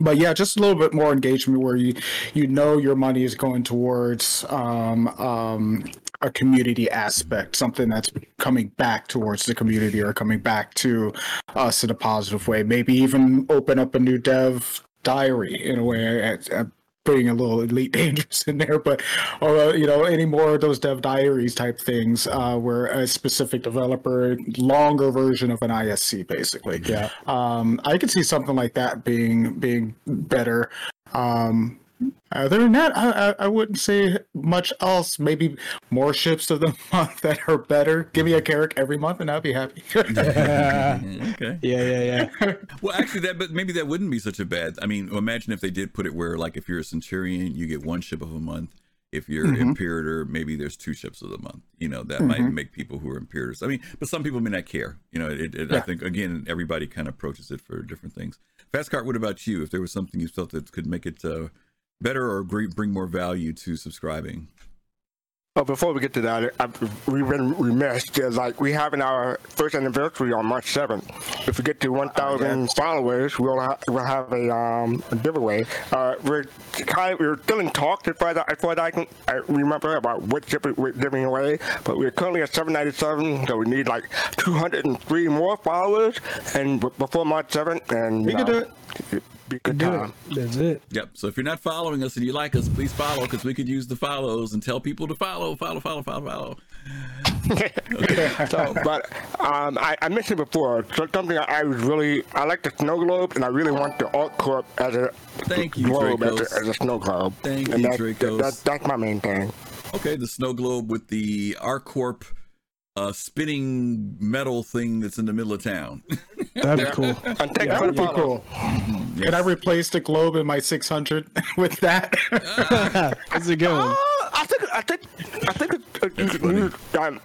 but yeah, just a little bit more engagement where you you know your money is going towards um, um, a community aspect, something that's coming back towards the community or coming back to us in a positive way. Maybe even open up a new dev diary in a way. At, at putting a little elite dangerous in there, but or uh, you know any more of those dev diaries type things uh, where a specific developer longer version of an ISC basically. Yeah. Um, I could see something like that being being better. Um, other than that, I, I, I wouldn't say much else. Maybe more ships of the month that are better. Give me a Carrack every month, and I'll be happy. okay. Yeah, yeah, yeah. Well, actually, that but maybe that wouldn't be such a bad. I mean, imagine if they did put it where, like, if you're a Centurion, you get one ship of a month. If you're Mhm. Imperator, maybe there's two ships of the month. You know, that might Mhm. make people who are Imperators. I mean, but some people may not care. You know, it, it, I think again, everybody kind of approaches it for different things. Fast Cart, what about you? If there was something you felt that could make it uh, better or great, bring more value to subscribing? But before we get to that, I, we've been remiss. There's like we having our first anniversary on March 7th. If we get to 1,000 followers, we'll ha- we'll have a, um, a giveaway. Uh, we're kind of, we're still in talks as far as, I- as far as I can I remember about what we're giving away. But we're currently at 797, so we need like 203 more followers, and b- before March 7th, and We you can know, do it. It'd Be a good Do time. That's it. Yep. So if you're not following us and you like us, please follow because we could use the follows and tell people to follow, follow, follow, follow, follow. so, but um, I, I mentioned before so something I, I was really I like the snow globe and I really want the ArcCorp as a Thank you, globe as Dracos. a, as a snow globe. Thank and you, that, Dracos. That, that's my main thing. Okay, the snow globe with the ArcCorp uh, spinning metal thing that's in the middle of town. That'd be cool. And that'd be the follow. cool. Can I replace the globe in my 600 with that? That's a good one. Uh, I think I think I think it, it, That's you- funny. you- um,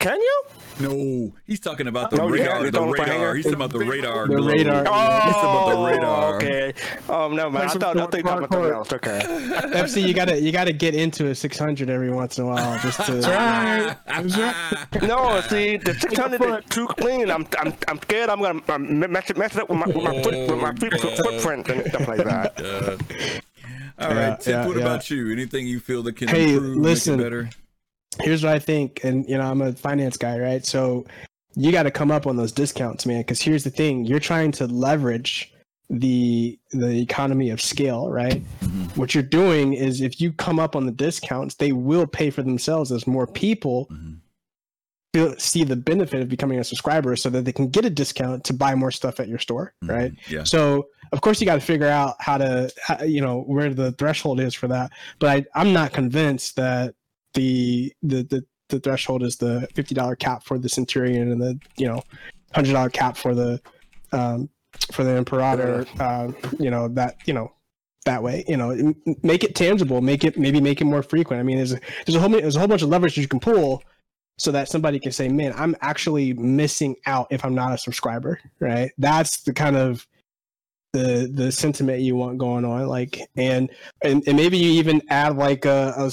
can you? No, he's talking about the No, radar. it's The radar. fire. He's talking about the radar. The globe. radar. Oh, He's talking about the radar. Okay. Um, no, man. I thought I some think about something else. Okay. FC, you gotta you gotta get into a 600 every once in a while just to. right. That's right. No, see, the 600 is too clean. I'm, I'm, I'm scared. I'm gonna um, mess it, mess it up with my, with my, foot, with my feet, footprint and stuff like that. Uh, all Yeah, right, Tip. yeah, what yeah. about you? Anything you feel that can Hey, improve, listen. make it better? Here's what I think, and you know I'm a finance guy, right? So you got to come up on those discounts, man. Because here's the thing: you're trying to leverage the the economy of scale, right? Mhm. What you're doing is if you come up on the discounts, they will pay for themselves as more people Mhm. feel, see the benefit of becoming a subscriber, so that they can get a discount to buy more stuff at your store, right? Mhm. Yeah. So of course you got to figure out how to, how, you know, where the threshold is for that. But I, I'm not convinced that the the the, the threshold is the fifty dollar cap for the Centurion and the you know hundred dollar cap for the um, for the Imperator. Um, you know that you know that way. You know, make it tangible. Make it maybe make it more frequent. I mean, there's a, there's a whole there's a whole bunch of levers you can pull. So that somebody can say, "Man, I'm actually missing out if I'm not a subscriber." Right? That's the kind of the the sentiment you want going on like and and, and maybe you even add like a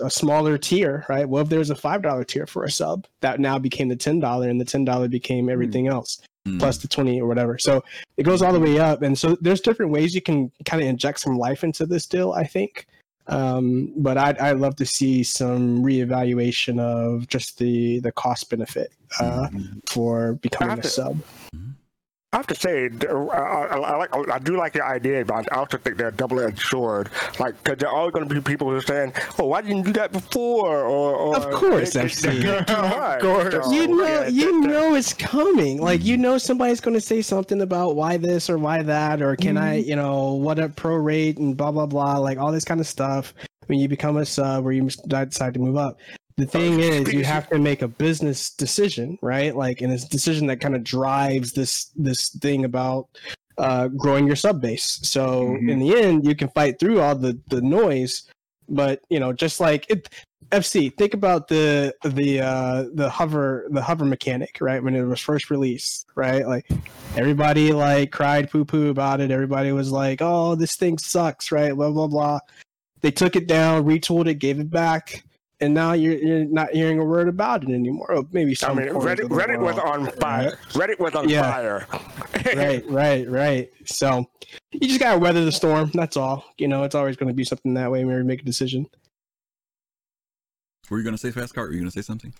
a smaller tier right? Well if there's a five dollar tier for a sub that now became the ten dollar and the ten dollar became everything else Mhm. plus the 20 or whatever. So it goes all the way up and so there's different ways you can kind of inject some life into this deal i think. Um, but I'd, I'd love to see some reevaluation of just the the cost benefit uh, for becoming a After- sub I have to say, I, uh, uh, I, I like, I do like the idea, but I also think they're a double-edged sword. Like, because there are always going to be people who are saying, "Oh, why didn't you do that before?" Or, or Of course, they- FC. they're too hard. Of course. So, you know yeah, you that- that- know it's coming like you know somebody's going to say something about why this or why that or can i mm-hmm. you know what a prorate and blah blah blah like all this kind of stuff when you become a sub or you decide to move up the thing is you have to make a business decision right like and it's a decision that kind of drives this this thing about uh, growing your sub base so Mhm. in the end you can fight through all the the noise but you know just like it FC, think about the the uh the hover the hover mechanic, right? When it was first released, right? Like everybody like cried poo poo about it. Everybody was like, "Oh, this thing sucks," right? Blah blah blah. they took it down, retooled it, gave it back, and now you're, you're not hearing a word about it anymore. Or maybe I some. mean, Reddit, Reddit was on fire. Reddit was on Yeah. fire. right, right, right. So you just gotta weather the storm. That's all. You know, it's always going to be something that way when we make a decision. Were you going to say fast cart? Were you going to say something?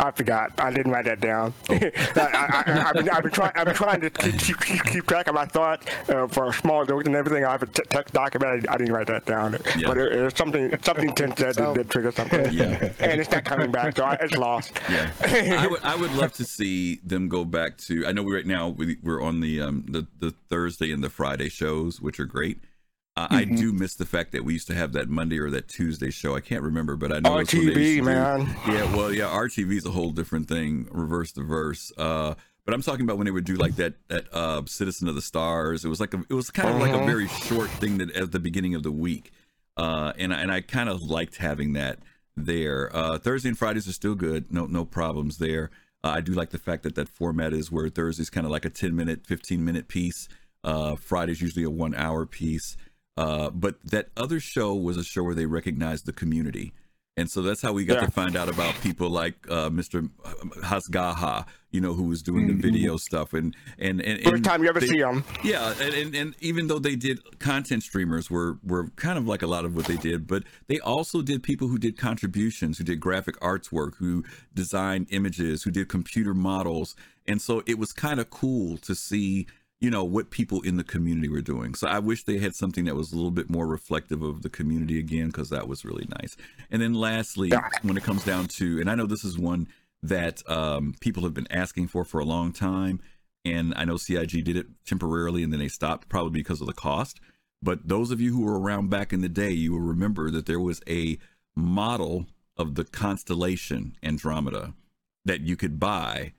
I forgot. I didn't write that down. Oh. I, I, I, I've been, I've been trying. I've been trying to keep, keep, keep, keep track of my thoughts uh, for a small jokes and everything. I have a t- text document. I, I didn't write that down, Yeah. but it, it's something. Something Tim said that, that triggered something. Yeah. and it's not coming back, so I, it's lost. Yeah, I would I would love to see them go back to. I know we right now we, we're on the um the the Thursday and the Friday shows, which are great. Uh, I Mm-hmm. do miss the fact that we used to have that Monday or that Tuesday show. I can't remember, but I know RTV, to do- man. Yeah, well, yeah, RTV is a whole different thing, reverse the verse. Uh, but I'm talking about when they would do like that that uh, Citizen of the Stars. It was like a, it was kind of like a Uh-huh. very short thing that at the beginning of the week, uh, and I- and I kind of liked having that there. Uh, Thursday and Fridays are still good. No no problems there. Uh, I do like the fact that that format is where Thursday's kind of like a 10 minute, 15 minute piece. Uh, Friday's usually a one hour piece. Uh, but that other show was a show where they recognized the community. And so that's how we got Yeah. to find out about people like uh, Mr. Hasgaha, you know, who was doing the video stuff. And, and, and, First time you ever they- see them. yeah, and, and and even though they did content streamers were were kind of like a lot of what they did, but they also did people who did contributions, who did graphic arts work, who designed images, who did computer models, and so it was kind of cool to see you know what people in the community were doing. So I wish they had something that was a little bit more reflective of the community again, because that was really nice. And then lastly, when it comes down to, and I know this is one that um, people have been asking for for a long time and I know CIG did it temporarily and then they stopped probably because of the cost. But those of you who were around back in the day, you will remember that there was a model of the constellation Andromeda that you could buy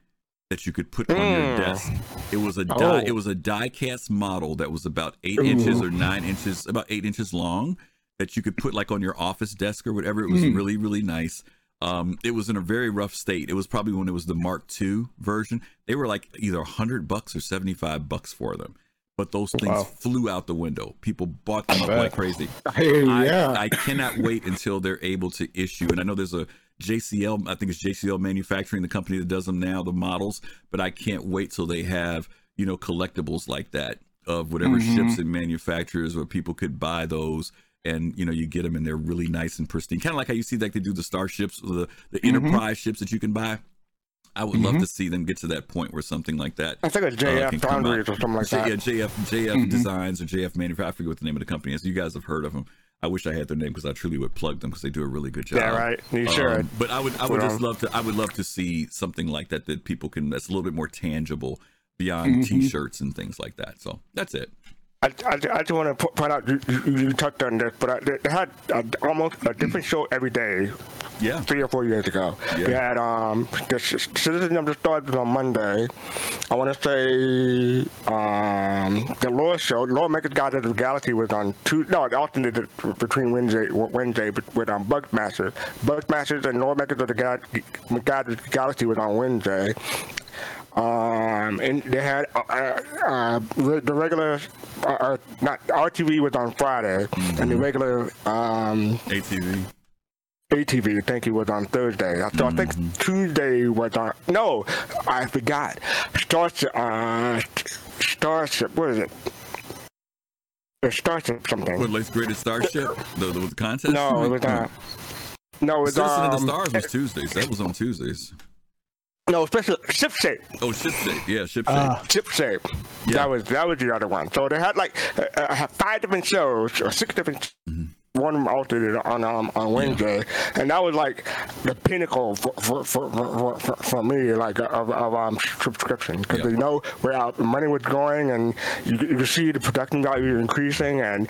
that you could put on your Mm. desk. It was a die, Oh. it was a die cast model that was about eight inches or nine inches, about eight inches long that you could put like on your office desk or whatever. It was really, really nice. Um, it was in a very rough state. It was probably when it was the Mark II version. They were like either 100 bucks or 75 bucks for them. But those things Wow. flew out the window. People bought them up like crazy. Hey, I, yeah. I cannot wait until they're able to issue. And I know there's a JCL, I think it's JCL Manufacturing, the company that does them now, the models. But I can't wait till they have, you know, collectibles like that of whatever ships mm-hmm. and manufacturers where people could buy those. And you know you get them and they're really nice and pristine, kind of like how you see like they do the starships, the the mm-hmm. Enterprise ships that you can buy. I would love mm-hmm. to see them get to that point where something like that I think it's uh, JF come Foundries or something like J- that. Yeah, JF JF Designs or JF Manufacturing. I forget what the name of the company is. You guys have heard of them. I wish I had their name because I truly would plug them because they do a really good job. Yeah, right. You Um, should. but I would I would just love to I would love to see something like that that people can that's a little bit more tangible beyond t-shirts and things like that. So that's it. I, I, I just want to point out you, you, you touched on this, but I, they had uh, almost a different show every day Yeah. three or four years ago. Yeah. We had um, the Citizen of the Stars was on Monday. I want to say um, the Law Show, Loremakers Guide to the Galaxy was on Tuesday. No, it alternated between Wednesday, Wednesday with, with um, Bugsmashers. Bugsmashers and Loremakers of the Ga- Guide to the Galaxy was on Wednesday. Um, and they had uh, uh, uh, re- the regular, uh, uh, not RTV was on Friday, and the regular um, ATV. ATV, thank you, was on Thursday. So I think Tuesday was on. No, I forgot. Starship, uh, Starship, what is it? The Starship something. What latest greatest starship? The, the, the contest? no, it was not. no, it was Citizen of the um, Stars was Tuesdays. That was on Tuesdays. No, special ship shape. Oh, ship shape. Yeah, ship shape. Ah. Chip shape. Yeah. That was that was the other one. So they had like uh, uh, five different shows or six different. One of them altered on um, on Wednesday, and that was like the pinnacle for for for, for, for, for me, like of, of um subscription, because Yeah. you know where our money was going, and you, you could see the production value increasing, and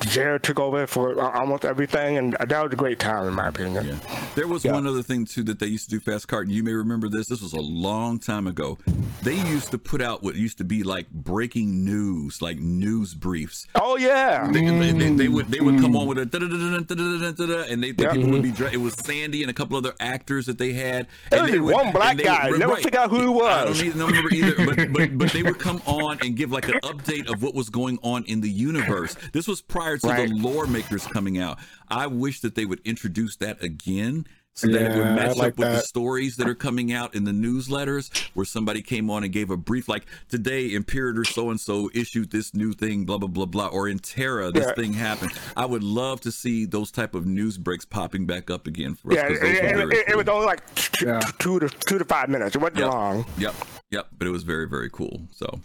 Jared took over for uh, almost everything, and that was a great time in my opinion. Yeah. There was one other thing too that they used to do fast cart, and you may remember this. This was a long time ago. They used to put out what used to be like breaking news, like news briefs. Oh yeah. They, they, they, they would they would come on with went and they, the Yeah. people would be it was Sandi and a couple other actors that they had. There and was they would- one black guy. would- Never figure out who he I don't was. either, remember either, but, but but they would come on and give like an update of what was going on in the universe. This was prior to Right. the lore makers coming out. I wish that they would introduce that again. So that it would match like up with the stories that are coming out in the newsletters where somebody came on and gave a brief like today imperator so and so issued this new thing blah blah blah blah or in terra this Yeah. thing happened i would love to see those type of news breaks popping back up again for us Yeah, 'cause it, it, very it, it was only like two, Yeah. two to two to five minutes. It wasn't Yep. long. Yep, yep. But it was very, very cool. So,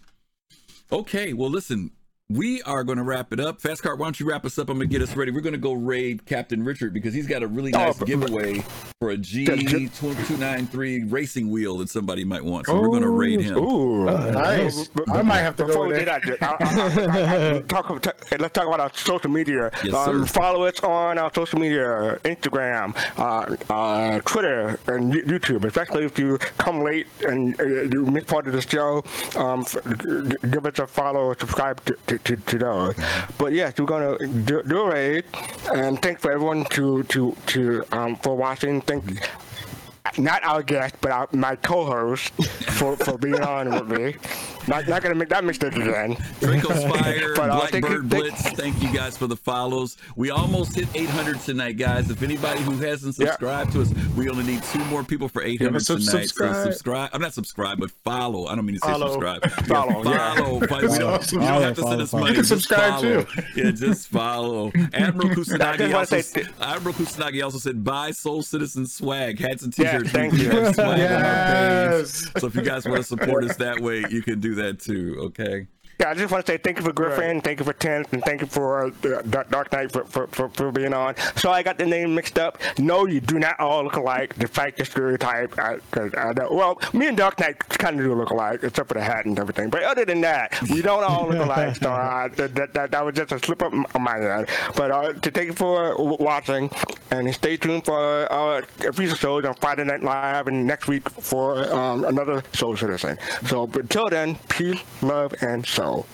okay. Well, listen, we are going to wrap it up. Fast Cart, why don't you wrap us up? I'm going to get us ready. We're going to go raid Captain Richard because he's got a really Oh, nice but- giveaway for a Ju- G293 racing wheel that somebody might want. So we're going to raid him. Ooh, Nice. I might have to Before go we there. do that, I- I- I- I- talk, talk- let's talk about our social media. Yes, um, sir. follow us on our social media, Instagram, uh, uh, Twitter, and YouTube. Especially if you come late and uh, you miss part of the show, um, give us a follow, or subscribe to, to, to, to those. But yes, we're gonna do, do raid, and thanks for everyone to to to um, for watching. Thank. Not our guest, but our, my co-host for, for being on with me. Not, not gonna make that mistake again. Draco Spire, But, uh, thank you- Blackbird thank- Blitz, thank you guys for the follows. We almost hit 800 tonight, guys. If anybody who hasn't Yeah. subscribed to us, we only need two more people for 800 sub- tonight. subscribe. So subscribe. I'm not subscribe, but follow. I don't mean to say Follow. subscribe. Follow, yeah. follow. Follow. You don't have to Follow, send us money. You can subscribe, follow. too. Yeah, just follow. Admiral I Kusanagi also, say Admiral Kusanagi also said, buy Soul Citizen swag, hats and t-shirts. thank you. have swag on our page. Yes. So if you guys want to support us that way, you can do that too. Okay. Yeah, I just want to say thank you for Griffin, thank you for Tenth, and thank you for uh, Dark Knight for, for, for, for being on. So I got the name mixed up. No, you do not all look alike. Despite the stereotype, I, 'cause I well, me and Dark Knight kind of do look alike, except for the hat and everything. But other than that, we don't all look alike. So uh, that, that, that, that was just a slip up on my end. But uh, to thank you for watching, and stay tuned for our future shows on Friday Night Live and next week for um, another Soul Citizen. So until then, peace, love, and soul. now.